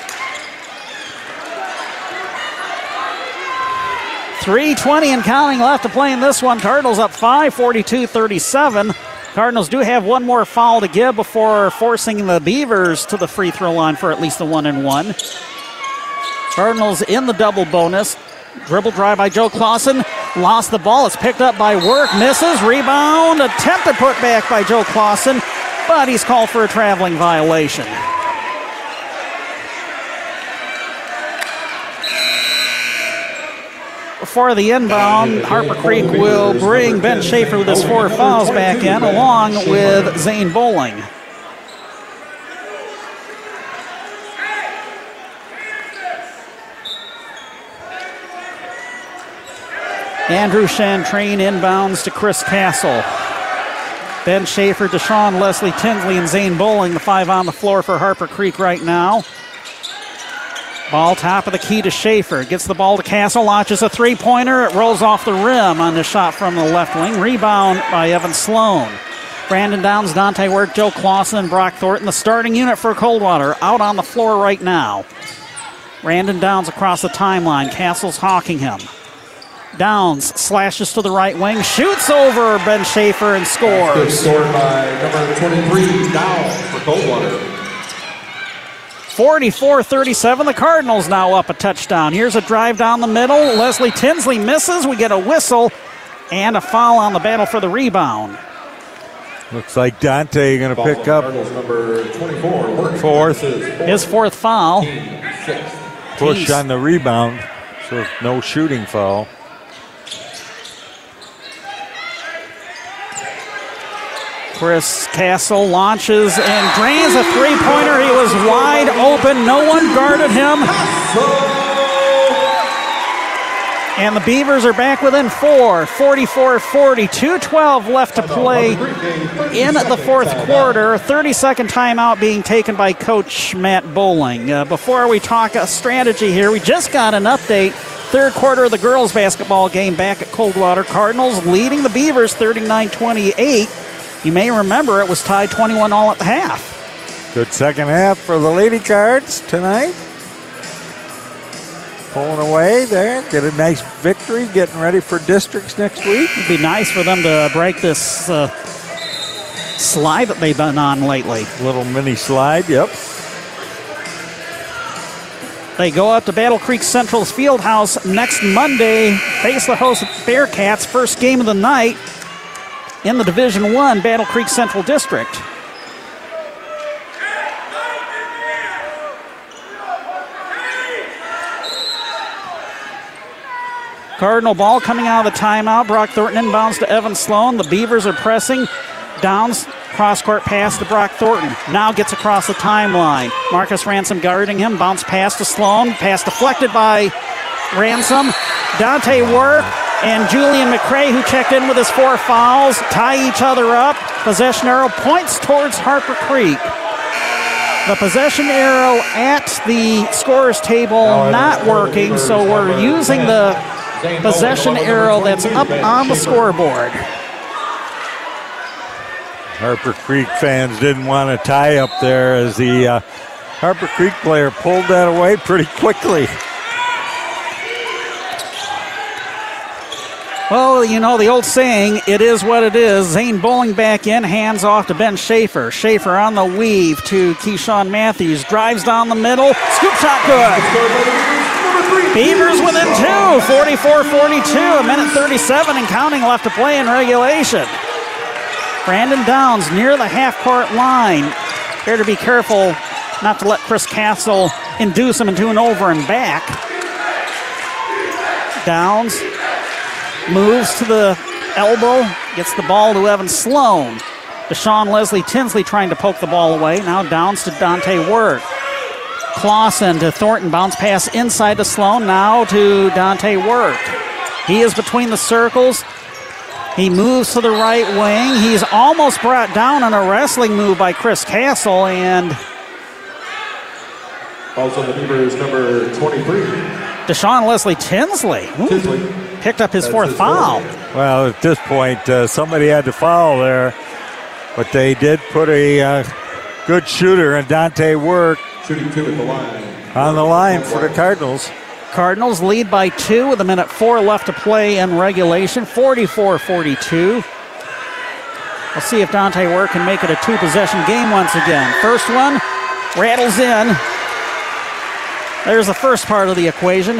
320 and counting left to play in this one. Cardinals up 5, 42 37. Cardinals do have one more foul to give before forcing the Beavers to the free throw line for at least a one and one. Cardinals in the double bonus. Dribble drive by Joe Clausen. Lost the ball. It's picked up by Work. Misses. Rebound. Attempted put back by Joe Clausen, but he's called for a traveling violation. For the inbound, Harper Creek will bring Ben Schaefer with his four fouls back in, along with Zane Bowling. Andrew Chantrain inbounds to Chris Castle. Ben Schaefer, Deshaun, Leslie Tinsley, and Zane Bowling, the five on the floor for Harper Creek right now. Ball top of the key to Schaefer. Gets the ball to Castle, launches a three pointer. It rolls off the rim on the shot from the left wing. Rebound by Evan Sloan. Brandon Downs, Dante Work, Joe Clausen, and Brock Thornton, the starting unit for Coldwater, out on the floor right now. Brandon Downs across the timeline. Castle's hawking him. Downs slashes to the right wing, shoots over Ben Schaefer and scores. Good scored by number 23, Downs for Coldwater. 44 37. The Cardinals now up a touchdown. Here's a drive down the middle. Leslie Tinsley misses. We get a whistle and a foul on the battle for the rebound. Looks like Dante going to pick up number 24, fourth. His fourth foul. Push on the rebound, so no shooting foul. Chris Castle launches and drains a three pointer. He was wide open. No one guarded him. And the Beavers are back within four, 44 40. 2.12 left to play in the fourth quarter. 30 second timeout being taken by Coach Matt Bowling. Uh, before we talk strategy here, we just got an update. Third quarter of the girls' basketball game back at Coldwater. Cardinals leading the Beavers 39 28. You may remember it was tied 21 all at the half. Good second half for the Lady Cards tonight. Pulling away there, get a nice victory, getting ready for districts next week. It'd be nice for them to break this uh, slide that they've been on lately. Little mini slide, yep. They go up to Battle Creek Central's Fieldhouse next Monday, face the host Bearcats, first game of the night in the Division One Battle Creek Central District. Cardinal ball coming out of the timeout. Brock Thornton inbounds to Evan Sloan. The Beavers are pressing. Downs cross court pass to Brock Thornton. Now gets across the timeline. Marcus Ransom guarding him. Bounce pass to Sloan. Pass deflected by Ransom. Dante Work and Julian McCray, who checked in with his four fouls, tie each other up. Possession arrow points towards Harper Creek. The possession arrow at the scorer's table not working, so we're using the possession arrow that's up on the scoreboard. Harper Creek fans didn't want to tie up there as the uh, Harper Creek player pulled that away pretty quickly. Well, you know the old saying, it is what it is. Zane Bowling back in, hands off to Ben Schaefer. Schaefer on the weave to Keyshawn Matthews. Drives down the middle. Scoop shot good. Beavers within two, 44 42. A minute 37 and counting left to play in regulation. Brandon Downs near the half court line. Here to be careful not to let Chris Castle induce him into an over and back. Downs moves to the elbow, gets the ball to Evan Sloan. Deshaun Leslie Tinsley trying to poke the ball away. Now Downs to Dante Work. Clausen to Thornton. Bounce pass inside to Sloan. Now to Dante Work. He is between the circles. He moves to the right wing. He's almost brought down on a wrestling move by Chris Castle and. Also, the Beavers number 23. Deshaun Leslie Tinsley. Ooh, Tinsley. Picked up his That's fourth his foul. fourth. Well, at this point, uh, somebody had to foul there, but they did put a uh, good shooter in Dante Work Shooting two at the line. on the line for the Cardinals. Cardinals lead by two with a minute four left to play in regulation, 44 42. We'll see if Dante Work can make it a two possession game once again. First one rattles in. There's the first part of the equation.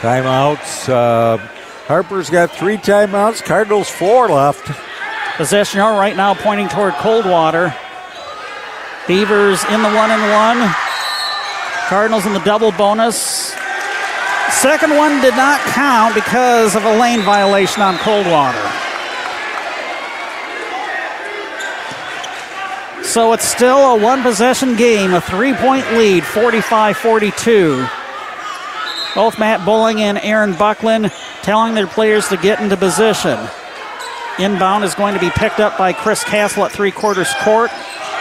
Timeouts. Uh, Harper's got three timeouts. Cardinals four left. Possession arrow right now pointing toward Coldwater. Beavers in the one and one. Cardinals in the double bonus. Second one did not count because of a lane violation on Coldwater. So it's still a one possession game, a three point lead, 45 42. Both Matt Bowling and Aaron Buckland telling their players to get into position. Inbound is going to be picked up by Chris Castle at three quarters court.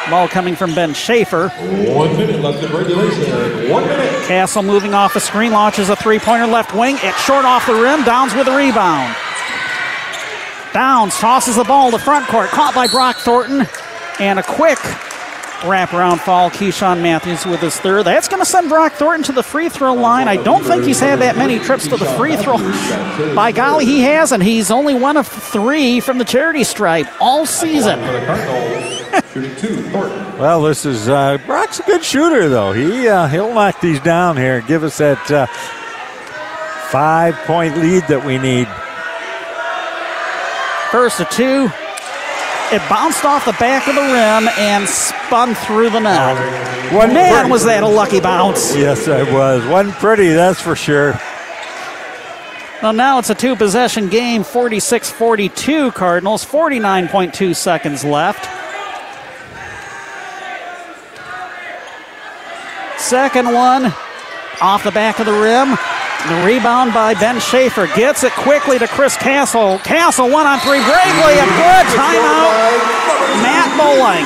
Ball coming from Ben Schaefer. One minute left in regulation. One minute. Castle moving off the screen, launches a three pointer left wing. It's short off the rim. Downs with a rebound. Downs tosses the ball to front court. Caught by Brock Thornton. And a quick wraparound foul. Keyshawn Matthews with his third. That's going to send Brock Thornton to the free throw line. I don't think he's had that many trips to the free throw. By golly, he hasn't. he's only one of three from the charity stripe all season. well, this is uh, Brock's a good shooter, though. He uh, he'll knock these down here, give us that uh, five point lead that we need. First to two. It bounced off the back of the rim and spun through the net. One Man, pretty. was that a lucky bounce. Yes, it was. Wasn't pretty, that's for sure. Well, now it's a two possession game 46 42 Cardinals, 49.2 seconds left. Second one off the back of the rim. The rebound by Ben Schaefer gets it quickly to Chris Castle. Castle one on three. Bravely a good timeout. Matt Bowling.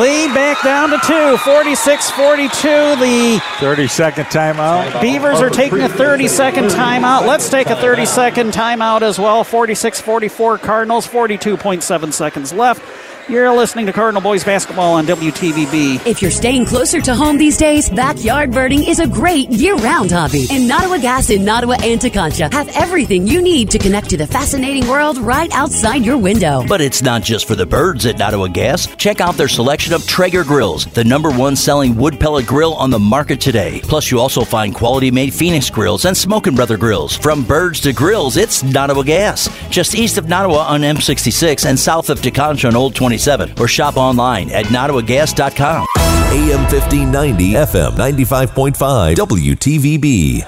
Lead back down to two. 46 42. The 30 second timeout. Beavers are taking a 30 second timeout. Let's take a 30 second timeout as well. 46 44 Cardinals. 42.7 seconds left. You're listening to Cardinal Boys Basketball on WTVB. If you're staying closer to home these days, backyard birding is a great year-round hobby. And Nottawa Gas in Nottawa and Tekonsha have everything you need to connect to the fascinating world right outside your window. But it's not just for the birds at Nottawa Gas. Check out their selection of Traeger grills, the number one selling wood pellet grill on the market today. Plus, you also find quality-made Phoenix grills and Smokin' Brother grills. From birds to grills, it's Nottawa Gas. Just east of Nottawa on M66 and south of Tekonsha on Old 20 or shop online at nottawagas.com. AM 1590, FM 95.5, WTVB.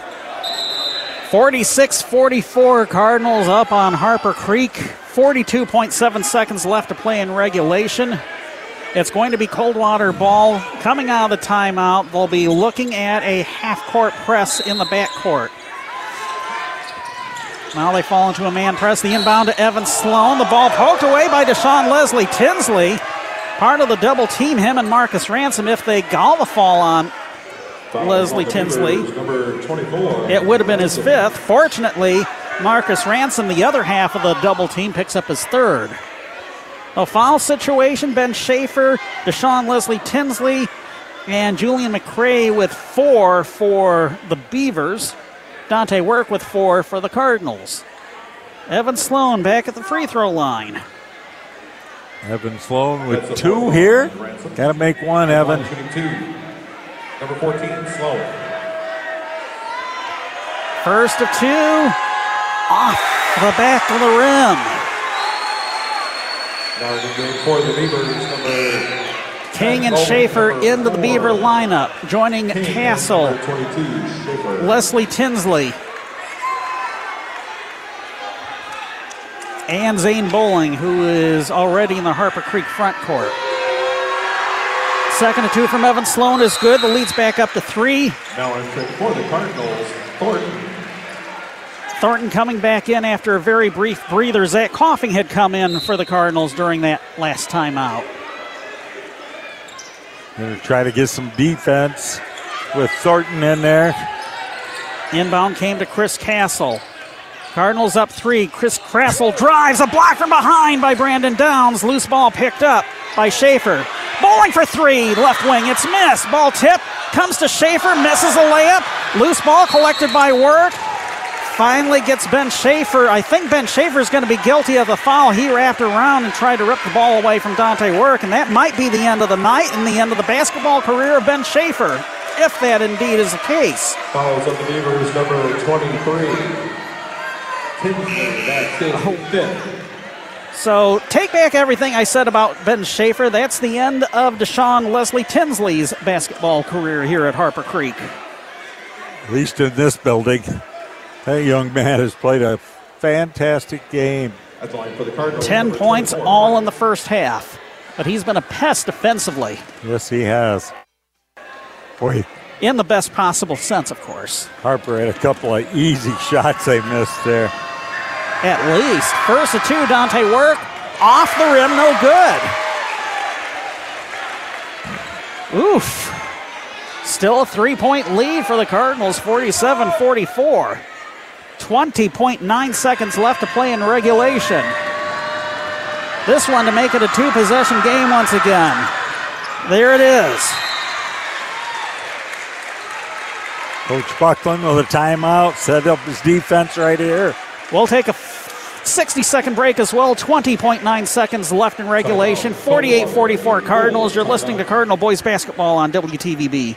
46 44 Cardinals up on Harper Creek. 42.7 seconds left to play in regulation. It's going to be Coldwater ball coming out of the timeout. They'll be looking at a half court press in the back court. Now they fall into a man press. The inbound to Evan Sloan. The ball poked away by Deshaun Leslie Tinsley. Part of the double team, him and Marcus Ransom. If they gall the fall on Leslie Tinsley, it would have been his fifth. Fortunately, Marcus Ransom, the other half of the double team, picks up his third. A foul situation, Ben Schaefer, Deshaun Leslie Tinsley, and Julian McCray with four for the Beavers. Dante Work with four for the Cardinals. Evan Sloan back at the free throw line. Evan Sloan with two here. Got to make one, Evan. Number 14, Sloan. First of two. Off the back of the rim. Now we go For the Beavers, number King and Schaefer into the Beaver lineup, joining Castle, Leslie Tinsley, and Zane Bowling, who is already in the Harper Creek front court. Second to two from Evan Sloan is good. The lead's back up to three. Now for the Cardinals, Thornton. Thornton coming back in after a very brief breather. Zach Coffin had come in for the Cardinals during that last timeout. Going to try to get some defense with Thornton in there. Inbound came to Chris Castle. Cardinals up three. Chris Castle drives a block from behind by Brandon Downs. Loose ball picked up by Schaefer. Bowling for three. Left wing. It's missed. Ball tip comes to Schaefer. Misses a layup. Loose ball collected by Work finally gets Ben Schaefer. I think Ben Schaefer is going to be guilty of a foul. He wrapped around and tried to rip the ball away from Dante Work, and that might be the end of the night and the end of the basketball career of Ben Schaefer, if that indeed is the case. Fouls of the Beavers, number 23. That's his oh. fifth. So take back everything I said about Ben Schaefer. That's the end of Deshaun Leslie Tinsley's basketball career here at Harper Creek. At least in this building. That young man has played a fantastic game. Ten points all in the first half, but he's been a pest defensively. Yes, he has. Boy, in the best possible sense, of course. Harper had a couple of easy shots they missed there. At least. First of two, Dante Work. Off the rim, no good. Oof. Still a three point lead for the Cardinals, 47 44. 20.9 seconds left to play in regulation. This one to make it a two possession game once again. There it is. Coach Buckland with a timeout, set up his defense right here. We'll take a 60 second break as well. 20.9 seconds left in regulation. 48 44 Cardinals. You're listening to Cardinal Boys Basketball on WTVB.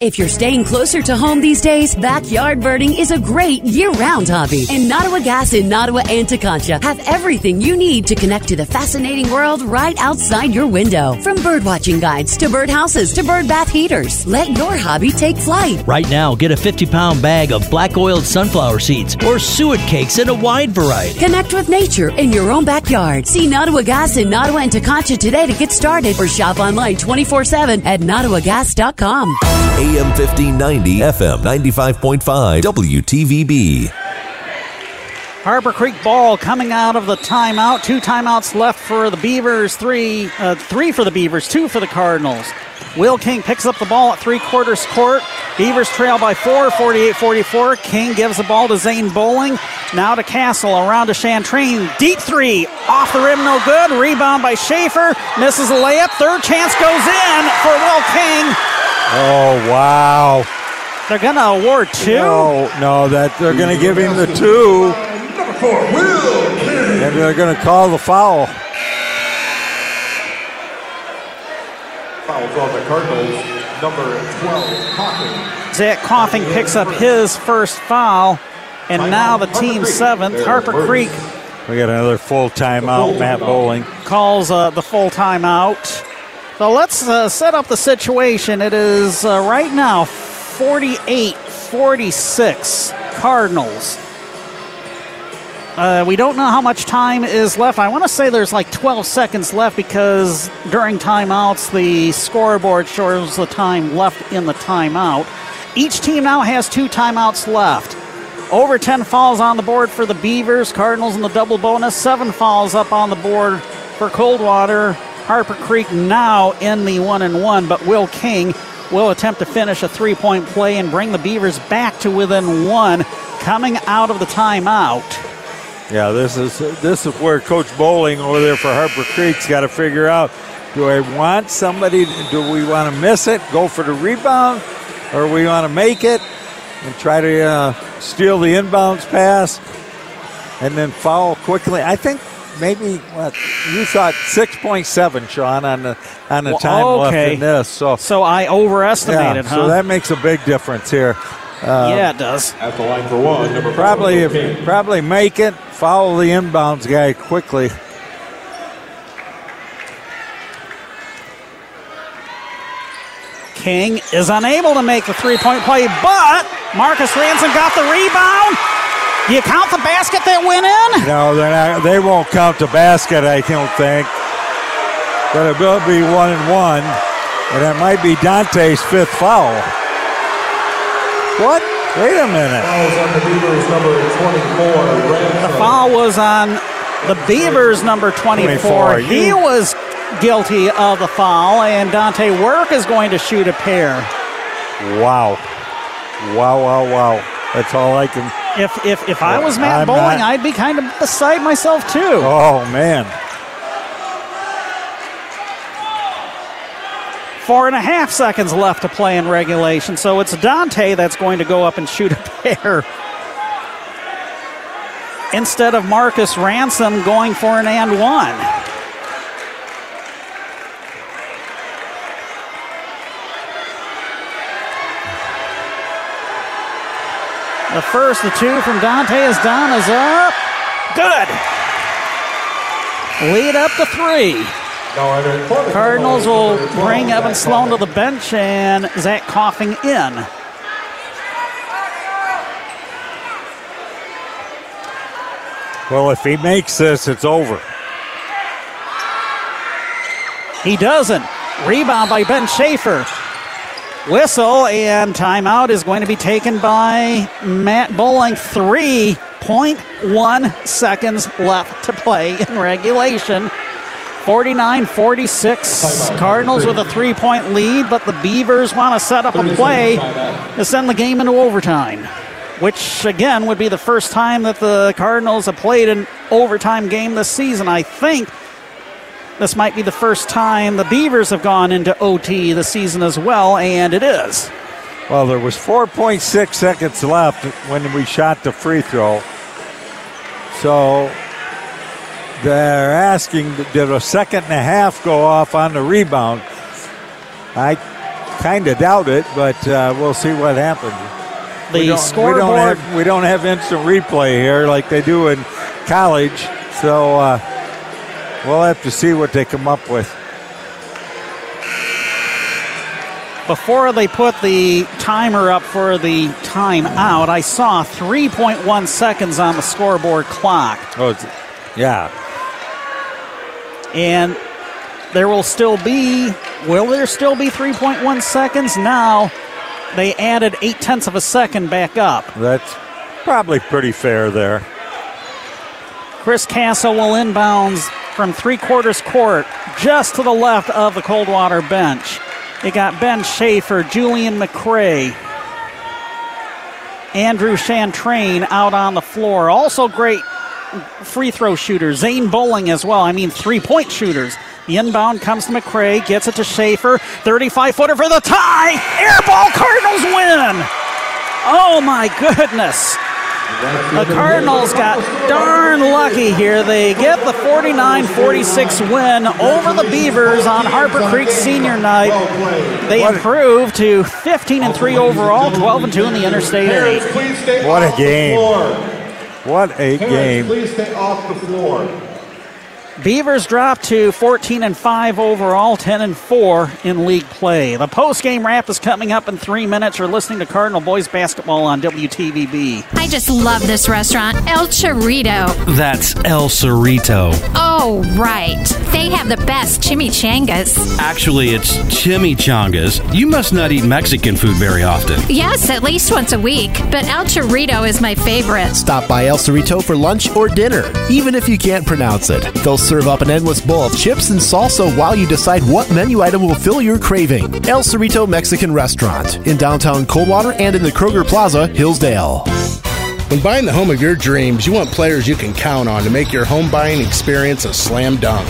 If you're staying closer to home these days, backyard birding is a great year-round hobby. And Nottawa Gas in Nottawa and Tekonsha have everything you need to connect to the fascinating world right outside your window. From birdwatching guides to birdhouses to bird bath heaters, let your hobby take flight. Right now, get a 50-pound bag of black-oiled sunflower seeds or suet cakes in a wide variety. Connect with nature in your own backyard. See Nottawa Gas in Nottawa and Tekonsha today to get started or shop online 24-7 at nottawagas.com. AM 1590, FM 95.5, WTVB. Harper Creek ball coming out of the timeout. Two timeouts left for the Beavers. Three, uh, three for the Beavers. Two for the Cardinals. Will King picks up the ball at three quarters court. Beavers trail by four, 48-44. King gives the ball to Zane Bowling. Now to Castle, around to Chantrain. Deep three, off the rim, no good. Rebound by Schaefer. Misses a layup. Third chance goes in for Will King. Oh, wow. They're going to award two? No, no, that they're going to give him the two. And they're going to call the foul. Foul on the Cardinals, number 12, Coffin. Zach Coffin picks up his first foul. And now the team seventh, Harper Creek. We got another full timeout. Matt Bowling calls uh, the full timeout. So let's uh, set up the situation. It is uh, right now 48 46 Cardinals. Uh, we don't know how much time is left. I want to say there's like 12 seconds left because during timeouts, the scoreboard shows the time left in the timeout. Each team now has two timeouts left. Over 10 falls on the board for the Beavers. Cardinals in the double bonus. Seven falls up on the board for Coldwater. Harper Creek now in the one and one, but Will King will attempt to finish a three point play and bring the Beavers back to within one coming out of the timeout. Yeah, this is this is where Coach Bowling over there for Harper Creek's got to figure out: Do I want somebody? Do we want to miss it, go for the rebound, or we want to make it and try to uh, steal the inbounds pass and then foul quickly? I think maybe what you thought six point seven, Sean, on the on the Well, time left in this. So So I overestimated, yeah, huh? so that makes a big difference here. Uh, yeah, it does. At the line for one, number Probably, four, Will King. probably make it. Follow the inbounds guy quickly. King is unable to make the three point play, but Marcus Ransom got the rebound. Do you count the basket that went in? No, they're not. They won't count the basket. I don't think. But it will be one and one, and it might be Dante's fifth foul. What? Wait a minute. Fouls on the Beavers, number 24, Ransom. The foul was on the Beavers, number 24. 24, He you- was guilty of the foul, and Dante Work is going to shoot a pair. Wow. Wow, wow, wow. That's all I can. If if, if I was Matt I'm Bowling, not- I'd be kind of beside myself too. Oh, man. Four and a half seconds left to play in regulation, so it's Dante that's going to go up and shoot a pair. Instead of Marcus Ransom going for an and one. The first, the two from Dante as Don is up. Good. Lead up to three. Cardinals will bring Evan Sloan to the bench and Zach Coffin in. Well, if he makes this, it's over. He doesn't. Rebound by Ben Schaefer. Whistle and timeout is going to be taken by Matt Bowling. 3.1 seconds left to play in regulation. 49 46. Cardinals with a three point lead, but the Beavers want to set up a play to send the game into overtime which again would be the first time that the Cardinals have played an overtime game this season. I think this might be the first time the Beavers have gone into OT this season as well, and it is. Well, there was 4.6 seconds left when we shot the free throw. So they're asking, did a second and a half go off on the rebound? I kind of doubt it, but uh, we'll see what happens the we scoreboard. We don't, have, we don't have instant replay here like they do in college, so uh, we'll have to see what they come up with. Before they put the timer up for the timeout, I saw 3.1 seconds on the scoreboard clock. Oh, yeah. And there will still be, will there still be 3.1 seconds? Now, they added eight tenths of a second back up. That's probably pretty fair there. Chris Castle will inbounds from three quarters court, just to the left of the Coldwater bench. They got Ben Schaefer, Julian McCray, Andrew Chantrain out on the floor. Also great free throw shooters. Zane Bowling as well. I mean, three point shooters. The inbound comes to McCray, gets it to Schaefer. 35 footer for the tie. Airball Cardinals win. Oh my goodness. The Cardinals got darn lucky here. They get the 49 46 win over the Beavers on Harper Creek senior night. They improve to 15 and 3 overall, 12 and 2 in the Interstate 8. What a game. What a game. Please stay off the floor. Beavers drop to 14 and 5 overall, 10 and 4 in league play. The post-game wrap is coming up in three minutes. You're listening to Cardinal Boys Basketball on WTVB. I just love this restaurant, El Chorrito. That's El Cerrito. Oh, right. They have the best chimichangas. Actually, it's chimichangas. You must not eat Mexican food very often. Yes, at least once a week, but El Chorrito is my favorite. Stop by El Cerrito for lunch or dinner, even if you can't pronounce it. They'll serve up an endless bowl of chips and salsa while you decide what menu item will fill your craving. El Cerrito Mexican Restaurant in downtown Coldwater and in the Kroger Plaza, Hillsdale. When buying the home of your dreams, you want players you can count on to make your home buying experience a slam dunk.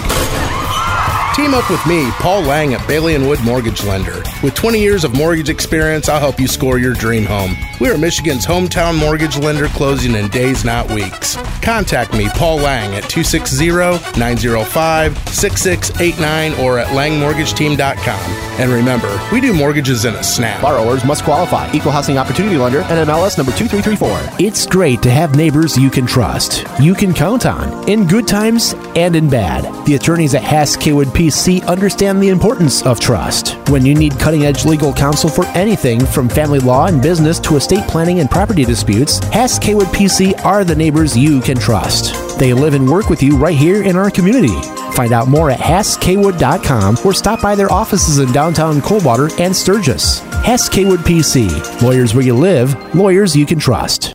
Team up with me, Paul Lang at Bailey and Wood Mortgage Lender. With 20 years of mortgage experience, I'll help you score your dream home. We are Michigan's hometown mortgage lender closing in days, not weeks. Contact me, Paul Lang, at 260-905-6689 or at langmortgageteam.com. And remember, we do mortgages in a snap. Borrowers must qualify. Equal housing opportunity lender and MLS number 2334. It's great to have neighbors you can trust, you can count on, in good times and in bad. The attorneys at Hass Kaywood PC understand the importance of trust. When you need cutting edge legal counsel for anything from family law and business to estate planning and property disputes, Hess Kaywood PC are the neighbors you can trust. They live and work with you right here in our community. Find out more at HassKaywood.com or stop by their offices in downtown Coldwater and Sturgis. Hess Kaywood PC. Lawyers where you live, lawyers you can trust.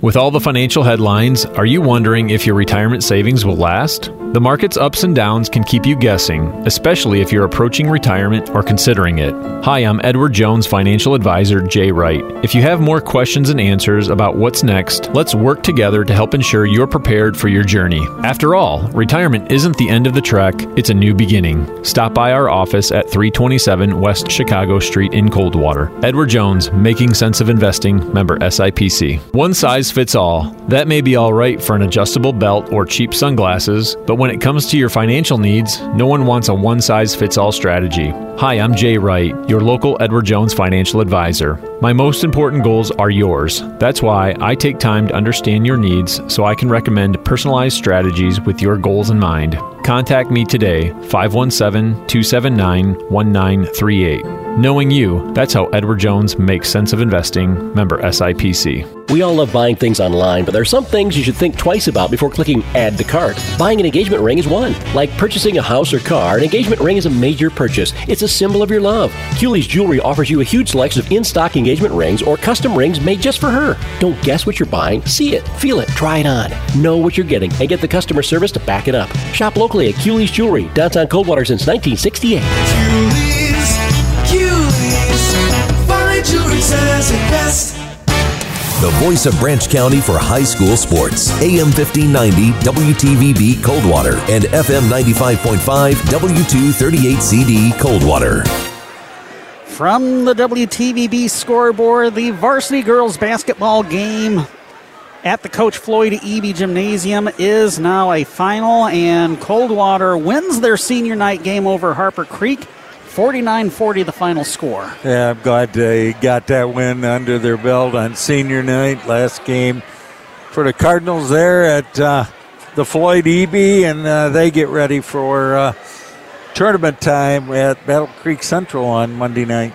With all the financial headlines, are you wondering if your retirement savings will last? The market's ups and downs can keep you guessing, especially if you're approaching retirement or considering it. Hi, I'm Edward Jones financial advisor Jay Wright. If you have more questions and answers about what's next, let's work together to help ensure you're prepared for your journey. After all, retirement isn't the end of the trek, it's a new beginning. Stop by our office at 327 West Chicago Street in Coldwater. Edward Jones, Making Sense of Investing, member SIPC. One size fits all. That may be all right for an adjustable belt or cheap sunglasses, but when it comes to your financial needs, no one wants a one size fits all strategy. Hi, I'm Jay Wright, your local Edward Jones financial advisor. My most important goals are yours. That's why I take time to understand your needs so I can recommend personalized strategies with your goals in mind. Contact me today, 517 279 1938. Knowing you, that's how Edward Jones makes sense of investing. Member SIPC. We all love buying things online, but there are some things you should think twice about before clicking add to cart. Buying an engagement ring is one. Like purchasing a house or car, an engagement ring is a major purchase. It's a symbol of your love. Culey's Jewelry offers you a huge selection of in stock engagement rings or custom rings made just for her. Don't guess what you're buying. See it, feel it, try it on. Know what you're getting and get the customer service to back it up. Shop locally at Culey's Jewelry, downtown Coldwater since 1968. Fine jewelry says it best. The voice of Branch County for high school sports. AM 1590 WTVB Coldwater and FM 95.5 W238CD Coldwater. From the WTVB scoreboard, the varsity girls basketball game at the Coach Floyd Eby Gymnasium is now a final, and Coldwater wins their senior night game over Harper Creek. 49 40 the final score. Yeah, I'm glad they got that win under their belt on senior night. Last game for the Cardinals there at uh, the Floyd Eby, and uh, they get ready for uh, tournament time at Battle Creek Central on Monday night.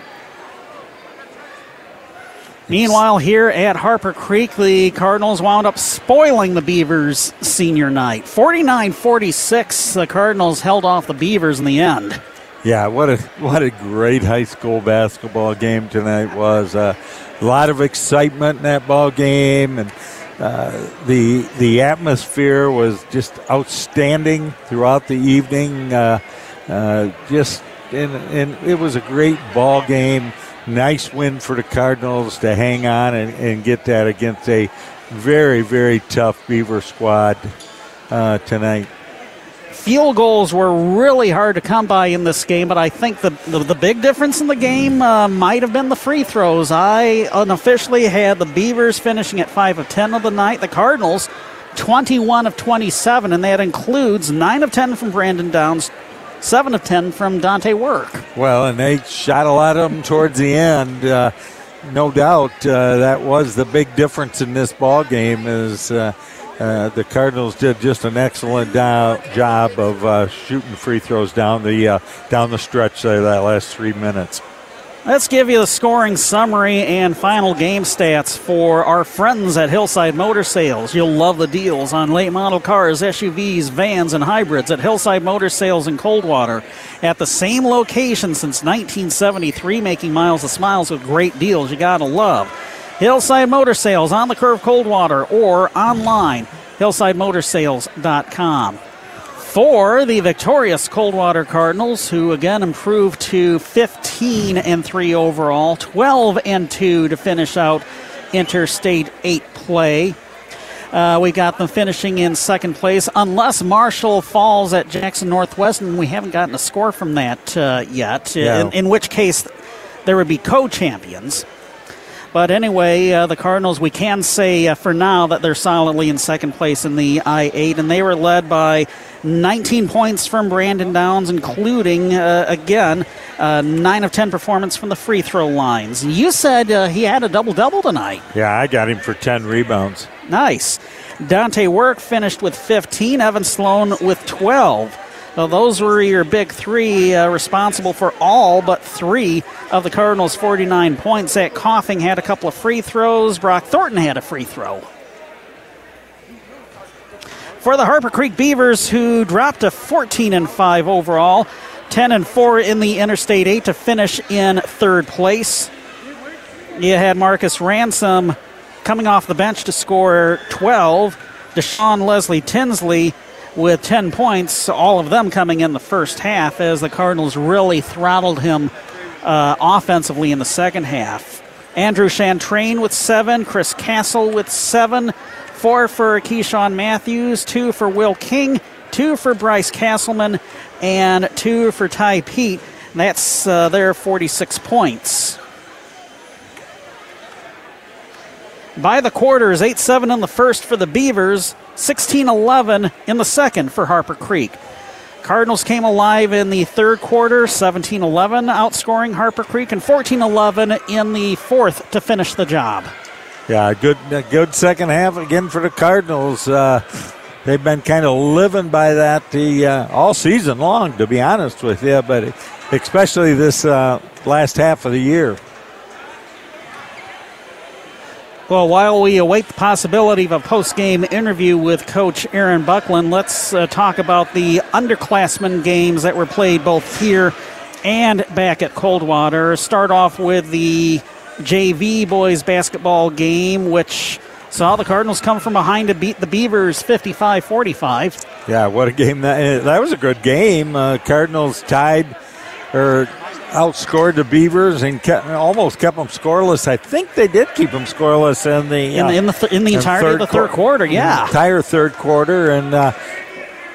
Meanwhile, here at Harper Creek, the Cardinals wound up spoiling the Beavers senior night. 49 46, the Cardinals held off the Beavers in the end. Yeah, what a what a great high school basketball game tonight was. Uh, a lot of excitement in that ball game, and uh, the the atmosphere was just outstanding throughout the evening. Uh, uh, just and, and it was a great ball game. Nice win for the Cardinals to hang on and, and get that against a very very tough Beaver squad uh, tonight field goals were really hard to come by in this game, but I think the, the, the big difference in the game uh, might have been the free throws. I unofficially had the Beavers finishing at 5 of 10 of the night, the Cardinals 21 of 27, and that includes 9 of 10 from Brandon Downs, 7 of 10 from Dante Work. Well, and they shot a lot of them towards the end. Uh, no doubt uh, that was the big difference in this ball game is uh, the Cardinals did just an excellent do- job of uh, shooting free throws down the uh, down the stretch there that last three minutes. Let's give you the scoring summary and final game stats for our friends at Hillside Motor Sales. You'll love the deals on late model cars, SUVs, vans, and hybrids at Hillside Motor Sales in Coldwater. At the same location since 1973, making miles of smiles with great deals you gotta love. Hillside Motor Sales on the curve Coldwater or online, hillsidemotorsales.com. For the victorious Coldwater Cardinals, who again improved to 15 and 3 overall, 12 and 2 to finish out Interstate 8 play. Uh, we got them finishing in second place, unless Marshall falls at Jackson Northwest, and we haven't gotten a score from that uh, yet. Yeah. In, in which case, there would be co champions. But anyway, uh, the Cardinals, we can say uh, for now that they're solidly in second place in the I 8, and they were led by 19 points from Brandon Downs, including, uh, again, uh, 9 of 10 performance from the free throw lines. You said uh, he had a double double tonight. Yeah, I got him for 10 rebounds. Nice. Dante Work finished with 15, Evan Sloan with 12. Well, those were your big three, uh, responsible for all but three of the Cardinals' 49 points. Zach Coffin had a couple of free throws. Brock Thornton had a free throw. For the Harper Creek Beavers, who dropped to 14 and 5 overall, 10 and 4 in the Interstate 8 to finish in third place. You had Marcus Ransom coming off the bench to score 12. Deshaun Leslie Tinsley with 10 points, all of them coming in the first half as the Cardinals really throttled him uh, offensively in the second half. Andrew Chantrain with seven, Chris Castle with seven, four for Keyshawn Matthews, two for Will King, two for Bryce Castleman, and two for Ty Pete. That's uh, their 46 points. By the quarters 8 7 in the first for the Beavers, 16 11 in the second for Harper Creek. Cardinals came alive in the third quarter, 17 11, outscoring Harper Creek, and 14 11 in the fourth to finish the job. Yeah, good, good second half again for the Cardinals. Uh, they've been kind of living by that the uh, all season long, to be honest with you, but especially this uh, last half of the year. Well, while we await the possibility of a post game interview with Coach Aaron Buckland, let's uh, talk about the underclassmen games that were played both here and back at Coldwater. Start off with the JV boys basketball game, which saw the Cardinals come from behind to beat the Beavers 55 45. Yeah, what a game that That was a good game. Uh, Cardinals tied or outscored the Beavers and kept, almost kept them scoreless. I think they did keep them scoreless in the in, uh, in the th- in the entirety of the third qu- quarter. Yeah, entire third quarter, and uh,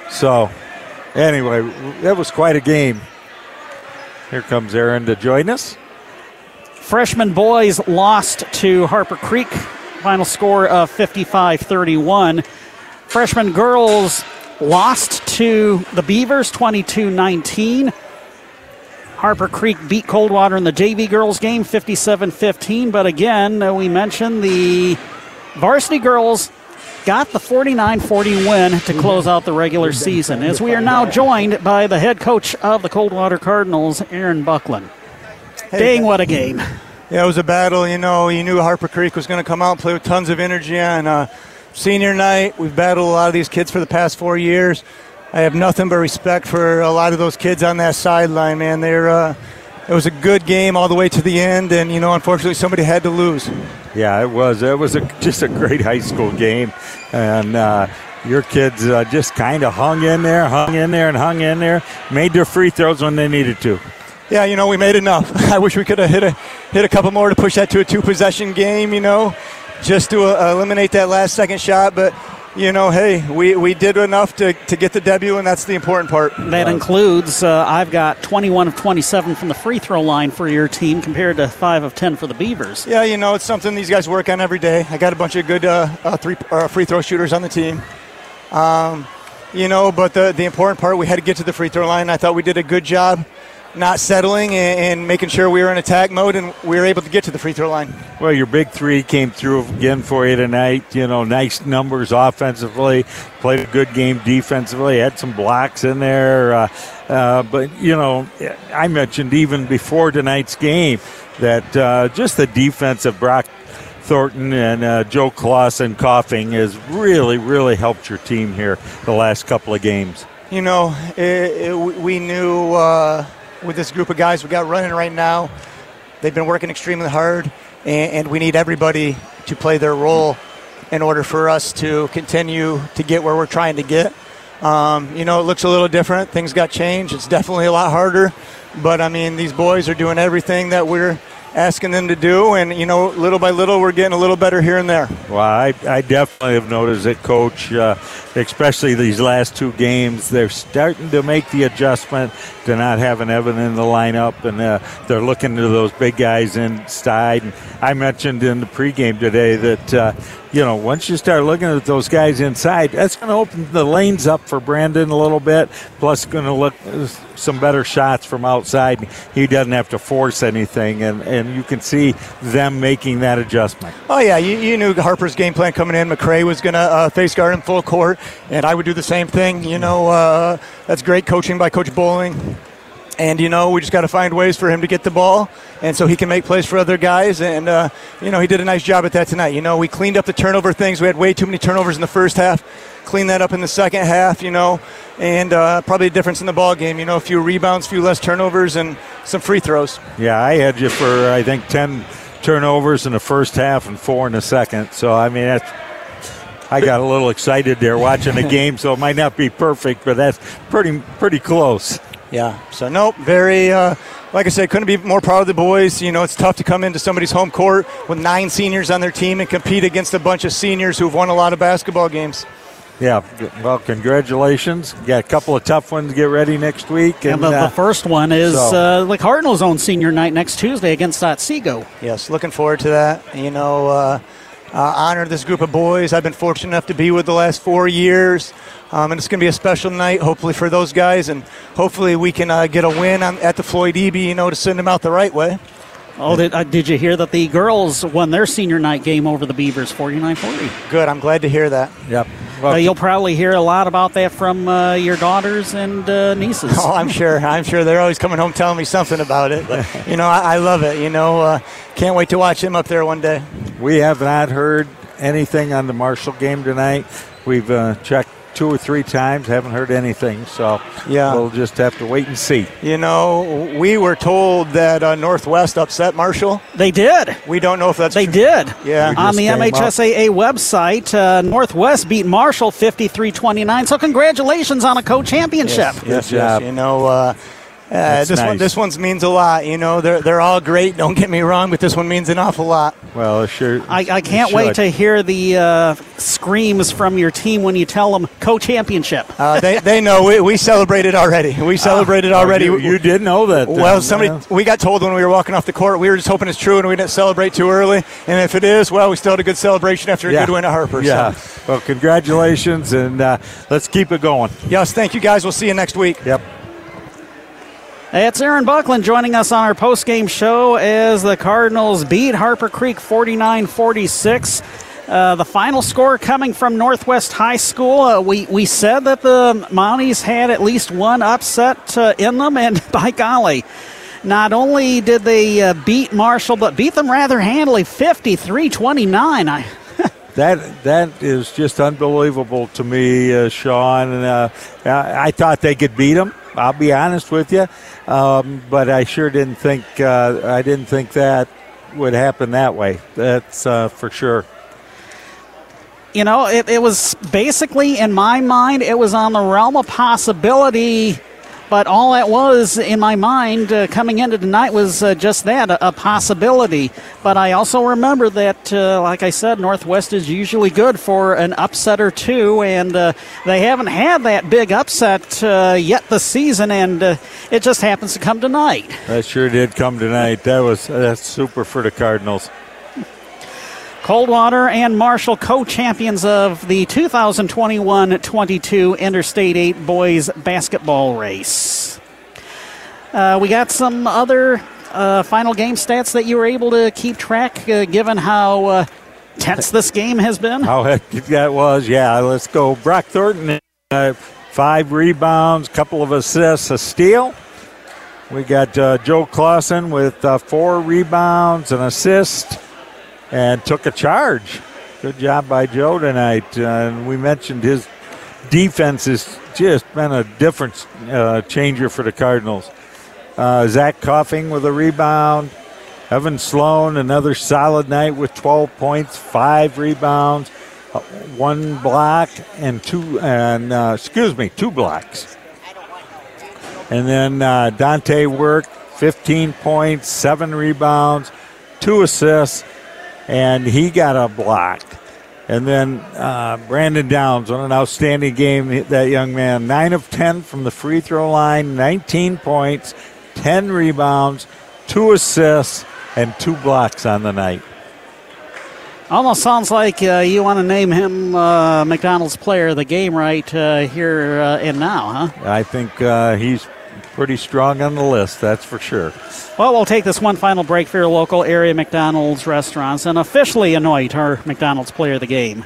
so anyway, that was quite a game. Here comes Aaron to join us. Freshman boys lost to Harper Creek. Final score of 55 31. Freshman girls lost to the Beavers 22 19. Harper Creek beat Coldwater in the JV girls game 57 15. But again, uh, we mentioned the varsity girls got the 49 40 win to close out the regular season. As we are now joined by the head coach of the Coldwater Cardinals, Aaron Buckland. Hey, Dang, what a game! Yeah, it was a battle. You know, you knew Harper Creek was going to come out and play with tons of energy on uh, senior night. We've battled a lot of these kids for the past four years. I have nothing but respect for a lot of those kids on that sideline, man. They're uh, it was a good game all the way to the end, and you know, unfortunately, somebody had to lose. Yeah, it was. It was a, just a great high school game, and uh, your kids uh, just kind of hung in there, hung in there, and hung in there. Made their free throws when they needed to. Yeah, you know, we made enough. I wish we could have hit a hit a couple more to push that to a two possession game. You know, just to uh, eliminate that last second shot, but you know, hey, we, we did enough to, to get the debut, and that's the important part. That includes uh, I've got 21 of 27 from the free throw line for your team compared to 5 of 10 for the Beavers. Yeah, you know, it's something these guys work on every day. I got a bunch of good uh, uh, three, uh, free throw shooters on the team. Um, you know, but the, the important part, we had to get to the free throw line. I thought we did a good job not settling and, and, making sure we were in attack mode and we were able to get to the free throw line. Well, your big three came through again for you tonight. You know, nice numbers offensively, played a good game defensively, had some blocks in there. Uh, uh, but, you know, I mentioned even before tonight's game that uh, just the defense of Brock Thornton and uh, Joe Clausen Coffin has really, really helped your team here the last couple of games. You know, it, it, we knew uh, with this group of guys we got running right now. They've been working extremely hard, and, and we need everybody to play their role in order for us to continue to get where we're trying to get. Um, you know, it looks a little different. Things got changed. It's definitely a lot harder. But, I mean, these boys are doing everything that we're asking them to do. And, you know, little by little, we're getting a little better here and there. Well, I, I definitely have noticed it, Coach, uh, especially these last two games. They're starting to make the adjustment to not having Evan in the lineup, and uh, they're looking to those big guys inside. And I mentioned in the pregame today that, uh, you know, once you start looking at those guys inside, that's going to open the lanes up for Brandon a little bit. Plus, going to look some better shots from outside. He doesn't have to force anything, and, and you can see them making that adjustment. Oh, yeah, you, you knew Harper's game plan coming in. McCray was going to uh, face guard in full court, and I would do the same thing. You know, uh, that's great coaching by Coach Bowling. And, you know, we just got to find ways for him to get the ball and so he can make plays for other guys. And, uh, you know, he did a nice job at that tonight. You know, we cleaned up the turnover things. We had way too many turnovers in the first half. Cleaned that up in the second half, you know, and uh, probably a difference in the ball game. You know, a few rebounds, a few less turnovers, and some free throws. Yeah, I had you for, I think, 10 turnovers in the first half and four in the second. So, I mean, that's I got a little excited there watching the game, so it might not be perfect, but that's pretty pretty close. Yeah. So nope, very. Uh, like I said, couldn't be more proud of the boys. You know, it's tough to come into somebody's home court with nine seniors on their team and compete against a bunch of seniors who've won a lot of basketball games. Yeah, well, congratulations. Got a couple of tough ones to get ready next week. And, and the, uh, the, first one is so. uh, the Cardinals' own senior night next Tuesday against Otsego. Yes, looking forward to that. You know, uh, honor this group of boys I've been fortunate enough to be with the last four years. Um, and it's going to be a special night, hopefully, for those guys. And hopefully, we can uh, get a win on, at the Floyd Eby, you know, to send them out the right way. Oh, did, uh, did you hear that the girls won their senior night game over the Beavers 49 40? Good. I'm glad to hear that. Yep. Well, uh, you'll probably hear a lot about that from uh, your daughters and uh, nieces. Oh, I'm sure. I'm sure they're always coming home telling me something about it. But, you know, I, I love it. You know, uh, can't wait to watch them up there one day. We have not heard anything on the Marshall game tonight. We've uh, checked two or three times. Haven't heard anything, so yeah, we'll just have to wait and see. You know, we were told that uh, Northwest upset Marshall. They did. We don't know if that's they true. did. Yeah, on the MHSAA up. website, uh, Northwest beat Marshall 53-29. So congratulations on a co-championship. Yes, yes, yes. You know. Uh, uh, this nice. one, this one's means a lot. You know, they're they're all great. Don't get me wrong, but this one means an awful lot. Well, sure. I, I can't wait to hear the uh, screams from your team when you tell them co-championship. Uh, they, they know we, we celebrated already. We celebrated oh, already. You, you, did know that. Then. Well, somebody we got told when we were walking off the court. We were just hoping it's true, and we didn't celebrate too early. And if it is, well, we still had a good celebration after a yeah. good win at Harper. Yeah. So. Well, congratulations, and uh, let's keep it going. Yes, thank you guys. We'll see you next week. Yep. It's Aaron Buckland joining us on our post-game show as the Cardinals beat Harper Creek 49 46. Uh, the final score coming from Northwest High School. Uh, we, we said that the Mounties had at least one upset uh, in them, and by golly, not only did they uh, beat Marshall, but beat them rather handily 53 29. I. that that is just unbelievable to me, uh, Sean. And uh, I thought they could beat them. I'll be honest with you, um, but I sure didn't think uh, I didn't think that would happen that way. That's uh, for sure. You know, it, it was basically in my mind, it was on the realm of possibility but all that was in my mind uh, coming into tonight was uh, just that a, a, possibility. But I also remember that, uh, like I said, Northwest is usually good for an upset or two, and uh, they haven't had that big upset uh, yet this season, and uh, it just happens to come tonight. That sure did come tonight. That was that's super for the Cardinals. Coldwater and Marshall, co champions of the 2021 22 Interstate 8 Boys Basketball Race. Uh, we got some other uh, final game stats that you were able to keep track, uh, given how uh, tense this game has been. How hectic that was, yeah. Let's go. Brock Thornton, uh, five rebounds, couple of assists, a steal. We got uh, Joe Clausen with four rebounds, an assist and took a charge. Good job by Joe tonight. Uh, and we mentioned his defense has just been a difference uh, changer for the Cardinals. Uh, Zach Coffin with a rebound. Evan Sloan, another solid night with 12 points, five rebounds, uh, one block, and two, and uh, excuse me, two blocks. And then uh, Dante Work, 15 points, seven rebounds, two assists, and he got a block. And then uh, Brandon Downs on an outstanding game. That young man, nine of ten from the free throw line, 19 points, 10 rebounds, two assists, and two blocks on the night. Almost sounds like uh, you want to name him uh, McDonald's player of the game right uh, here uh, and now, huh? I think uh, he's pretty strong on the list, that's for sure. Well, we'll take this one final break for your local area McDonald's restaurants and officially anoint our McDonald's player of the game.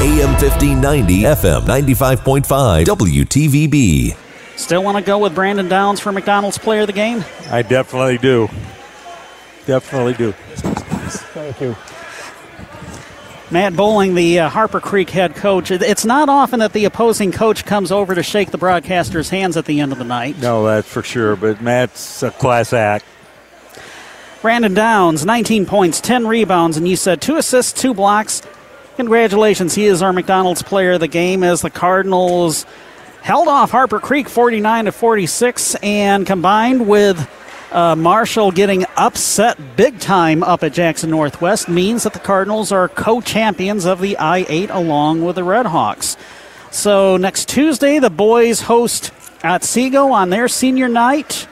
AM 1590, FM 95.5, WTVB. Still want to go with Brandon Downs for McDonald's player of the game? I definitely do. Definitely do. Thank you. Matt Bowling, the uh, Harper Creek head coach. It's not often that the opposing coach comes over to shake the broadcaster's hands at the end of the night. No, that's for sure, but Matt's a class act. Brandon Downs, 19 points, 10 rebounds, and you said two assists, two blocks, Congratulations, he is our McDonald's player of the game as the Cardinals held off Harper Creek 49 to 46 and combined with uh, Marshall getting upset big time up at Jackson Northwest means that the Cardinals are co champions of the I 8 along with the Redhawks. So next Tuesday, the boys host Otsego on their senior night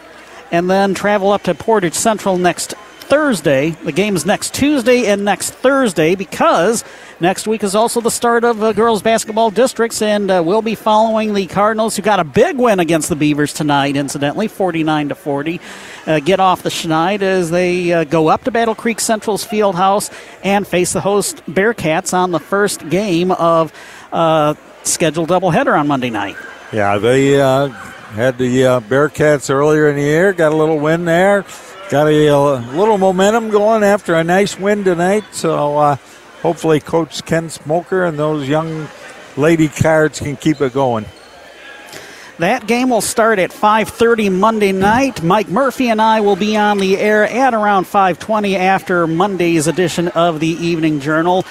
and then travel up to Portage Central next Thursday. The game's next Tuesday and next Thursday because next week is also the start of uh, girls basketball districts, and uh, we'll be following the Cardinals, who got a big win against the Beavers tonight. Incidentally, forty-nine to forty. Uh, get off the schneid as they uh, go up to Battle Creek Central's field house and face the host Bearcats on the first game of uh, scheduled doubleheader on Monday night. Yeah, they uh, had the Bearcats earlier in the year, got a little win there. Got a, a, little momentum going after a nice win tonight. So uh, hopefully, Coach Ken Smoker and those young lady cards can keep it going. That game will start at 5:30 Monday night. Mike Murphy and I will be on the air at around 5:20 after Monday's edition of the Evening Journal.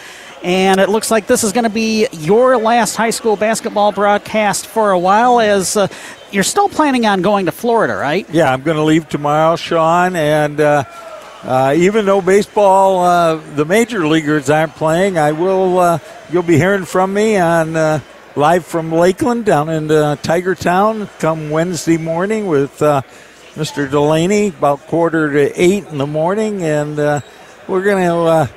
And it looks like this is going to be your last high school basketball broadcast for a while, as uh, you're still planning on going to Florida, right? Yeah, I'm going to leave tomorrow, Sean. And uh, uh, even though baseball, uh, the major leaguers aren't playing, I will. Uh, you'll be hearing from me on uh, live from Lakeland down in Tiger Town come Wednesday morning with Mr. Delaney about quarter to eight in the morning, and we're going to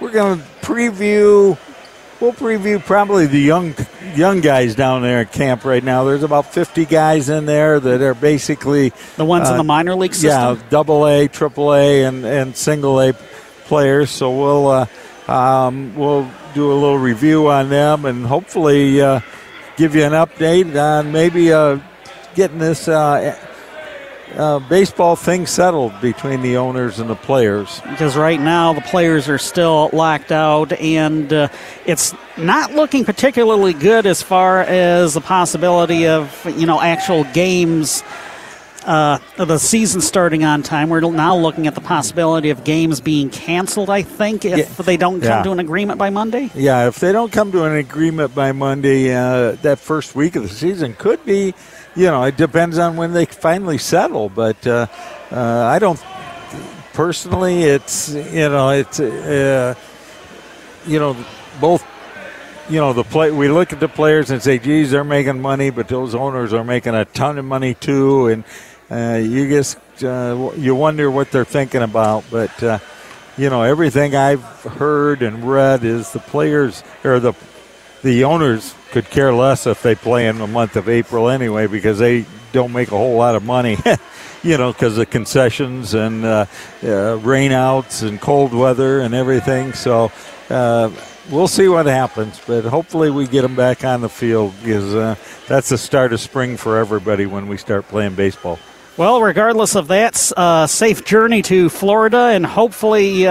we're going to preview. We'll preview probably the young young guys down there at camp right now. There's about 50 guys in there that are basically the ones uh, in the minor league system. Yeah, double A, triple A, and and single A players. So we'll uh, um, we'll do a little review on them and hopefully uh, give you an update on maybe uh, getting this uh, baseball thing settled between the owners and the players. Because right now the players are still locked out, and uh, it's not looking particularly good as far as the possibility of you know actual games. Uh, the season starting on time. We're now looking at the possibility of games being canceled, I think, if yeah. they don't come yeah. to an agreement by Monday. Yeah, if they don't come to an agreement by Monday, uh, that first week of the season could be you know, it depends on when they finally settle. But uh, uh, I don't personally. It's you know, it's uh, you know, both. You know, the play. We look at the players and say, "Geez, they're making money," but those owners are making a ton of money too, and uh, you just uh, you wonder what they're thinking about. But uh, you know, everything I've heard and read is the players or the the owners could care less if they play in the month of April anyway because they don't make a whole lot of money, you know, because of concessions and uh, uh, rainouts and cold weather and everything. So uh, we'll see what happens, but hopefully we get them back on the field because uh, that's the start of spring for everybody when we start playing baseball. Well, regardless of that, uh, safe journey to Florida, and hopefully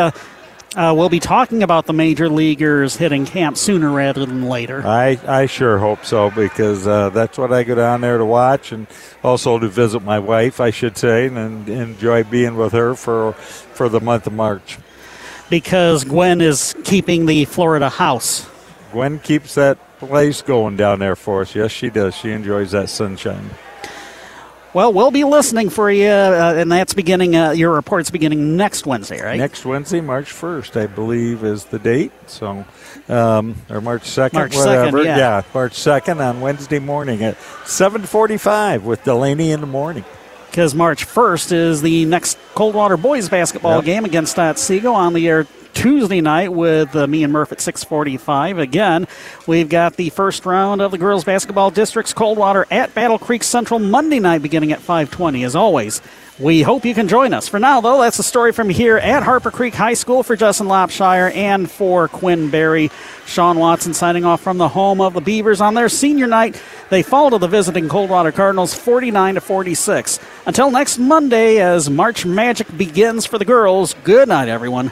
uh, we'll be talking about the major leaguers hitting camp sooner rather than later. I, I sure hope so because uh, that's what I go down there to watch and also to visit my wife, I should say, and, enjoy being with her for for the month of March. Because Gwen is keeping the Florida house. Gwen keeps that place going down there for us. Yes, she does. She enjoys that sunshine. Well, we'll be listening for you, uh, and that's beginning. Uh, your report's beginning next Wednesday, right? Next Wednesday, March first, I believe, is the date. So, um, or March second, March whatever. 2nd, yeah. yeah, March second on Wednesday morning at seven forty-five with Delaney in the morning. Because March first is the next Coldwater boys basketball yep. game against Otsego on the air Tuesday night with uh, me and Murph at 645. Again, we've got the first round of the girls basketball districts Coldwater at Battle Creek Central Monday night beginning at 520. As always, we hope you can join us. For now, though, that's the story from here at Harper Creek High School for Justin Lopshire and for Quinn Berry. Sean Watson signing off from the home of the Beavers on their senior night. They fall to the visiting Coldwater Cardinals 49 to 46. Until next Monday, as March Magic begins for the girls, good night, everyone.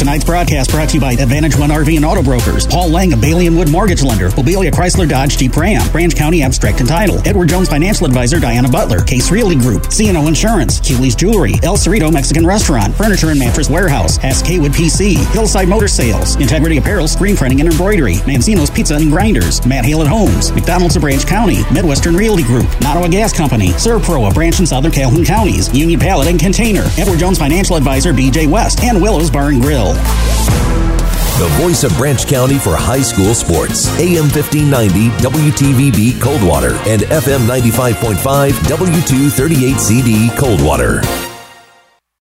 Tonight's broadcast brought to you by Advantage One RV and Auto Brokers, Paul Lang of Bailey and Wood Mortgage Lender, Bobilya Chrysler Dodge Jeep Ram, Branch County Abstract and Title, Edward Jones Financial Advisor Diana Butler, Case Realty Group, CNO Insurance, Cooley's Jewelry, El Cerrito Mexican Restaurant, Furniture and Mattress Warehouse, SK Wood PC, Hillside Motor Sales, Integrity Apparel, Screen Printing and Embroidery, Mancino's Pizza and Grinders, Matt Hale at Homes, McDonald's of Branch County, Midwestern Realty Group, Nottawa Gas Company, Servpro, a branch in Southern Calhoun Counties, Union Pallet and Container, Edward Jones Financial Advisor BJ West, and Willow's Bar and Grill. The voice of Branch County for high school sports. AM 1590 WTVB Coldwater and FM 95.5 W238CD Coldwater.